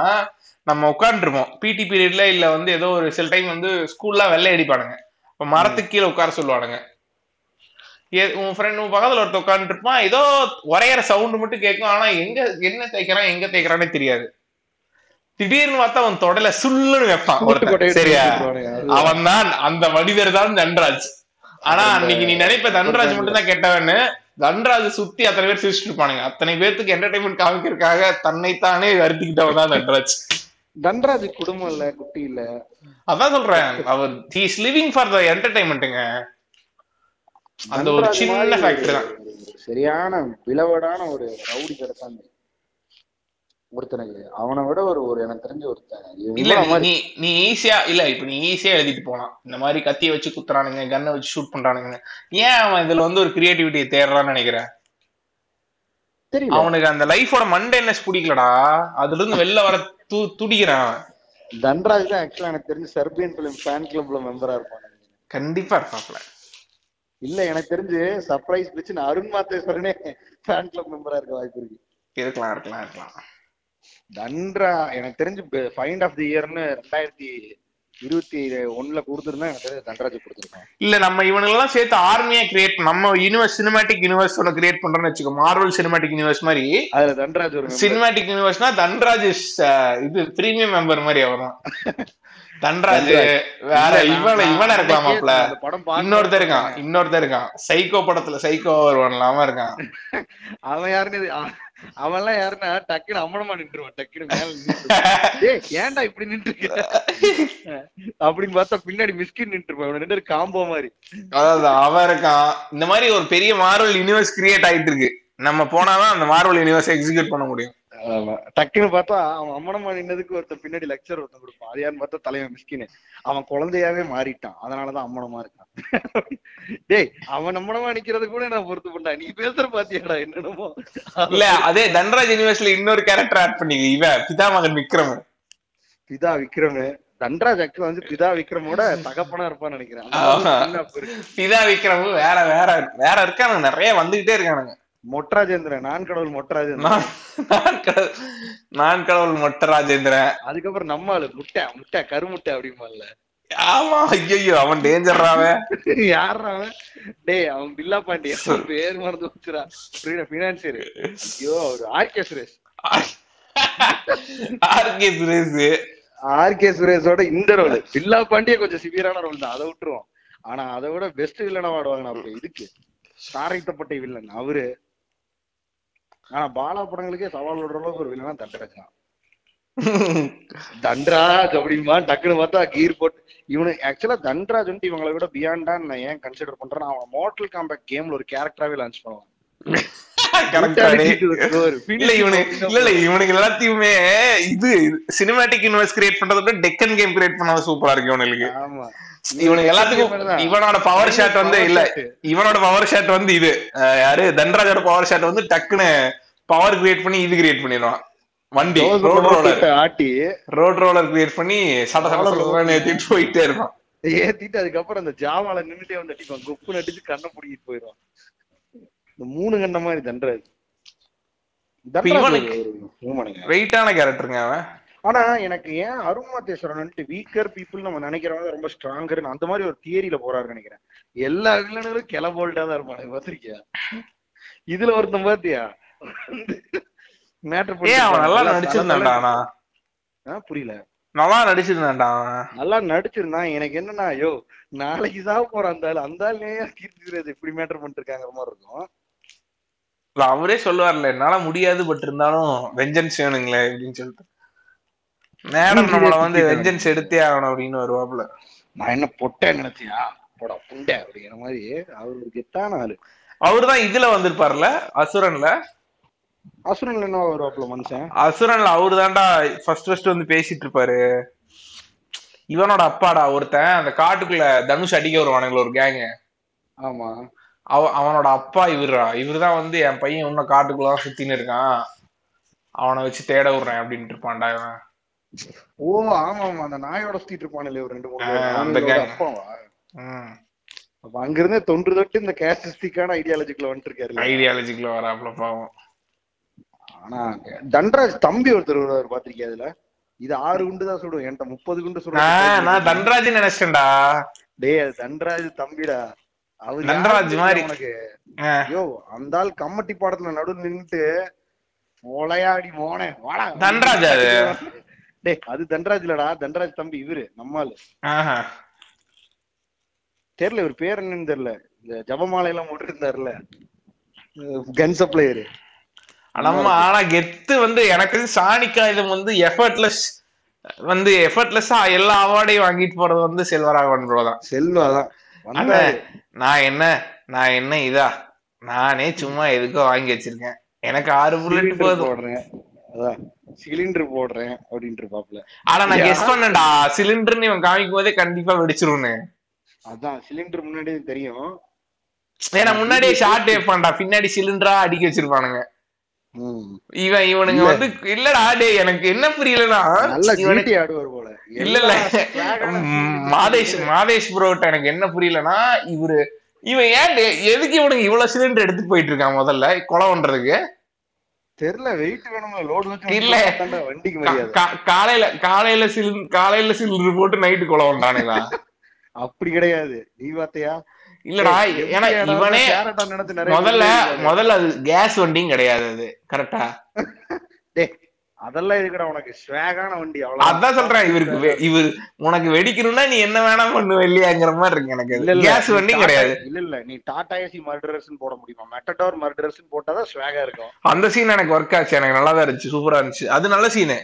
நம்ம உட்காந்துருப்போம் பிடி பீரியட்ல இல்ல வந்து ஏதோ ஒரு சில டைம் வந்து ஸ்கூல்ல வெள்ளை அடிப்பானுங்க. இப்ப மரத்துக்கு கீழே உட்கார சொல்லுவானுங்க. ஏ- உன் ஃப்ரெண்ட் உன் பக்கத்துல ஒருத்த உட்கார்ந்துட்டு இருப்பான் ஏதோ உரையற சவுண்ட் மட்டும் கேட்கும் ஆனா எங்க என்ன தேய்க்கிறான் எங்க தேய்க்கிறானே தெரியாது. திடீர்னு பார்த்தா அவன் தொடல சுள்ளுன்னு வைப்பான் ஒருத்தன். சரியா? அவன் தான் அந்த மனிதர் தான் தன்ராஜ். ஆனா அன்னைக்கு நீ நினைப்ப தன்ராஜ் மட்டும் தான் கெட்டவன்னு? தன்ராஜ் சுத்தி அத்தனை பேர் சிரிச்சுட்டு இருப்பானுங்க. அத்தனை பேர்த்துக்கு என்டர்டைன்மெண்ட் காமிக்கிறதுக்காக தன்னைத்தானே வருத்திக்கிட்டவன் தான் தன்ராஜ். தன்ராஜ் குடும்பம் இல்ல குட்டி இல்ல அதான் சொல்றேன். அவர் he is living for the என்டர்டைன்மெண்ட்டுங்க அந்த ஒரு சின்ன ஃபேக்டரி தான். சரியான விளவடான ஒரு ரவுடி கிடைச்சான் ஒருத்தனுக்கு அவனை விட ஒரு ஒரு எனக்கு தெரிஞ்ச ஒருத்தன். இல்ல நீ- நீ ஈஸியா இல்ல இப்ப நீ ஈஸியா எழுதிட்டு போலாம். இந்த மாதிரி கத்திய வச்சு குத்துறானுங்க கன்னை வச்சு ஷூட் பண்றானுங்க ஏன் அவன் இதுல வந்து ஒரு கிரியேட்டிவிட்டியை தேடுறான்னு நினைக்கிறேன் அவனுக்கு அந்த லைஃபோட மண்டேனஸ் பிடிக்கலடா. அதுல இருந்து வெளில வர துடிக்கிறான். அவன். தன்ராஜ் தான் ஆக்சுவலா எனக்கு தெரிஞ்சு சர்பியன் பிலிம் ஃபேன் கிளப்ல மெம்பரா இருப்பான் கண்டிப்பா இருப்பாப்ல. இல்ல எனக்கு தெரிஞ்சு சர்ப்ரைஸ் பிச்சு அருண் மாத்தேஸ்வரனே ஃபேன் கிளப் மெம்பரா இருக்க வாய்ப்பு இருக்கு. இருக்கலாம் இருக்கலாம் இருக்கலாம். தன்ரா எனக்கு தெரிஞ்சு ஃபைண்ட் ஆஃப் தி இயர்னு ரெண்டாயிரத்தி இருபத்தி ஒண்ணுல கொடுத்துருந்தா எனக்கு தன்ராஜ் கொடுத்துருக்கான் இல்ல நம்ம இவனுங்கெல்லாம் சேர்த்து ஆர்மியா கிரியேட் நம்ம யூனிவர்ஸ் சினிமேட்டிக் யூனிவர்ஸ் ஒன்று கிரியேட் பண்றோம்னு வச்சுக்கோ மார்வல் சினிமேட்டிக் யூனிவர்ஸ் மாதிரி. அதுல தன்ராஜ் ஒரு. சினிமேட்டிக் யூனிவர்ஸ்னா is, uh, இது பிரீமியம் மெம்பர் மாதிரி அவரும் தன்ராஜ் வேற இவன இவன இருக்கலாமாப்ல படம் இன்னொருத்தர் இருக்கான் இன்னொருத்தர் இருக்கான். சைக்கோ படத்துல சைக்கோ வருவான்லாம இருக்கான். அவன் யாருன்னு அவன் அவன்லாம் யாருன்னா டக்குன்னு அம்மனமா நின்றுவான் டக்குன்னு மேல ஏன்டா இப்படி நின்று அப்படின்னு பார்த்தா பின்னாடி மிஸ்கின் நின்றுப்பான் ரெண்டு காம்போ மாதிரி. அதாவது அவன் இருக்கான். இந்த மாதிரி ஒரு பெரிய மார்வல் யூனிவர்ஸ் கிரியேட் ஆயிட்டு இருக்கு. நம்ம போனாதான் அந்த மார்வல் யூனிவர்ஸ் எக்ஸிக்யூட் பண்ண முடியும். டக்குன்னு பார்த்தா அவன் அம்மனமா நின்னதுக்கு ஒருத்தன் பின்னாடி லெக்சர் ஒருத்தன் கொடுப்பான். அது யாருன்னு பார்த்தா தலைவன் மிஸ்கின் அவன் குழந்தையாவே மாறிட்டான். அதனாலதான் அம்மனமா இருக்கான். டேய் அவன் அம்மனமா நிக்கிறது கூட நான் பொறுத்து பண்ணா? நீ பேசுற பாத்தியாடா என்னென்னமோ. இல்ல அதே தன்ராஜ் யூனிவர்ஸ்ல இன்னொரு கேரக்டர் ஆட் பண்ணி இவன் பிதாமகன் விக்ரம் பிதா விக்ரம். தன்ராஜ் ஆக்சுவலா வந்து பிதா விக்ரமோட தகப்பனா இருப்பான்னு நினைக்கிறேன். பிதா விக்ரம் வேற வேற வேற இருக்கானுங்க. நிறைய வந்துகிட்டே இருக்கானுங்க. மொட்ராஜேந்திரன் நான் கடவுள் மொட்ராஜேந்திரன் நான் நான் கடவுள் நான் கடவுள் மொட்டை ராஜேந்திரன் அதுக்கப்புறம் நம்ம ஆளு முட்டை முட்டை கருமுட்டை அப்படிம்பான்ல. ஆமா ஐயோ அவன் டேஞ்சர்ராவே யாரா அவன்? டேய் அவன் பில்லா பாண்டி அவன் பேர் மறந்து வச்சுரா பினான்சியர் ஐயோ ஒரு RK Suresh. RK Suresh. RK சுரேஷோட இந்த ரோல் பில்லா பாண்டியே கொஞ்சம் சிவியரான ரோல் தான். அதை விட்டுருவோம். ஆனா அதை விட பெஸ்ட் வில்லனா ஆடுவாங்க அப்படி இதுக்கு. தாரைத்தப்பட்டை வில்லன் அவரு. ஆனா பாலா படங்களுக்கே சவால் விடுற அளவுக்கு ஒரு வில்லனா தண்டராஜ் தான். தண்டராஜ் அப்படிமா டக்குன்னு பார்த்தா கீர் போட்டு இவனு ஆக்சுவலா தண்டராஜ் வந்துட்டு இவங்களை விட பியாண்டான்னு நான் ஏன் கன்சிடர் பண்றேன் அவன் மோட்டல் காம்பேக்ட் கேம்ல ஒரு கேரக்டராவே லான்ச் பண்ணுவான். எல்லாத்தையுமே இது சினிமேட்டிக் யூனிவர்ஸ் கிரியேட் பண்றத விட டெக்கன் கேம் கிரியேட் பண்ணாத சூப்பரா இருக்கு இவனுக்கு. ஆமா. இவனுக்கு எல்லாத்துக்கும் இவனோட பவர் ஷாட் வந்து இல்ல. இவனோட பவர் ஷாட் வந்து இது. யாரு? தன்ராஜோட பவர் ஷாட் வந்து டக்குன்னு பவர் கிரியேட் பண்ணி இது கிரியேட் பண்ணிடுவான். வண்டி. ரோட் ரோலர் ஆட்டி. ரோட் ரோலர் கிரியேட் பண்ணி சட சட ஏத்திட்டு போயிட்டே இருப்பான். ஏத்திட்டு அதுக்கப்புறம் அந்த ஜாவால நின்னுட்டே வந்து அடிப்பான். குப்பு நடிச்சு கண்ணை பிடிக்கிட்டு போயிடும் இந்த மூணு கண்ட மாதிரி human-ங்க. வெயிட்டான கேரக்டருங்க அவன். ஆனா எனக்கு ஏன் அருண்மாத்தேஸ்வரன் வீக்கர் பீப்புள் நம்ம நினைக்கிறவங்க ரொம்ப ஸ்ட்ராங்கர் அந்த மாதிரி ஒரு தியரியில போறாரு நினைக்கிறேன். எல்லா வில்லனும் கிள போல்ட்டா தான் இருப்பாங்க பாத்திருக்கியா? இதுல ஒருத்தன் பாத்தியா? மேட்டர் அவன் நல்லா நடிச்சிருந்தான்டா புரியல. நல்லா நடிச்சிருந்தான்டா நல்லா நடிச்சிருந்தான். எனக்கு என்னன்னா ஐயோ நாளைக்கு சாக போறான் அந்த ஆளு. அந்த ஆள் ஏன் கீர்த்தி சுரேஷ் இப்படி மேட்டர் பண்ணிட்டு இருக்காங்கிற மாதிரி இருக்கும். அவரே சொல்லுவார்ல என்னால முடியாது பட் இருந்தாலும் வெஞ்சன்ஸ் வேணுங்களே அப்படின்னு சொல்லிட்டு. மேடம் நம்மள வந்து வெஞ்சன்ஸ் எடுத்தே ஆகணும் அப்படின்னு வருவாப்ல நான் என்ன பொட்டேன் நினைச்சியா? போடா புண்டை அப்படிங்கிற மாதிரி. அவர் ஒரு கெத்தான ஆளு. அவர்தான் இதுல வந்திருப்பார்ல அசுரன்ல? அசுரன்ல என்ன வருவாப்ல மனுஷன்? அசுரன்ல அவரு தான்டா ஃபர்ஸ்ட் ஃபர்ஸ்ட் வந்து பேசிட்டு இருப்பாரு. இவனோட அப்பாடா ஒருத்தன் அந்த காட்டுக்குள்ள தனுஷ் அடிக்க வருவானுங்கள ஒரு கேங்க ஆமா. அவ அவனோட அப்பா இவரா இவர்தான் வந்து என் பையன் இன்னும் காட்டுக்குள்ளதான் சுத்தின்னு இருக்கான். அவனை வச்சு தேட விடுறேன் அப்படின்ட்டு இருப்பான்டா இவன். ஓ ஆமா ஆமா அந்த நாயோட சுத்திட்டு இருப்பானே ஒரு ரெண்டு மூணு. அப்பாவா. அப்ப அங்கிருந்தே தொன்று தொட்டு இந்த கேஸ்டிஸ்டிக்கான ஐடியாலஜிக்குள்ள வந்துட்டு இருக்காரு ஐடியாலஜிக்குள்ள வராப்ல பாவம். ஆனா தன்ராஜ் தம்பி ஒருத்தர் வருவார் பாத்திருக்கியா அதுல இது ஆறு குண்டு தான் சுடும் என்கிட்ட முப்பது குண்டு நான் நான் சுடும் தன்ராஜ் நினைச்சேன்டா டேய் அது தன்ராஜ் தம்பிடா. அவர் யாருன்னு மாதிரி. உனக்கு? ஐயோ அந்த ஆள் கம்மட்டி பாடத்துல நடுவில் நின்னுட்டு ஒளையாடி மோனே. வாடா. தன்ராஜ் அது? டேய் அது தன்ராஜ் இல்லடா. தன்ராஜ் தம்பி இவரு நம்மால். தெரியல இவர் பேர் என்னன்னு தெரியல இந்த ஜபமாலை எல்லாம் போட்டு இருந்தாருல கன் சப்ளையர் நம்ம ஆனா கெத்து வந்து எனக்கு சாணிக்கா இது வந்து எஃபர்ட்லெஸ் வந்து எஃபர்ட்லெஸ்ஸா எல்லா அவார்டையும் வாங்கிட்டு போறது வந்து செல்வராகவன் ப்ரோ தான். அண்ணே, வந்தாரு. நான் என்ன நான் என்ன இதா? நானே சும்மா எதுக்கோ வாங்கி வச்சிருக்கேன். எனக்கு ஆறு புல்லட் போதும். அதான். சிலிண்டர் போடுறேன் அப்படின்ட்டு இருப்பாப்ல. ஆனா நான் கெஸ் யா. பண்ணேன்டா. சிலிண்டர்னு இவன் காமிக்கும் போதே கண்டிப்பா வெடிச்சிரும்னு. அதான் சிலிண்டர் முன்னாடியே தெரியும். ஏன்னா முன்னாடியே ஷார்ட் வைப்பான்டா பின்னாடி சிலிண்டரா அடிக்க வச்சிருப்பானுங்க. இவன் இவனுங்க. வந்து இல்லடா டேய் எனக்கு என்ன புரியலனா போல. இல்ல இல்ல. மாதேஷ் மாதேஷ் ப்ரோட்ட எனக்கு என்ன புரியலனா இவரு இவன் ஏன் டே- எதுக்கு இவனுக்கு இவ்வளவு சிலிண்டர் எடுத்துட்டு போயிட்டு இருக்கான் முதல்ல கொலை பண்றதுக்கு? தெரியல வெயிட் வேணும்ல லோடு இல்ல. வண்டிக்கு மரியாதை. காலையில காலையில சிலிண்டர் காலையில சிலிண்டர் போட்டு நைட்டு கொலை பண்றானுங்களா அப்படி கிடையாது. நீ பாத்தியா இல்லடா ஏன்னா இவனே முதல்ல. முதல்ல அது கேஸ் வண்டியும் கிடையாது அது கரெக்டா அதெல்லாம் இருக்குடா உனக்கு? ஸ்வேகான வண்டி அவ்வளவுதான். அதான் சொல்றேன் இவருக்கு இவர் உனக்கு வெடிக்கணும்னா நீ என்ன வேணா பண்ணுவ இல்லையாங்கிற மாதிரி இருக்கு எனக்கு கேஸ் வண்டி கிடையாது. இல்ல இல்ல நீ டாடா ஏசி மர்டரர்ஸ் போட முடியுமா? மெட்டடோர் மர்டரர்ஸ் போட்டாதான் ஸ்வேகா இருக்கும். அந்த சீன் எனக்கு ஒர்க் ஆச்சு எனக்கு நல்லா தான் இருந்துச்சு சூப்பரா இருந்துச்சு. அது நல்ல சீனு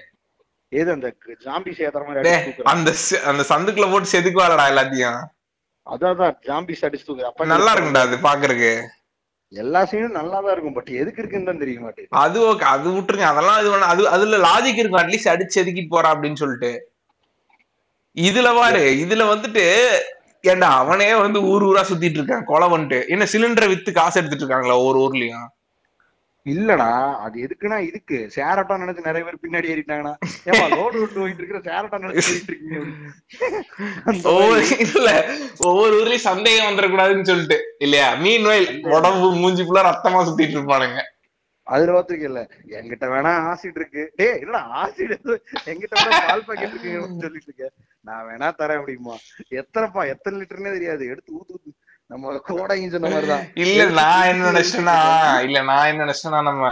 ஏது அந்த ஜாம்பி சேதற மாதிரி அந்த அந்த சந்துக்குள்ள போட்டு செதுக்குவாளடா எல்லாத்தையும். அதான் அடிச்சு தூக்குற அப்ப நல்லா இருக்கும்டா அது பாக்குறதுக்கு. எல்லா சீனும் நல்லா தான் இருக்கும் பட் எதுக்கு இருக்குன்னு தான் தெரிய மாட்டேங்குது. அது ஓகே அது விட்டுருங்க அதெல்லாம் இது அது அதுல லாஜிக் இருக்கும் அட்லீஸ்ட் அடிச்சு செதுக்கிட்டு போறா அப்படின்னு சொல்லிட்டு. இதுல பாரு இதுல வந்துட்டு ஏன்டா அவனே வந்து ஊர் ஊரா சுத்திட்டு இருக்கான் கொலை பண்ணிட்டு. என்ன சிலிண்டரை வித்து காசு எடுத்துட்டு இருக்காங்களா ஒவ்வொரு ஊர்லயும்? இல்லடா அது எதுக்குன்னா இதுக்கு. சேரட்டா நினைச்சு நிறைய பேர் பின்னாடி ஏறிட்டாங்கன்னா ஏமா லோடு விட்டு போயிட்டு இருக்கிற சேரட்டா நினைச்சு போயிட்டு இருக்கீங்க. ஒவ்வொரு. இல்ல ஒவ்வொரு ஊர்லயும் சந்தேகம் வந்துடக்கூடாதுன்னு சொல்லிட்டு. இல்லையா? மீன் வயல் உடம்பு மூஞ்சி ஃபுல்லா ரத்தமா சுத்திட்டு இருப்பானுங்க. அதுல பாத்துருக்க இல்ல. என்கிட்ட வேணா ஆசிட் இருக்கு. டேய் இல்ல ஆசிட் என்கிட்ட வேணா பால் பாக்கெட் இருக்குன்னு சொல்லிட்டு இருக்க. நான் வேணா தரேன் அப்படிமா எத்தனைப்பா எத்தனை லிட்டர்னே தெரியாது. எடுத்து ஊத்து ஊத்து. நம்ம கோடையும் சொன்ன மாதிரிதான். இல்ல நான் என்ன நினைச்சேன்னா இல்ல நான் என்ன நினைச்சேன்னா நம்ம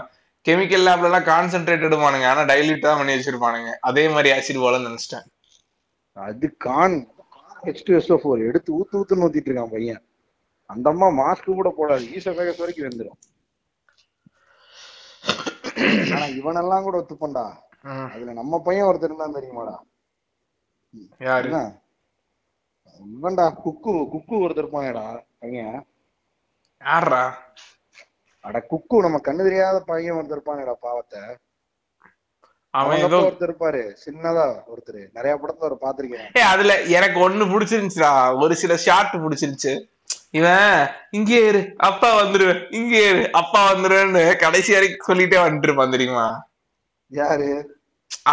கெமிக்கல் லேப்ல எல்லாம் கான்சென்ட்ரேட் எடுப்பானுங்க. ஆனா டைல்யூட் தான் பண்ணி வச்சிருப்பானுங்க. அதே மாதிரி ஆசிட் போலன்னு நினைச்சிட்டேன். அது conc H two S four எடுத்து ஊத்து ஊத்துன்னு ஊத்திட்டு இருக்கான் பையன். அந்த அம்மா மாஸ்க் கூட போடாது. ஈச வேகஸ் வரைக்கும் வந்துடும் ஆனா இவனெல்லாம் கூட ஒத்துப்பண்டா. அதுல நம்ம பையன் ஒருத்தர் இருந்தான் தெரியுமாடா? இவன்டா குக்கு குக்கு ஒருத்தர் பையன். யாரா அட குக்கு நம்ம கண்ணு தெரியாத பையன் ஒருத்தர் இருப்பானேடா பாவத்தை. அவன் ஏதோ ஒருத்தர் இருப்பாரு சின்னதா ஒருத்தர். நிறைய படத்துல ஒரு பாத்திருக்கேன் அதுல எனக்கு ஒண்ணு பிடிச்சிருந்துச்சுடா. ஒரு சில ஷார்ட் பிடிச்சிருந்துச்சு. இவன் இங்கே இரு அப்பா வந்துருவேன் இங்கே இரு அப்பா வந்துருவேன்னு கடைசி வரைக்கும் சொல்லிட்டே வந்துட்டு இருப்பான் தெரியுமா? யாரு?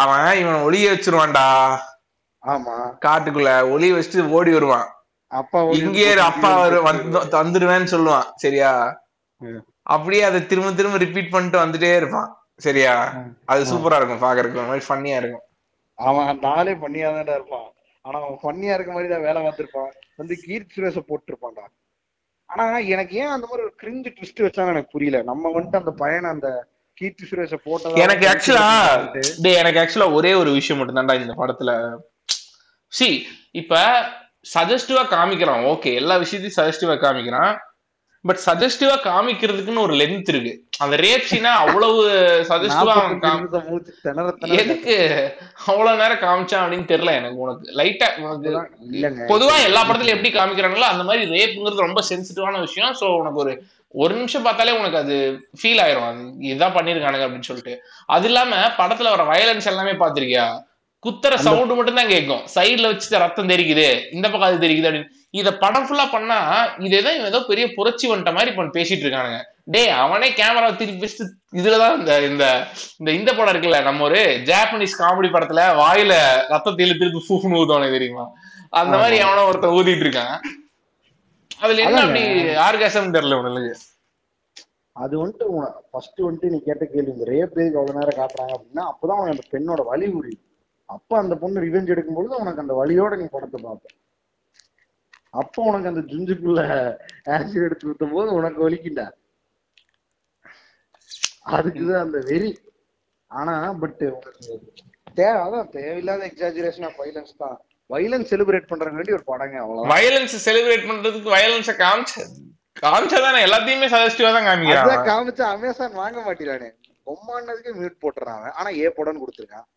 அவன் இவன் ஒளிய வச்சிருவான்டா. ஆமா. காட்டுக்குள்ள ஒளிய வச்சுட்டு ஓடி வருவான். அப்பா ஓடி இங்கே இரு அப்பா வரு வந்து- வந்துருவேன்னு சொல்லுவான். சரியா. அப்படியே அதை திரும்ப திரும்ப ரிப்பீட் பண்ணிட்டு வந்துட்டே இருப்பான். சரியா? அது சூப்பரா இருக்கும். பாக்குறதுக்கு மாதிரி ஃபன்னியா இருக்கும். அவன் நாளே பண்ணியாதான்டா இருப்பான். ஆனா அவன் பண்ணியா இருக்க மாதிரி தான் வேலை பார்த்திருப்பான். வந்து கீர்த்தி சுரேஷ போட்டிருப்பான்டா. ஆனா எனக்கு ஏன் அந்த மாதிரி ஒரு கிரிஞ்சு ட்விஸ்ட் வச்சான்னு எனக்கு புரியல. நம்ம வந்துட்டு அந்த பையனை அந்த கீர்த்தி சுரேஷ போட்டதா எனக்கு ஆக்சுவலா எனக்கு ஆக்சுவலா ஒரே ஒரு விஷயம் மட்டும் தான்டா இந்த படத்துல. சி இப்ப சஜஸ்டிவா காமிக்கிறான். ஓகே எல்லா விஷயத்தையும் சஜஸ்டிவா காமிக்கிறான். பட் சஜஸ்டிவா காமிக்கிறதுக்குன்னு ஒரு லென்த் இருக்கு. அந்த ரேப் சீனா அவ்வளவு சஜஸ்டிவா எதுக்கு? அவ்வளவு நேரம் காமிச்சான் அப்படின்னு தெரியல எனக்கு உனக்கு. லைட்டா பொதுவா எல்லா படத்துலயும் எப்படி காமிக்கிறாங்களோ அந்த மாதிரி ரேப்புங்கிறது ரொம்ப சென்சிட்டிவான விஷயம். சோ உனக்கு ஒரு ஒரு நிமிஷம் பார்த்தாலே உனக்கு அது ஃபீல் ஆயிரும். இதுதான் பண்ணிருக்கானுங்க அப்படின்னு சொல்லிட்டு. அது இல்லாம படத்துல வர வயலன்ஸ் எல்லாமே பாத்திருக்கியா குத்துற சவுண்ட் மட்டும் தான் கேட்கும் சைடுல வச்சு ரத்தம் தெரிக்குது. இந்த பக்கம் அது தெரிக்குது அப்படின்னு. இத படம் ஃபுல்லா பண்ணா இது ஏதோ இவன் ஏதோ பெரிய புரட்சி வந்துட்ட மாதிரி இப்ப பேசிட்டு இருக்கானுங்க. டேய் அவனே கேமரா திருப்பி வச்சுட்டு இதுலதான் இந்த இந்த இந்த இந்த படம் இருக்குல்ல நம்ம ஒரு ஜாப்பனீஸ் காமெடி படத்துல வாயில ரத்தத்தில திருப்பி ஃபூஃப்னு ஊதுவானே தெரியுமா? அந்த மாதிரி. அவன ஒருத்தன் ஊதிட்டு இருக்கான். அதுல என்ன. அப்படி ஆர்காசம் தெரியல உனக்கு? அது வந்துட்டு ஃபர்ஸ்ட் வந்துட்டு நீ கேட்ட கேள்வி இந்த ரேப் எதுக்கு அவ்வளவு நேரம் காட்டுறாங்க அப்படின்னா அப்பதான் உனக்கு அந்த பெண்ணோட வலி புரியுது. அப்ப அந்த பொண்ணு ரிவெஞ்ச் எடுக்கும் பொழுது உனக்கு அந்த வலியோட நீ படத்தை பார்ப்ப. அப்போ உனக்கு அந்த ஜுஞ்சுக்குள்ள ஆசிட் எடுத்து ஊத்தும் போது உனக்கு வலிக்குண்டா? அதுக்குதான் அந்த வெறி. ஆனா பட் உனக்கு தேவை அதான் தேவையில்லாத எக்ஸாஜுரேஷன் ஆஃப் வைலன்ஸ் தான். வைலன்ஸ் செலிப்ரேட் பண்றதுக்கு ஒரு படங்க அவ்வளவுதான். வயலன்ஸ் செலிப்ரேட் பண்றதுக்கு வயலன்ஸ காமிச்ச காமிச்சாதானே எல்லாத்தையுமே சஜஸ்டிவா தான் காமிக்கிறான். காமிச்சா அமேசான் வாங்க மாட்டேறானே பொம்மானதுக்கு மியூட் போட்டுறான் அவன். ஆனா ஏ படம்னு கொடுத்துருக்கான்.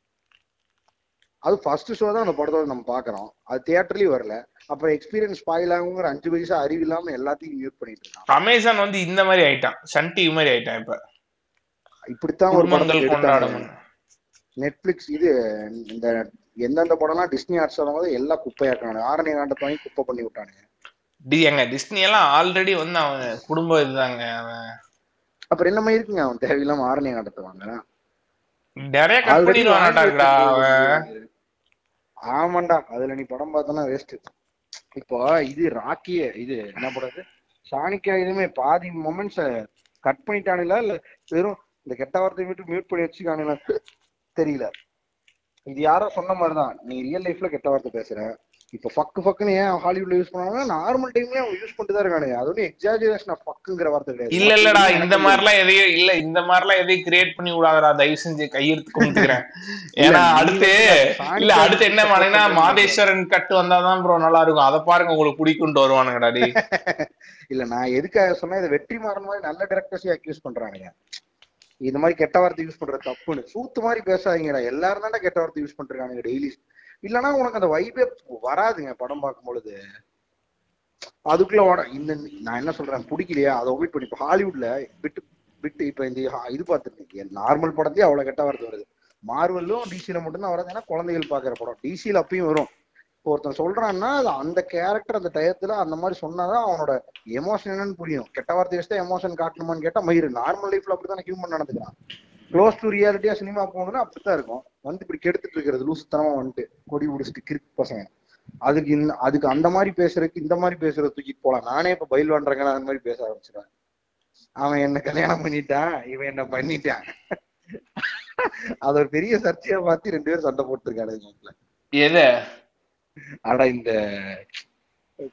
அது ஃபர்ஸ்ட் ஷோ தான் அந்த படத்தோட நம்ம பாக்குறோம் அது தியேட்டர்லயும் வரல. அப்புறம் எக்ஸ்பீரியன்ஸ் ஸ்பாயில் ஆகுங்கிற அஞ்சு வயசு அறிவு இல்லாம எல்லாத்தையும் மியூட் பண்ணிட்டு இருக்கான். அமேசான் வந்து இந்த மாதிரி ஆயிட்டான். சன் டிவி மாதிரி ஆயிட்டான் இப்ப. இப்படித்தான் ஒரு குடும்பங்கள் கொண்டாடும் நெட்ஃபிளிக்ஸ் இது இந்த எந்தெந்த படம்லாம் டிஸ்னி ஆர்ட்ஸ் வரும்போது எல்லாம் குப்பையாக்கானு ஆரணி காண்டத்தை வாங்கி குப்பை பண்ணி விட்டானுங்க. டி எங்க டிஸ்னி எல்லாம் ஆல்ரெடி வந்து அவன் குடும்ப இதுதாங்க. அவன் அப்புறம் என்னமா இருக்குங்க? அவன் தேவையில்லாம ஆரணி காண்டத்தை வாங்குறான். நிறைய அவன். ஆமாண்டா. அதுல நீ படம் பார்த்தனா வேஸ்ட் இப்போ இது ராக்கிய இது என்ன படம் சாணிக்கா இதுமே பாதி மொமெண்ட்ஸ கட் பண்ணிட்டானுங்களா? இல்ல வெறும் இந்த கெட்ட வார்த்தையை மட்டும் மியூட் பண்ணி வச்சுக்கானுங்களா தெரியல. இது யாரோ சொன்ன மாதிரிதான். நீ ரியல் லைஃப்ல கெட்ட வார்த்தை பேசுற. இப்ப ஃபக்கு ஃபக்குன்னு ஏன் ஹாலிவுட்ல யூஸ் பண்ணாங்க நார்மல் டைம்லயே அவங்க யூஸ் பண்ணிட்டு தான் இருக்கானுங்க. அது ஒன்றும் எக்ஸாஜுரேஷன் ஆஃப் ஃபக்குங்கிற வார்த்தை கிடையாது. இல்ல இல்லடா இந்த மாதிரிலாம் எதையும் இல்ல இந்த மாதிரிலாம் எதையும் கிரியேட் பண்ணி விடாதடா. தயவு செஞ்சு கையெழுத்து கும்பிட்டுக்கிறேன் ஏன்னா அடுத்து இல்ல அடுத்து என்ன பண்ணா. மாதேஸ்வரன் கட்டு வந்தாதான் ப்ரோ நல்லா இருக்கும் அதை பாருங்க உங்களுக்கு பிடிக்கும்ட்டு வருவானுங்கடா டேய். இல்ல நான் எதுக்காக சொன்னா இதை வெற்றி மாறன் மாதிரி நல்ல டேரக்டர்ஸையும் அக்யூஸ் பண்றானுங்க. இந்த மாதிரி கெட்ட வார்த்தை யூஸ் பண்றது தப்புன்னு. சூத்து மாதிரி பேசாதீங்கடா. எல்லாரும் தானே கெட்ட வார்த்தை யூஸ் பண்றாங்க டெய்லி இல்லைன்னா உனக்கு அந்த வைபே வராதுங்க படம் பார்க்கும் பொழுது அதுக்குள்ள வட இந்த நான் என்ன சொல்றேன் பிடிக்கலையா? அதை ஒமிட் பண்ணி இப்ப ஹாலிவுட்ல விட்டு விட்டு இப்ப இந்த இது பார்த்துருக்கீங்க நார்மல் படத்தையும் அவ்வளவு கெட்ட வரது வருது. மார்வலும் டிசியில மட்டும்தான் வராது. ஏன்னா குழந்தைகள் பாக்குற படம். டிசில அப்பயும் வரும். இப்போ ஒருத்தன் சொல்றான்னா அது அந்த கேரக்டர் அந்த டயத்துல அந்த மாதிரி சொன்னாதான் அவனோட எமோஷன் என்னன்னு புரியும். கெட்ட வார்த்தை வச்சு எமோஷன் காட்டணுமான்னு கேட்டா மயிறு. நார்மல் லைஃப்ல அப்படித்தானே ஹியூமன் நடந்துக்கிறான். க்ளோஸ் டு ரியாலிட்டியா சினிமா போகணும்னா அப்படித்தான் இருக்கும். வந்து இப்படி கெடுத்துட்டு இருக்கிறது லூசுத்தனமா வந்துட்டு கொடி பிடிச்சிட்டு கிறுக்கு பசங்க. அதுக்கு இந்த அதுக்கு அந்த மாதிரி பேசுறதுக்கு இந்த மாதிரி பேசுறது தூக்கிட்டு போலாம். நானே இப்ப பயில் பண்றேங்க அந்த மாதிரி பேச ஆரம்பிச்சிருவேன். அவன் என்ன கல்யாணம் பண்ணிட்டான் இவன் என்ன பண்ணிட்டான். அது ஒரு பெரிய சர்ச்சையா பார்த்து ரெண்டு பேரும் சண்டை போட்டுருக்கானுங்க எது? ஆனா இந்த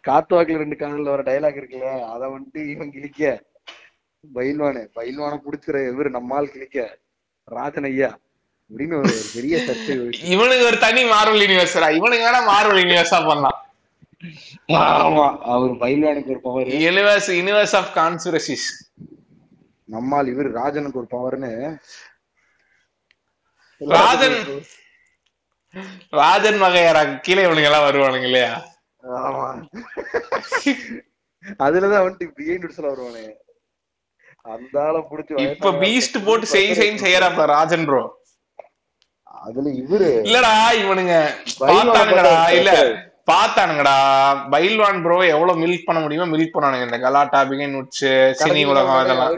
காத்துவாக்குல ரெண்டு காதல்ல வர டைலாக் இருக்குல்ல அத வந்துட்டு இவன் கிழிக்க. பயில்வானு பயில்வான புடிச்சிற இவரு நம்மால் கிழிக்க. ராஜன் ஐயா அப்படின்னு ஒரு பெரிய சர்ச்சை. இவனுக்கு ஒரு தனி மார்வல் யூனிவர்ஸ்டா இவனுக்கு வேணா மார்வல் யூனிவர்ஸா பண்ணலாம். ஆமா அவர் பயில்வானுக்கு ஒரு power universe universe of conspiracies நம்மால் இவர் ராஜனுக்கு ஒரு பவர்னு ராஜன் ராஜன் வகையரா? கீழே இவனுங்க எல்லாம் வருவானுங்க இல்லையா? ஆமா. அதுலதான் வந்துட்டு பிஹைண்ட் வருவானே? அந்த ஆளை புடிச்சு இப்ப பீஸ்ட் போட்டு செய் செய்ன்னு செய்யறாப்ல ராஜன் ப்ரோ அதுல இவரு இல்லடா இவனுங்க பார்த்தானுங்கடா பார்த்தா இல்ல பார்த்தானுங்கடா. பைல்வான் ப்ரோ எவ்வளவு மில்க் பண்ண முடியுமோ மில்க் பண்ணானுங்க இந்த கலாட்டா பிகின் உட்ஸ் சினி உலகம் அதெல்லாம்.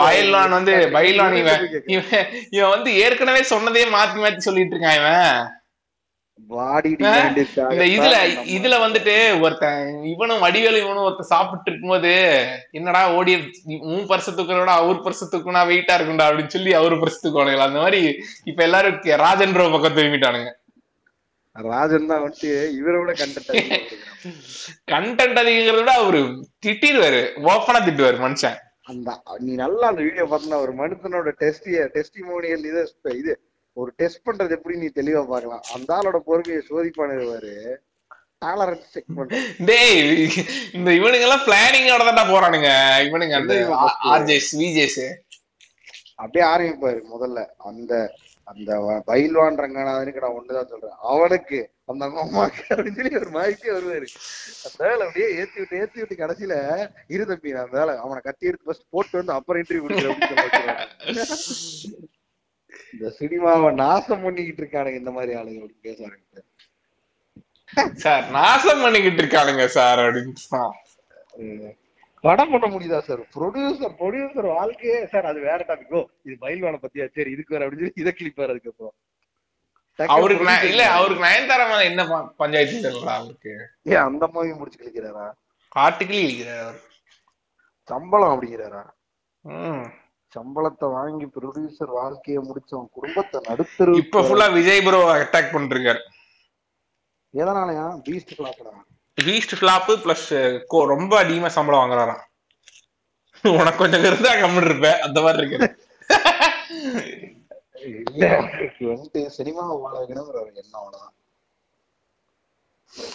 பைல்வான் வந்து பைல்வான் இவன். இவன் வந்து ஏற்கனவே சொன்னதே மாத்தி மாத்தி சொல்லிட்டு இருக்கான் இவன். இந்த இதுல இதுல வந்துட்டு ஒருத்தன் இவனும் வடிவேலு இவனும் ஒருத்தன் சாப்பிட்டு இருக்கும்போது என்னடா ஓடி உன் பரிசு தூக்குறோட அவர் பரிசு தூக்குனா வெயிட்டா இருக்கும்டா அப்படின்னு சொல்லி அவரு பரிசு தூக்குவானுங்க அந்த மாதிரி இப்ப எல்லாரும் ராஜேந்திர பக்கம் திரும்பிட்டானுங்க. ராஜன் தான் வந்துட்டு இவரை விட கண்டென்ட் கண்டென்ட் அதிகங்கிறத விட அவரு திட்டிடுவாரு ஓப்பனா திட்டுவாரு மனுஷன். அந்த நீ நல்லா அந்த வீடியோ பார்த்தா ஒரு மனுஷனோட டெஸ்ட் டெஸ்டிமோனியல் இது இது ஒரு டெஸ்ட் பண்றது எப்படி நீ தெளிவா பார்க்கலாம்? அந்த ஆளோட பொறுமையை சோதிப்பானுவாரு டாலரன்ஸ் செக் பண்ற. டேய் இந்த இவனுங்க எல்லாம் பிளானிங்கோட தான்டா போறானுங்க. இவனுங்க அந்த ஆர்ஜேஸ் விஜேஸ். அப்படியே ஆரம்பிப்பாரு முதல்ல. அந்த அந்த பயில்வான் ரங்கநாதனுக்கு நான் ஒண்ணுதான் சொல்றேன். அவனுக்கு அந்த அம்மாக்கு அப்படின்னு சொல்லி ஒரு மாதிரிக்கே வருவாரு. அந்த வேலை அப்படியே ஏத்தி விட்டு ஏத்தி விட்டு கடைசியில இரு தம்பி நான் அந்த வேலை அவனை கத்தி எடுத்து ஃபர்ஸ்ட் போட்டு வந்து அப்புறம் இன்டர்வியூ இந்த சினிமாவை நாசம் பண்ணிக்கிட்டு இருக்கானுங்க இந்த மாதிரி ஆளுங்க பேச ஆரம்பிச்சு சார். நாசம் பண்ணிக்கிட்டு இருக்கானுங்க சார் அப்படின்னு. படம் பண்ண முடியுதா சார்? ப்ரொடியூசர் ப்ரொடியூசர் வாழ்க்கையே சார் அது வேற டாபிக் ஓ இது பயில்வான பத்தியா? சரி இதுக்கு வேற அப்படின்னு சொல்லி இதை கிளிப்பாரு அதுக்கப்புறம். அவருக்கு இல்ல அவருக்கு நயன்தாரா மேல என்ன பஞ்சாயத்து தெரியல அவருக்கு? ஏன் அந்த மாதிரி முடிச்சு கிளிக்கிறாரா ஆர்டிகிள் இருக்கிறார் அவர். சம்பளம் அப்படிங்கிறாரா. சம்பளத்தை வாங்கி ப்ரொடியூசர் வாழ்க்கையை முடிச்சவன் குடும்பத்தை நடுத்தரு இப்ப ஃபுல்லா விஜய் ப்ரோ அட்டாக் பண்ணிருக்காரு எதனாலயா? பீஸ்ட் கிளாஸ்டா பீஸ்ட் ஃபிளாப் பிளஸ் ரொம்ப அதிகமா சம்பளம் வாங்குறாராம். உனக்கு கொஞ்சம் இருந்தா கம்மிட்டு இருப்ப. அந்த மாதிரி இருக்கு இல்ல வந்துட்டு சினிமா வாழ வைக்கணுங்கிற எண்ணம் அவ்வளவுதான்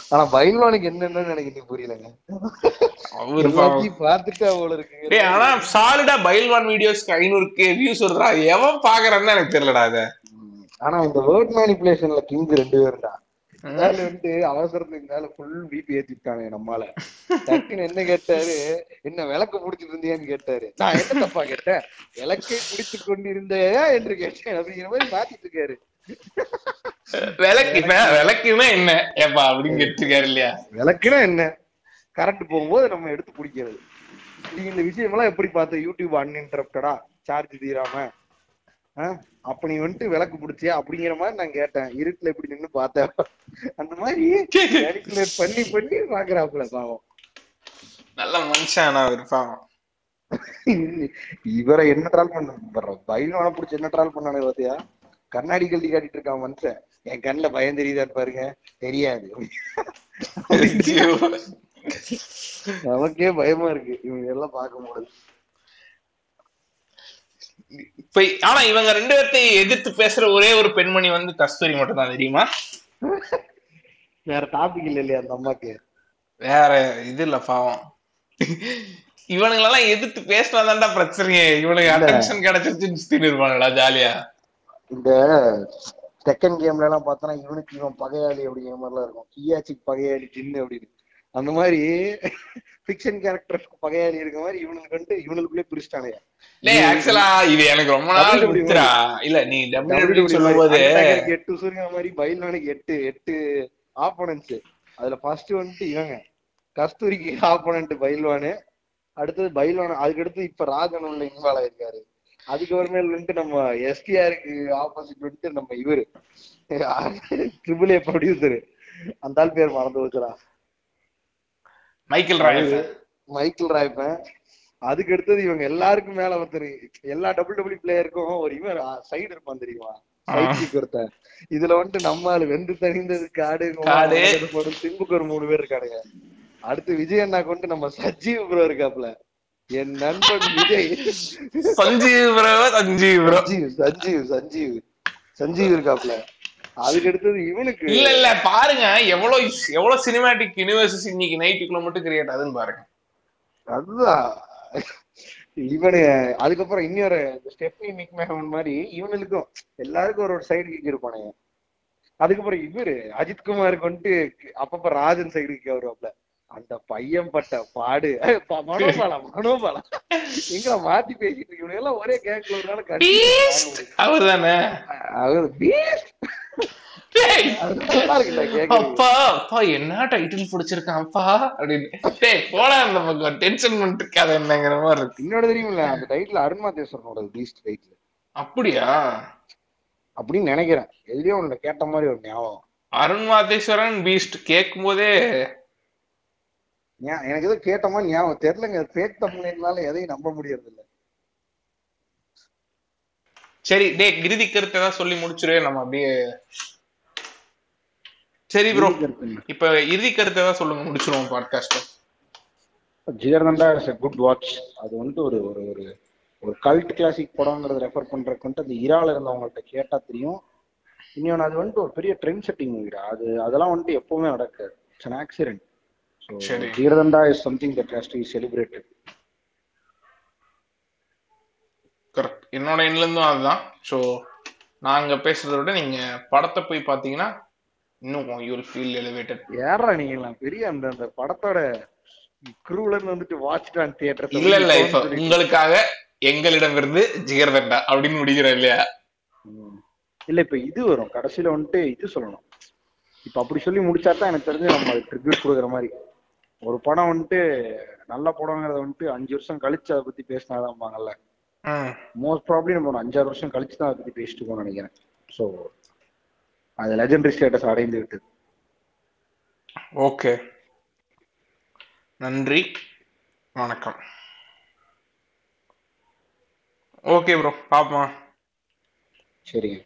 ஆனா பயில்வானுக்கு என்னன்னு எனக்கு புரியலங்க. அவரு. எல்லாத்தையும் பார்த்துட்டு அவ்வளவு இருக்கு. ஆனா சாலிடா பைல்வான் வீடியோஸ்க்கு ஐநூறுக்கு வியூஸ் வருதா எவன் பாக்குறான்னு எனக்கு தெரியலடா அது. ஆனா இந்த வேர்ட் மேனிபுலேஷன்ல கிங் ரெண்டு பேருடா. மேல வந்து அவசரத்துக்கு மேல ஃபுல் பிபி ஏத்திட்டாங்க நம்மால. டக்குன்னு என்ன கேட்டாரு? என்ன விளக்கு புடிச்சிட்டு இருந்தியான்னு கேட்டாரு. நான் என்ன தப்பா கேட்டேன்? விளக்கை பிடித்து கொண்டிருந்தையா? என்று கேட்டேன். அப்படிங்கிற மாதிரி மாத்திட்டு இருக்காரு. விளக்கு இப்ப விளக்குன்னா என்ன? ஏப்பா அப்படின்னு கேட்டிருக்காரு இல்லையா? விளக்குனா என்ன? கரண்ட் போகும்போது நம்ம எடுத்து பிடிக்கிறது. நீங்க இந்த விஷயமெல்லாம் எப்படி பார்த்த யூடியூப் அன்இன்டரப்டடா சார்ஜ் தீராம? அப்ப நீ வந்துட்டு விளக்கு பிடிச்சியா? அப்படிங்கிற மாதிரி நான் கேட்டேன். இருட்டுல இப்படி நின்னு பார்த்தேன் அந்த மாதிரி பண்ணி பண்ணி பாக்குறாப்புல பாவம். நல்ல மனுஷன் பாவம். இவரை என்ன ட்ரால் பண்ண பயிலான பிடிச்சி என்ன ட்ரால் பண்ணானே பாத்தியா? கண்ணாடி கழட்டி காட்டிட்டு இருக்கான் மனுஷன். என் கண்ணுல பயம் தெரியுதான்னு பாருங்க. தெரியாது. நமக்கே பயமா இருக்கு. இவங்க எல்லாம் பார்க்கும்போது. இப்ப ஆனா இவங்க ரெண்டு பேர்த்தையும் எதிர்த்து பேசுற ஒரே ஒரு பெண்மணி வந்து கஸ்தூரி மட்டும் தான் தெரியுமா? வேற டாபிக் இல்ல இல்லையா அந்த அம்மாக்கு? வேற இது இல்ல பாவம். இவனுங்களெல்லாம் எதிர்த்து பேசினா தான்டா பிரச்சனையே. இவனுக்கு அட்டென்ஷன் கிடைச்சிருச்சுன்னு சுத்திட்டு இருப்பானுடா ஜாலியா இந்த செகண்ட் கேம்ல எல்லாம் பார்த்தோன்னா இவனுக்கு இவன் பகையாளி அப்படிங்கிற மாதிரிலாம் இருக்கும். கியாச்சிக்கு பகையாளி ஜின்னு அப்படின்னு. அந்த மாதிரி ஃபிக்ஷன் கேரக்டருக்கு பகையாளி இருக்க மாதிரி இவனுக்கு வந்து இவனுக்குள்ளே பிரிச்சிட்டானுங்க. ஆக்சுவலா இது எனக்கு ரொம்ப நாள் குத்துரா இல்ல நீ டபிள்யூ WWE சொல்லும்போது எட்டு சூரியன் மாதிரி பைலானுக்கு எட்டு எட்டு ஆப்போனன்ஸ் அதுல ஃபர்ஸ்ட் வந்துட்டு இவங்க. கஸ்தூரிக்கு ஆப்போனன்ட் பைல்வானு அடுத்தது பைல்வான் அதுக்கு அடுத்து இப்ப ராஜனுள்ள இன்வால்வ் ஆயிருக்காரு. அதுக்கப்புறமேல் வந்துட்டு நம்ம எஸ்டிஆருக்கு ஆப்போசிட் வந்துட்டு நம்ம இவரு. ட்ரிபிள் ஏ ப்ரொடியூசர் அந்த ஆள் பேர் மறந்து வச்சுடா மைக்கேல் ராய் மைக்கேல் ராய்ப்பன் அதுக்கு அடுத்தது இவங்க எல்லாருக்கும் மேல ஒருத்தர் எல்லா டபுள் டபுள் பிளேயருக்கும் ஒரு இவன் சைடு இருப்பான் தெரியுமா? ஒருத்தன். இதுல வந்துட்டு நம்ம ஆளு வெந்து தணிந்தது காடு காடு. சிம்புக்கு ஒரு மூணு பேர் இருக்கானுங்க. அடுத்து விஜய் அண்ணா கொண்டு நம்ம சஜீவ் ப்ரோ இருக்காப்ல என் நண்பன் விஜய். சஞ்சீவ் சஞ்சீவ் சஞ்சீவ் சஞ்சீவ் சஞ்சீவ். சஞ்சீவ் இருக்காப்ல. அதுக்கு அடுத்தது இவனுக்கு. இல்ல இல்ல பாருங்க. எவ்வளவு எவ்வளவு சினிமேட்டிக் யூனிவர்சஸ் இன்னைக்கு நைட்டுக்குள்ள மட்டும் கிரியேட் ஆகுதுன்னு பாருங்க. அதுதான். இவனு அதுக்கப்புறம் இன்னொரு ஸ்டெப்னி மிக்மேகன் மாதிரி இவனுக்கும் எல்லாருக்கும் ஒரு ஒரு சைடு கிக் இருப்பானுங்க. அதுக்கப்புறம் இவரு அஜித் குமாருக்கு வந்துட்டு அப்பப்ப ராஜன் சைடு கிக் வருவாப்ல. அந்த பையன் பட்ட பாடு. மனோபாலா மனோபாலா. எங்க மாத்தி பேசிட்டு இருக்கு எல்லாம் ஒரே கேங்க்ல ஒரு நாள் அவர் அப்பா அப்பா என்ன டைட்டில் பிடிச்சிருக்கான் அப்பா? அப்படின்னு. டேய் போடா அந்த பக்கம். டென்ஷன் பண்ணிட்டு இருக்காத என்னங்கிற மாதிரி இருக்கு. இன்னொரு தெரியுமில்ல அந்த டைட்டில் அருண்மாதேஸ்வரனோட பீஸ்ட் டைட்டில் அப்படியா? அப்படின்னு நினைக்கிறேன். எதுலயோ ஒண்ணு கேட்ட மாதிரி ஒரு ஞாபகம். அருண் மாதேஸ்வரன் பீஸ்ட் கேட்கும் போதே எனக்கு ஏதோ கேட்ட மாதிரி ஞாபகம் தெரியலங்க. ஃபேக் தமிழ்னால எதையும் நம்ப முடியறது இல்ல சரி டே இறுதி கருத்தை தான் சொல்லி முடிச்சிரு. நம்ம அப்படியே சரி ப்ரோ இப்ப இறுதி கருத்தை தான் சொல்லுங்க. முடிச்சிருவோம் podcast Jigarthanda is good watch அது வந்துட்டு ஒரு ஒரு ஒரு ஒரு கல்ட் கிளாசிக் படம்ங்கிறத ரெஃபர் பண்றதுக்கு வந்துட்டு அந்த இரால இருந்தவங்கள்ட்ட கேட்டா தெரியும். இன்னொன்று அது வந்துட்டு ஒரு பெரிய ட்ரெண்ட் செட்டிங் மூவிடா அது அதெல்லாம் வந்துட்டு எப்பவுமே நடக்காது. இட்ஸ் ஆக்சிடென்ட் ஸோ சரி. Jigarthanda is something that has to celebrated correct என்னோட எண்ட்ல இருந்தும் அதுதான் ஸோ நாங்க பேசுறத விட நீங்க படத்தை போய் பாத்தீங்கன்னா இன்னும் யூ ஃபீல் எலிவேட்டட் ஏறா நீங்களாம் பெரிய அந்த அந்த படத்தோட குரூல இருந்து வந்துட்டு வாட்ச் தியேட்டர் இல்ல இல்ல. இப்ப உங்களுக்காக எங்களிடமிருந்து ஜிகர்தண்டா அப்படின்னு முடிக்கிறோம் இல்லையா? இல்ல இப்ப இது வரும். கடைசியில வந்துட்டு இது சொல்லணும். இப்ப அப்படி சொல்லி முடிச்சா தான் எனக்கு தெரிஞ்சு நம்ம ட்ரிபியூட் கொடுக்குற மாதிரி. ஒரு படம் வந்துட்டு நல்ல படங்கிறத வந்துட்டு அஞ்சு வருஷம் கழிச்சு அதை பத்தி பேசினாதான்பாங்கல்ல மோஸ்ட் ப்ராப்ளி நம்ம ஒரு அஞ்சாறு வருஷம் கழிச்சு தான் அதை பத்தி பேசிட்டு இருக்கோம்னு நினைக்கிறேன். ஸோ அது லெஜெண்டரி ஸ்டேட்டஸ் அடைந்து விட்டது ஓகே நன்றி. வணக்கம். ஓகே ப்ரோ பாப்போம். சரிங்க.